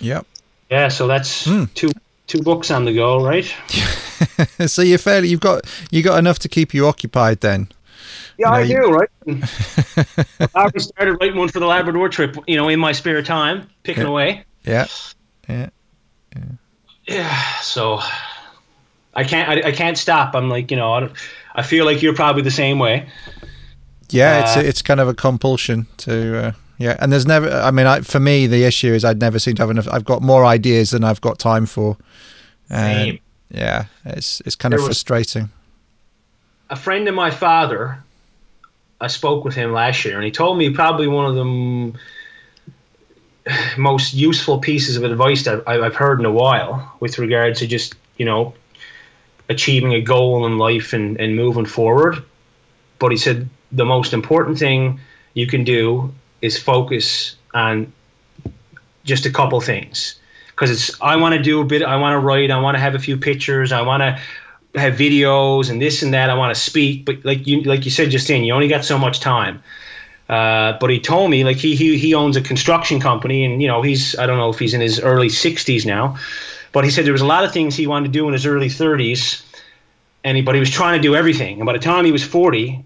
Yep. Yeah, so that's mm. two two books on the go, right? so you're fairly you've got you got enough to keep you occupied then. Yeah, you know, I you... do, right? I already started writing one for the Labrador trip, you know, in my spare time, picking yeah. away. Yeah. Yeah. Yeah. Yeah. So I can't I, I can't stop. I'm like, you know, I, I feel like you're probably the same way. Yeah, uh, it's it's kind of a compulsion to uh, yeah, and there's never. I mean, I, for me, the issue is I'd never seem to have enough. I've got more ideas than I've got time for. And same. Yeah, it's it's kind there of frustrating. A friend of my father, I spoke with him last year, and he told me probably one of the most useful pieces of advice that I've heard in a while with regard to just you know achieving a goal in life and, and moving forward. But he said the most important thing you can do is focus on just a couple things. Because it's I want to do a bit, I want to write, I want to have a few pictures, I want to have videos and this and that. I want to speak, but like you like you said, Justine, you only got so much time. Uh, but he told me like he, he he owns a construction company and you know he's I don't know if he's in his early 60s now but he said there was a lot of things he wanted to do in his early 30s, and he, but he was trying to do everything. And by the time he was 40,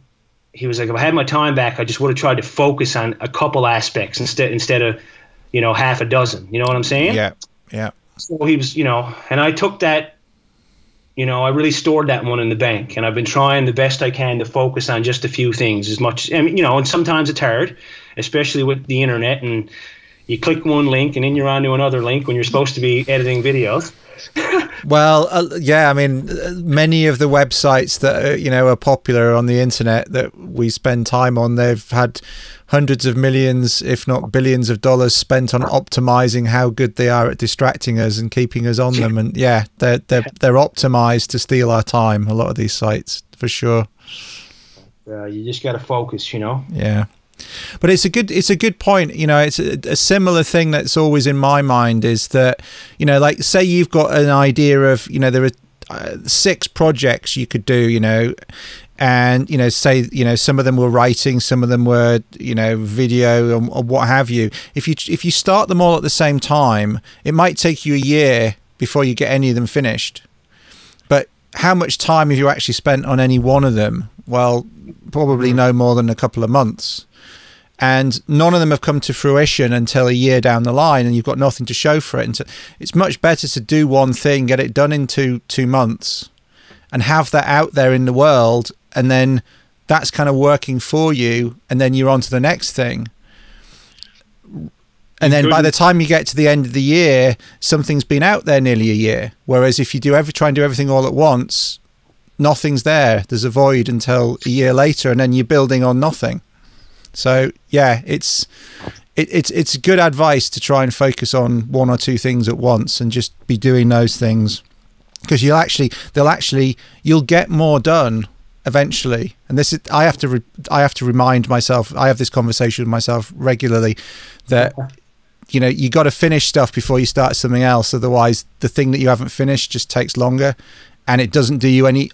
he was like, if I had my time back, I just would have tried to focus on a couple aspects instead instead of, you know, half a dozen. You know what I'm saying? Yeah, yeah. So he was, you know, and I took that. You know, I really stored that one in the bank, and I've been trying the best I can to focus on just a few things as much. I mean, you know, and sometimes it's hard, especially with the internet and you click one link and then you're on to another link when you're supposed to be editing videos. well, uh, yeah, I mean, many of the websites that uh, you know are popular on the internet that we spend time on, they've had hundreds of millions, if not billions, of dollars spent on optimizing how good they are at distracting us and keeping us on them. And yeah, they're they're they're optimized to steal our time. A lot of these sites, for sure. Uh, you just got to focus, you know. Yeah. But it's a good it's a good point. You know, it's a, a, similar thing that's always in my mind is that you know, like say you've got an idea of you know there are uh, six projects you could do. You know, and you know say you know some of them were writing some of them were you know video or, or, what have you if you if you start them all at the same time it might take you a year before you get any of them finished but how much time have you actually spent on any one of them well probably no more than a couple of months and none of them have come to fruition until a year down the line and you've got nothing to show for it. And so it's much better to do one thing get it done in two two months and have that out there in the world and then that's kind of working for you and then you're on to the next thing. And then by the time you get to the end of the year something's been out there nearly a year. Whereas if you do every try and do everything all at once nothing's there. There's a void until a year later and then you're building on nothing so yeah, it's it, it's it's good advice to try and focus on one or two things at once and just be doing those things. Because you'll actually they'll actually you'll get more done eventually. And this is i have to re, i have to remind myself i have this conversation with myself regularly that you know you got to finish stuff before you start something else. Otherwise the thing that you haven't finished just takes longer and it doesn't do you any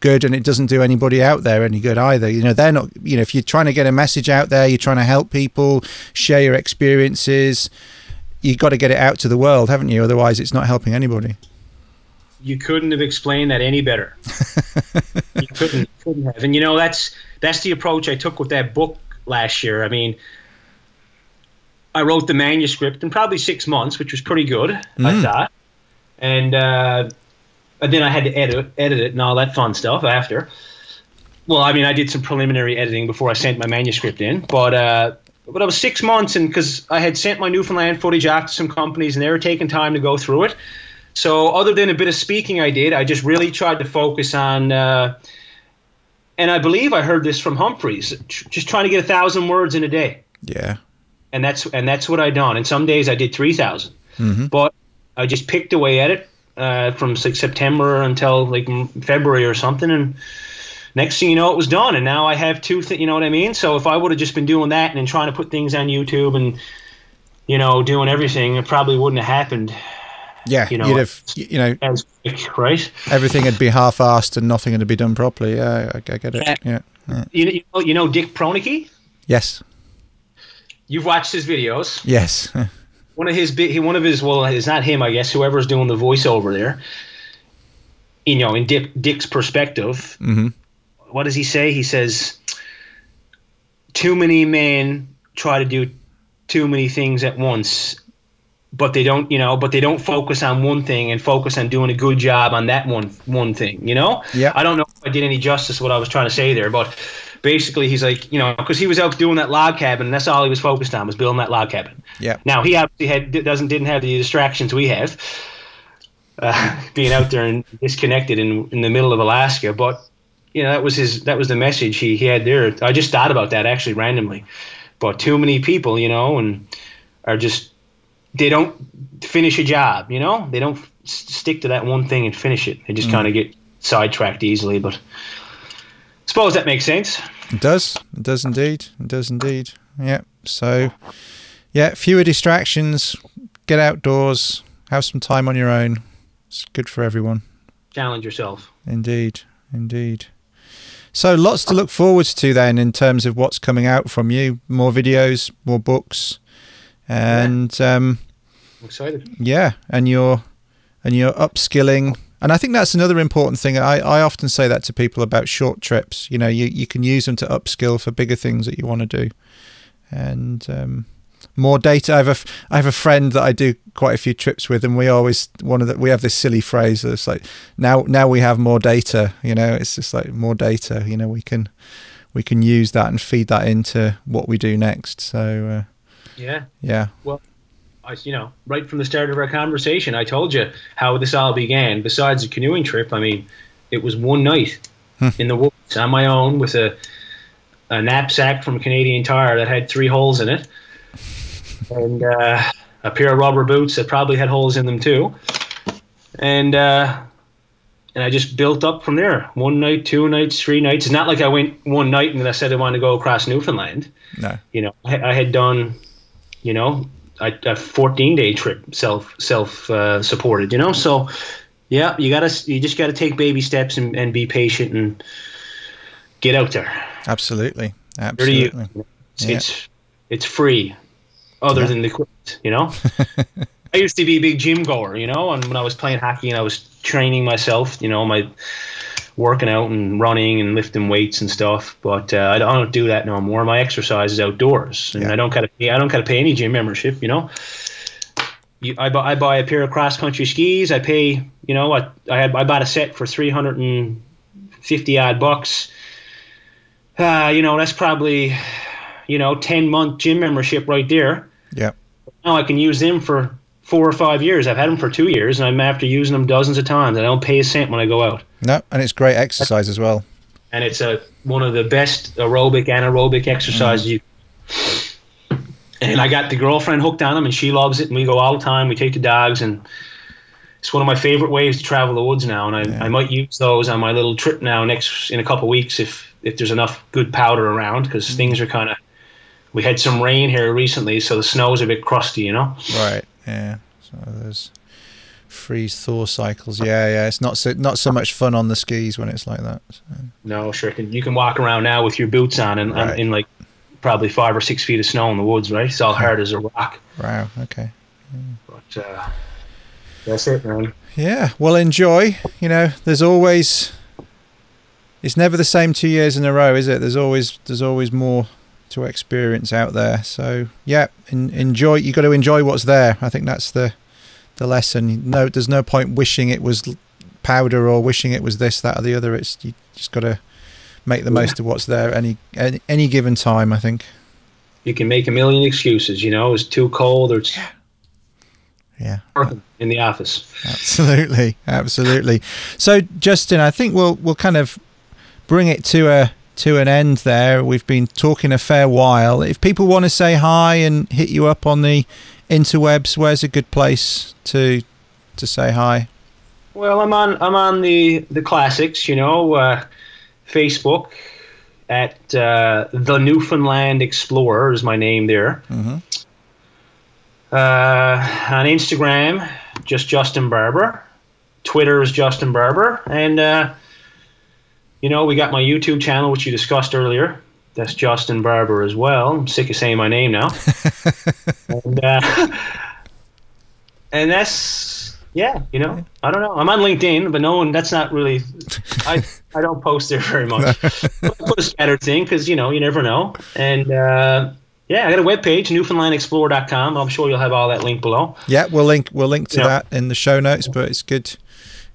good and it doesn't do anybody out there any good either you know they're not you know if you're trying to get a message out there you're trying to help people share your experiences you've got to get it out to the world, haven't you? Otherwise, it's not helping anybody. You couldn't have explained that any better. you couldn't, couldn't have. And you know, that's that's the approach I took with that book last year. I mean, I wrote the manuscript in probably six months, which was pretty good, mm. I thought. And uh, and then I had to edit edit it and all that fun stuff after. Well, I mean, I did some preliminary editing before I sent my manuscript in, but uh, but I was six months, and because I had sent my Newfoundland footage off to some companies, and they were taking time to go through it. So, other than a bit of speaking, I did. I just really tried to focus on. Uh, and I believe I heard this from Humphreys, just trying to get a thousand words in a day. Yeah. And that's and that's what I done. And some days I did three thousand, mm mm-hmm. but I just picked away at it uh, from like September until like February or something, and next thing you know, it was done. And now I have two. Th- you know what I mean? So if I would have just been doing that and then trying to put things on YouTube and you know doing everything, it probably wouldn't have happened. Yeah, you know, you'd have, you know, as quick, right? Everything would be half-assed and nothing would be done properly. Yeah, I, I get it. Yeah. yeah. You, you know, you know Dick Proenneke? Yes. You've watched his videos. Yes. one of his big, one of his, well, it's not him, I guess. Whoever's doing the voiceover there. You know, in Dick Dick's perspective, mm-hmm. what does he say? He says, "Too many men try to do too many things at once, but they don't, you know, but they don't focus on one thing and focus on doing a good job on that one one thing, you know? Yeah. I don't know if I did any justice to what I was trying to say there, but basically he's like, you know, because he was out doing that log cabin, and that's all he was focused on was building that log cabin. Yeah. Now he obviously had doesn't didn't have the distractions we have, uh, being out there and disconnected in in the middle of Alaska, but. You know that was his. That was the message he, he had there. I just thought about that actually randomly, but too many people, you know, and are just they don't finish a job. You know, they don't stick to that one thing and finish it. They just mm. kind of get sidetracked easily. But suppose that makes sense. It does. It does indeed. It does indeed. Yeah. So, yeah, fewer distractions. Get outdoors. Have some time on your own. It's good for everyone. Challenge yourself. Indeed. Indeed. So lots to look forward to then in terms of what's coming out from you. More videos, more books, and yeah. um, I'm excited. Yeah, and you're and you're upskilling. And I think that's another important thing. I, I often say that to people about short trips. You know, you, you can use them to upskill for bigger things that you want to do. And um, more data. I have a I have a friend that I do quite a few trips with, and we always one of the we have this silly phrase that's like now now we have more data. You know, it's just like more data. You know, we can we can use that and feed that into what we do next. So uh, yeah. Yeah. Well, I, you know, right from the start of our conversation, I told you how this all began. Besides the canoeing trip, I mean, it was one night hmm. in the woods on my own with a, a knapsack from Canadian Tire that had three holes in it, and uh, a pair of rubber boots that probably had holes in them too, and uh, and I just built up from there. One night, two nights, three nights. It's not like I went one night and then I said I wanted to go across Newfoundland. No, you know, I, I had done you know, a, a 14 day trip self self uh, supported. You know, so yeah, you gotta you just gotta take baby steps and, and be patient and get out there. Absolutely, absolutely. It's, yeah. it's it's free, other yeah. than the equipment. You know. I used to be a big gym goer, you know, and when I was playing hockey and I was training myself, you know, my working out and running and lifting weights and stuff. But uh, I don't do that no more. My exercise is outdoors, and yeah. I don't gotta pay. I don't gotta pay any gym membership. You know, you, I buy I buy a pair of cross country skis. I pay. You know, I I, had, I bought a set for three hundred and fifty odd bucks. Uh, you know, that's probably you know ten month gym membership right there. Yeah. Now I can use them for four or five years. I've had them for two years, and I'm after using them dozens of times. I don't pay a cent when I go out. No, and it's great exercise as well. And it's a one of the best aerobic anaerobic exercises mm. you. And I got the girlfriend hooked on them, and she loves it. And we go all the time. We take the dogs, and it's one of my favorite ways to travel the woods now. And I, yeah. I might use those on my little trip now next in a couple weeks if if there's enough good powder around because mm. things are kind of. We had some rain here recently, so the snow's a bit crusty, you know. Right. Yeah. So there's freeze thaw cycles. Yeah, yeah. It's not so not so much fun on the skis when it's like that. So. No, sure. You can walk around now with your boots on and right. in like probably five or six feet of snow in the woods. Right. It's all hard as a rock. Wow. Okay. But uh, that's it, man. Yeah, well, enjoy. You know, there's always. It's never the same two years in a row, is it? There's always there's always more to experience out there. So yeah, in, enjoy. You got to enjoy what's there. I think that's the the lesson. No, there's no point wishing it was powder or wishing it was this, that, or the other. It's you just got to make the most of what's there any, any any given time. I think. You can make a million excuses. You know, it's too cold or it's Yeah. in the office. Absolutely, absolutely. So, Justin, I think we'll we'll kind of bring it to a to an end there. We've been talking a fair while. If people want to say hi and hit you up on the interwebs, where's a good place to to say hi? Well, I'm on I'm on the the classics. You know, uh, Facebook at uh, the Newfoundland Explorer is my name there. Mm-hmm. Uh, on Instagram, just Justin Barbour. Twitter is Justin Barbour, and uh, you know we got my YouTube channel, which you discussed earlier. That's Justin Barbour as well. I'm sick of saying my name now. and, uh, and that's yeah, you know, I don't know. I'm on LinkedIn, but no one. That's not really. I I don't post there very much. Put a scattered thing because you know you never know. And uh, yeah, I got a webpage, NewfoundlandExplorer.com. I'm sure you'll have all that link below. Yeah, we'll link we'll link to Yeah. that in the show notes. But it's good,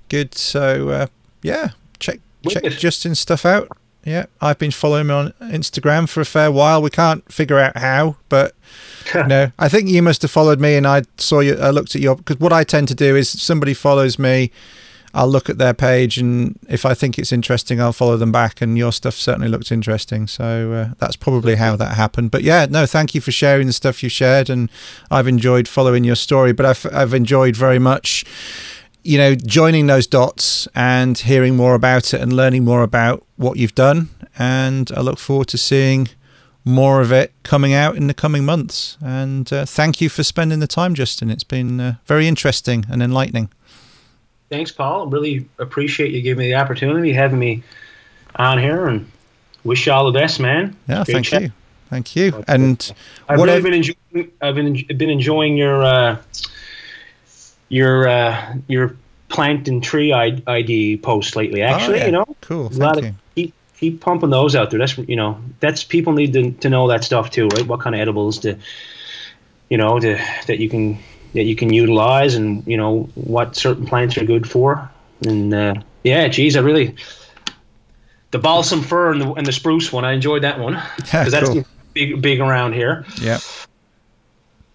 good. So uh, yeah, check check Wicked. Justin's stuff out. Yeah, I've been following him on Instagram for a fair while. We can't figure out how, but no, I think you must have followed me, and I saw you. I looked at your because what I tend to do is somebody follows me, I'll look at their page, and if I think it's interesting, I'll follow them back. And your stuff certainly looked interesting, so uh, that's probably how that happened. But yeah, no, thank you for sharing the stuff you shared, and I've enjoyed following your story. But I've I've enjoyed very much. You know, joining those dots and hearing more about it and learning more about what you've done. And I look forward to seeing more of it coming out in the coming months. And uh, thank you for spending the time, Justin. It's been uh, very interesting and enlightening. Thanks, Paul. Really appreciate you giving me the opportunity, having me on here, and wish you all the best, man. Yeah, Great thank chat. you. Thank you. And I've what really I've- been enjoying. I've been been enjoying your uh, your uh, your plant and tree ID post lately. Actually, Oh, yeah. you know, Cool. a lot Thank of keep keep pumping those out there. That's you know, that's people need to, to know that stuff too, right? What kind of edibles to you know to that you can that you can utilize, and you know what certain plants are good for. And uh, yeah, geez, I really the balsam fir and the, and the spruce one. I enjoyed that one Yeah, because that's cool. big big around here. Yeah.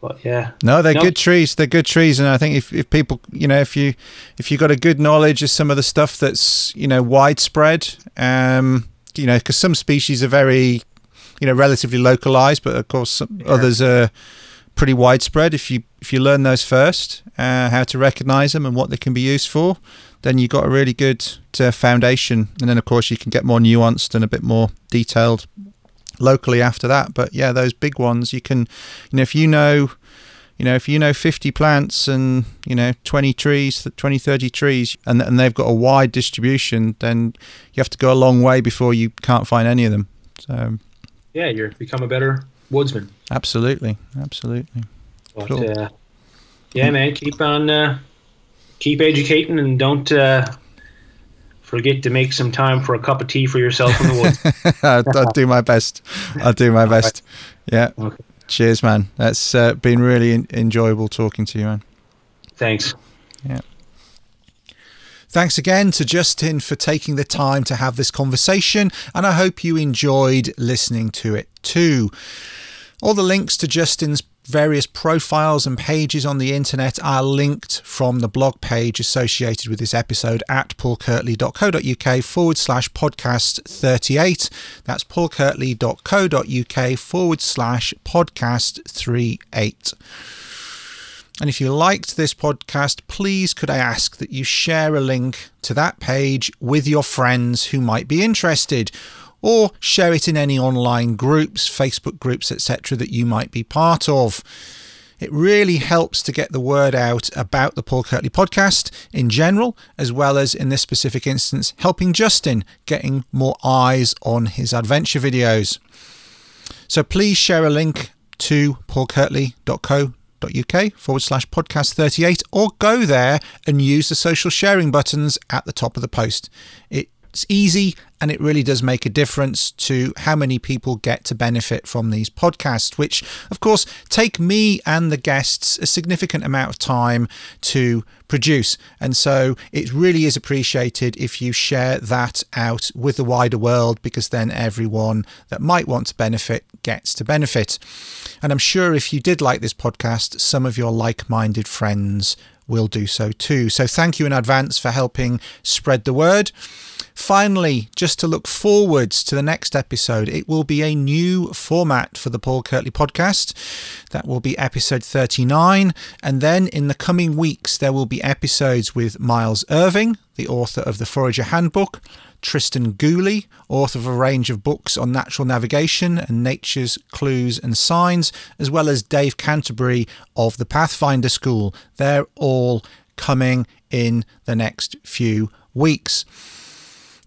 But yeah, No, they're good trees. They're good trees, and I think if, if people, you know, if you if you got a good knowledge of some of the stuff that's you know widespread, um, you know, because some species are very, you know, relatively localized, but of course some others are pretty widespread. If you if you learn those first, uh, how to recognize them and what they can be used for, then you've got a really good uh, foundation, and then of course you can get more nuanced and a bit more detailed locally after that. But yeah, those big ones you can, you know, if you know, you know, if you know 50 plants and you know 20 trees, 20, 30 trees, and and they've got a wide distribution, then you have to go a long way before you can't find any of them. So yeah, you're become a better woodsman. absolutely, absolutely. But Cool. uh, yeah, man, keep on uh, keep educating and don't uh, forget to make some time for a cup of tea for yourself in the woods. I'll, I'll do my best. I'll do my best. Yeah. Okay. Cheers, man. That's uh, been really en- enjoyable talking to you, man. Thanks. Yeah. Thanks again to Justin for taking the time to have this conversation, and I hope you enjoyed listening to it too. All the links to Justin's various profiles and pages on the internet are linked from the blog page associated with this episode at paulkirtley.co.uk forward slash podcast 38. That's paulkirtley.co.uk forward slash podcast 38. And if you liked this podcast, please could I ask that you share a link to that page with your friends who might be interested, or share it in any online groups, Facebook groups, etc., that you might be part of. It really helps to get the word out about the Paul Kirtley podcast in general, as well as in this specific instance, helping Justin getting more eyes on his adventure videos. So please share a link to paulkirtley.co.uk forward slash podcast 38 or go there and use the social sharing buttons at the top of the post. It's easy and it really does make a difference to how many people get to benefit from these podcasts, which, of course, take me and the guests a significant amount of time to produce. And so it really is appreciated if you share that out with the wider world because then everyone that might want to benefit gets to benefit. And I'm sure if you did like this podcast, some of your like minded friends will do so too. So thank you in advance for helping spread the word. Finally, just to look forwards to the next episode, it will be a new format for the Paul Kirtley podcast. That will be episode 39. And then in the coming weeks, there will be episodes with Miles Irving, the author of the Forager Handbook, Tristan Gooley, author of a range of books on natural navigation and nature's clues and signs, as well as Dave Canterbury of the Pathfinder School. They're all coming in the next few weeks.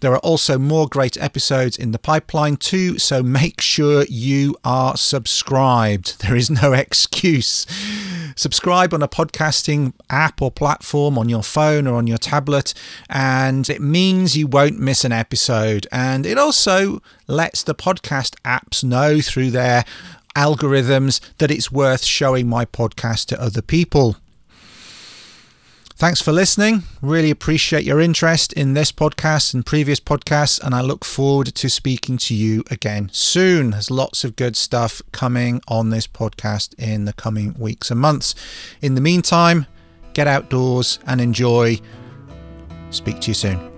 There are also more great episodes in the pipeline too, so make sure you are subscribed. There is no excuse. Subscribe on a podcasting app or platform on your phone or on your tablet, and it means you won't miss an episode. And it also lets the podcast apps know through their algorithms that it's worth showing my podcast to other people. Thanks for listening. Really appreciate your interest in this podcast and previous podcasts, and I look forward to speaking to you again soon. There's lots of good stuff coming on this podcast in the coming weeks and months. In the meantime, get outdoors and enjoy. Speak to you soon.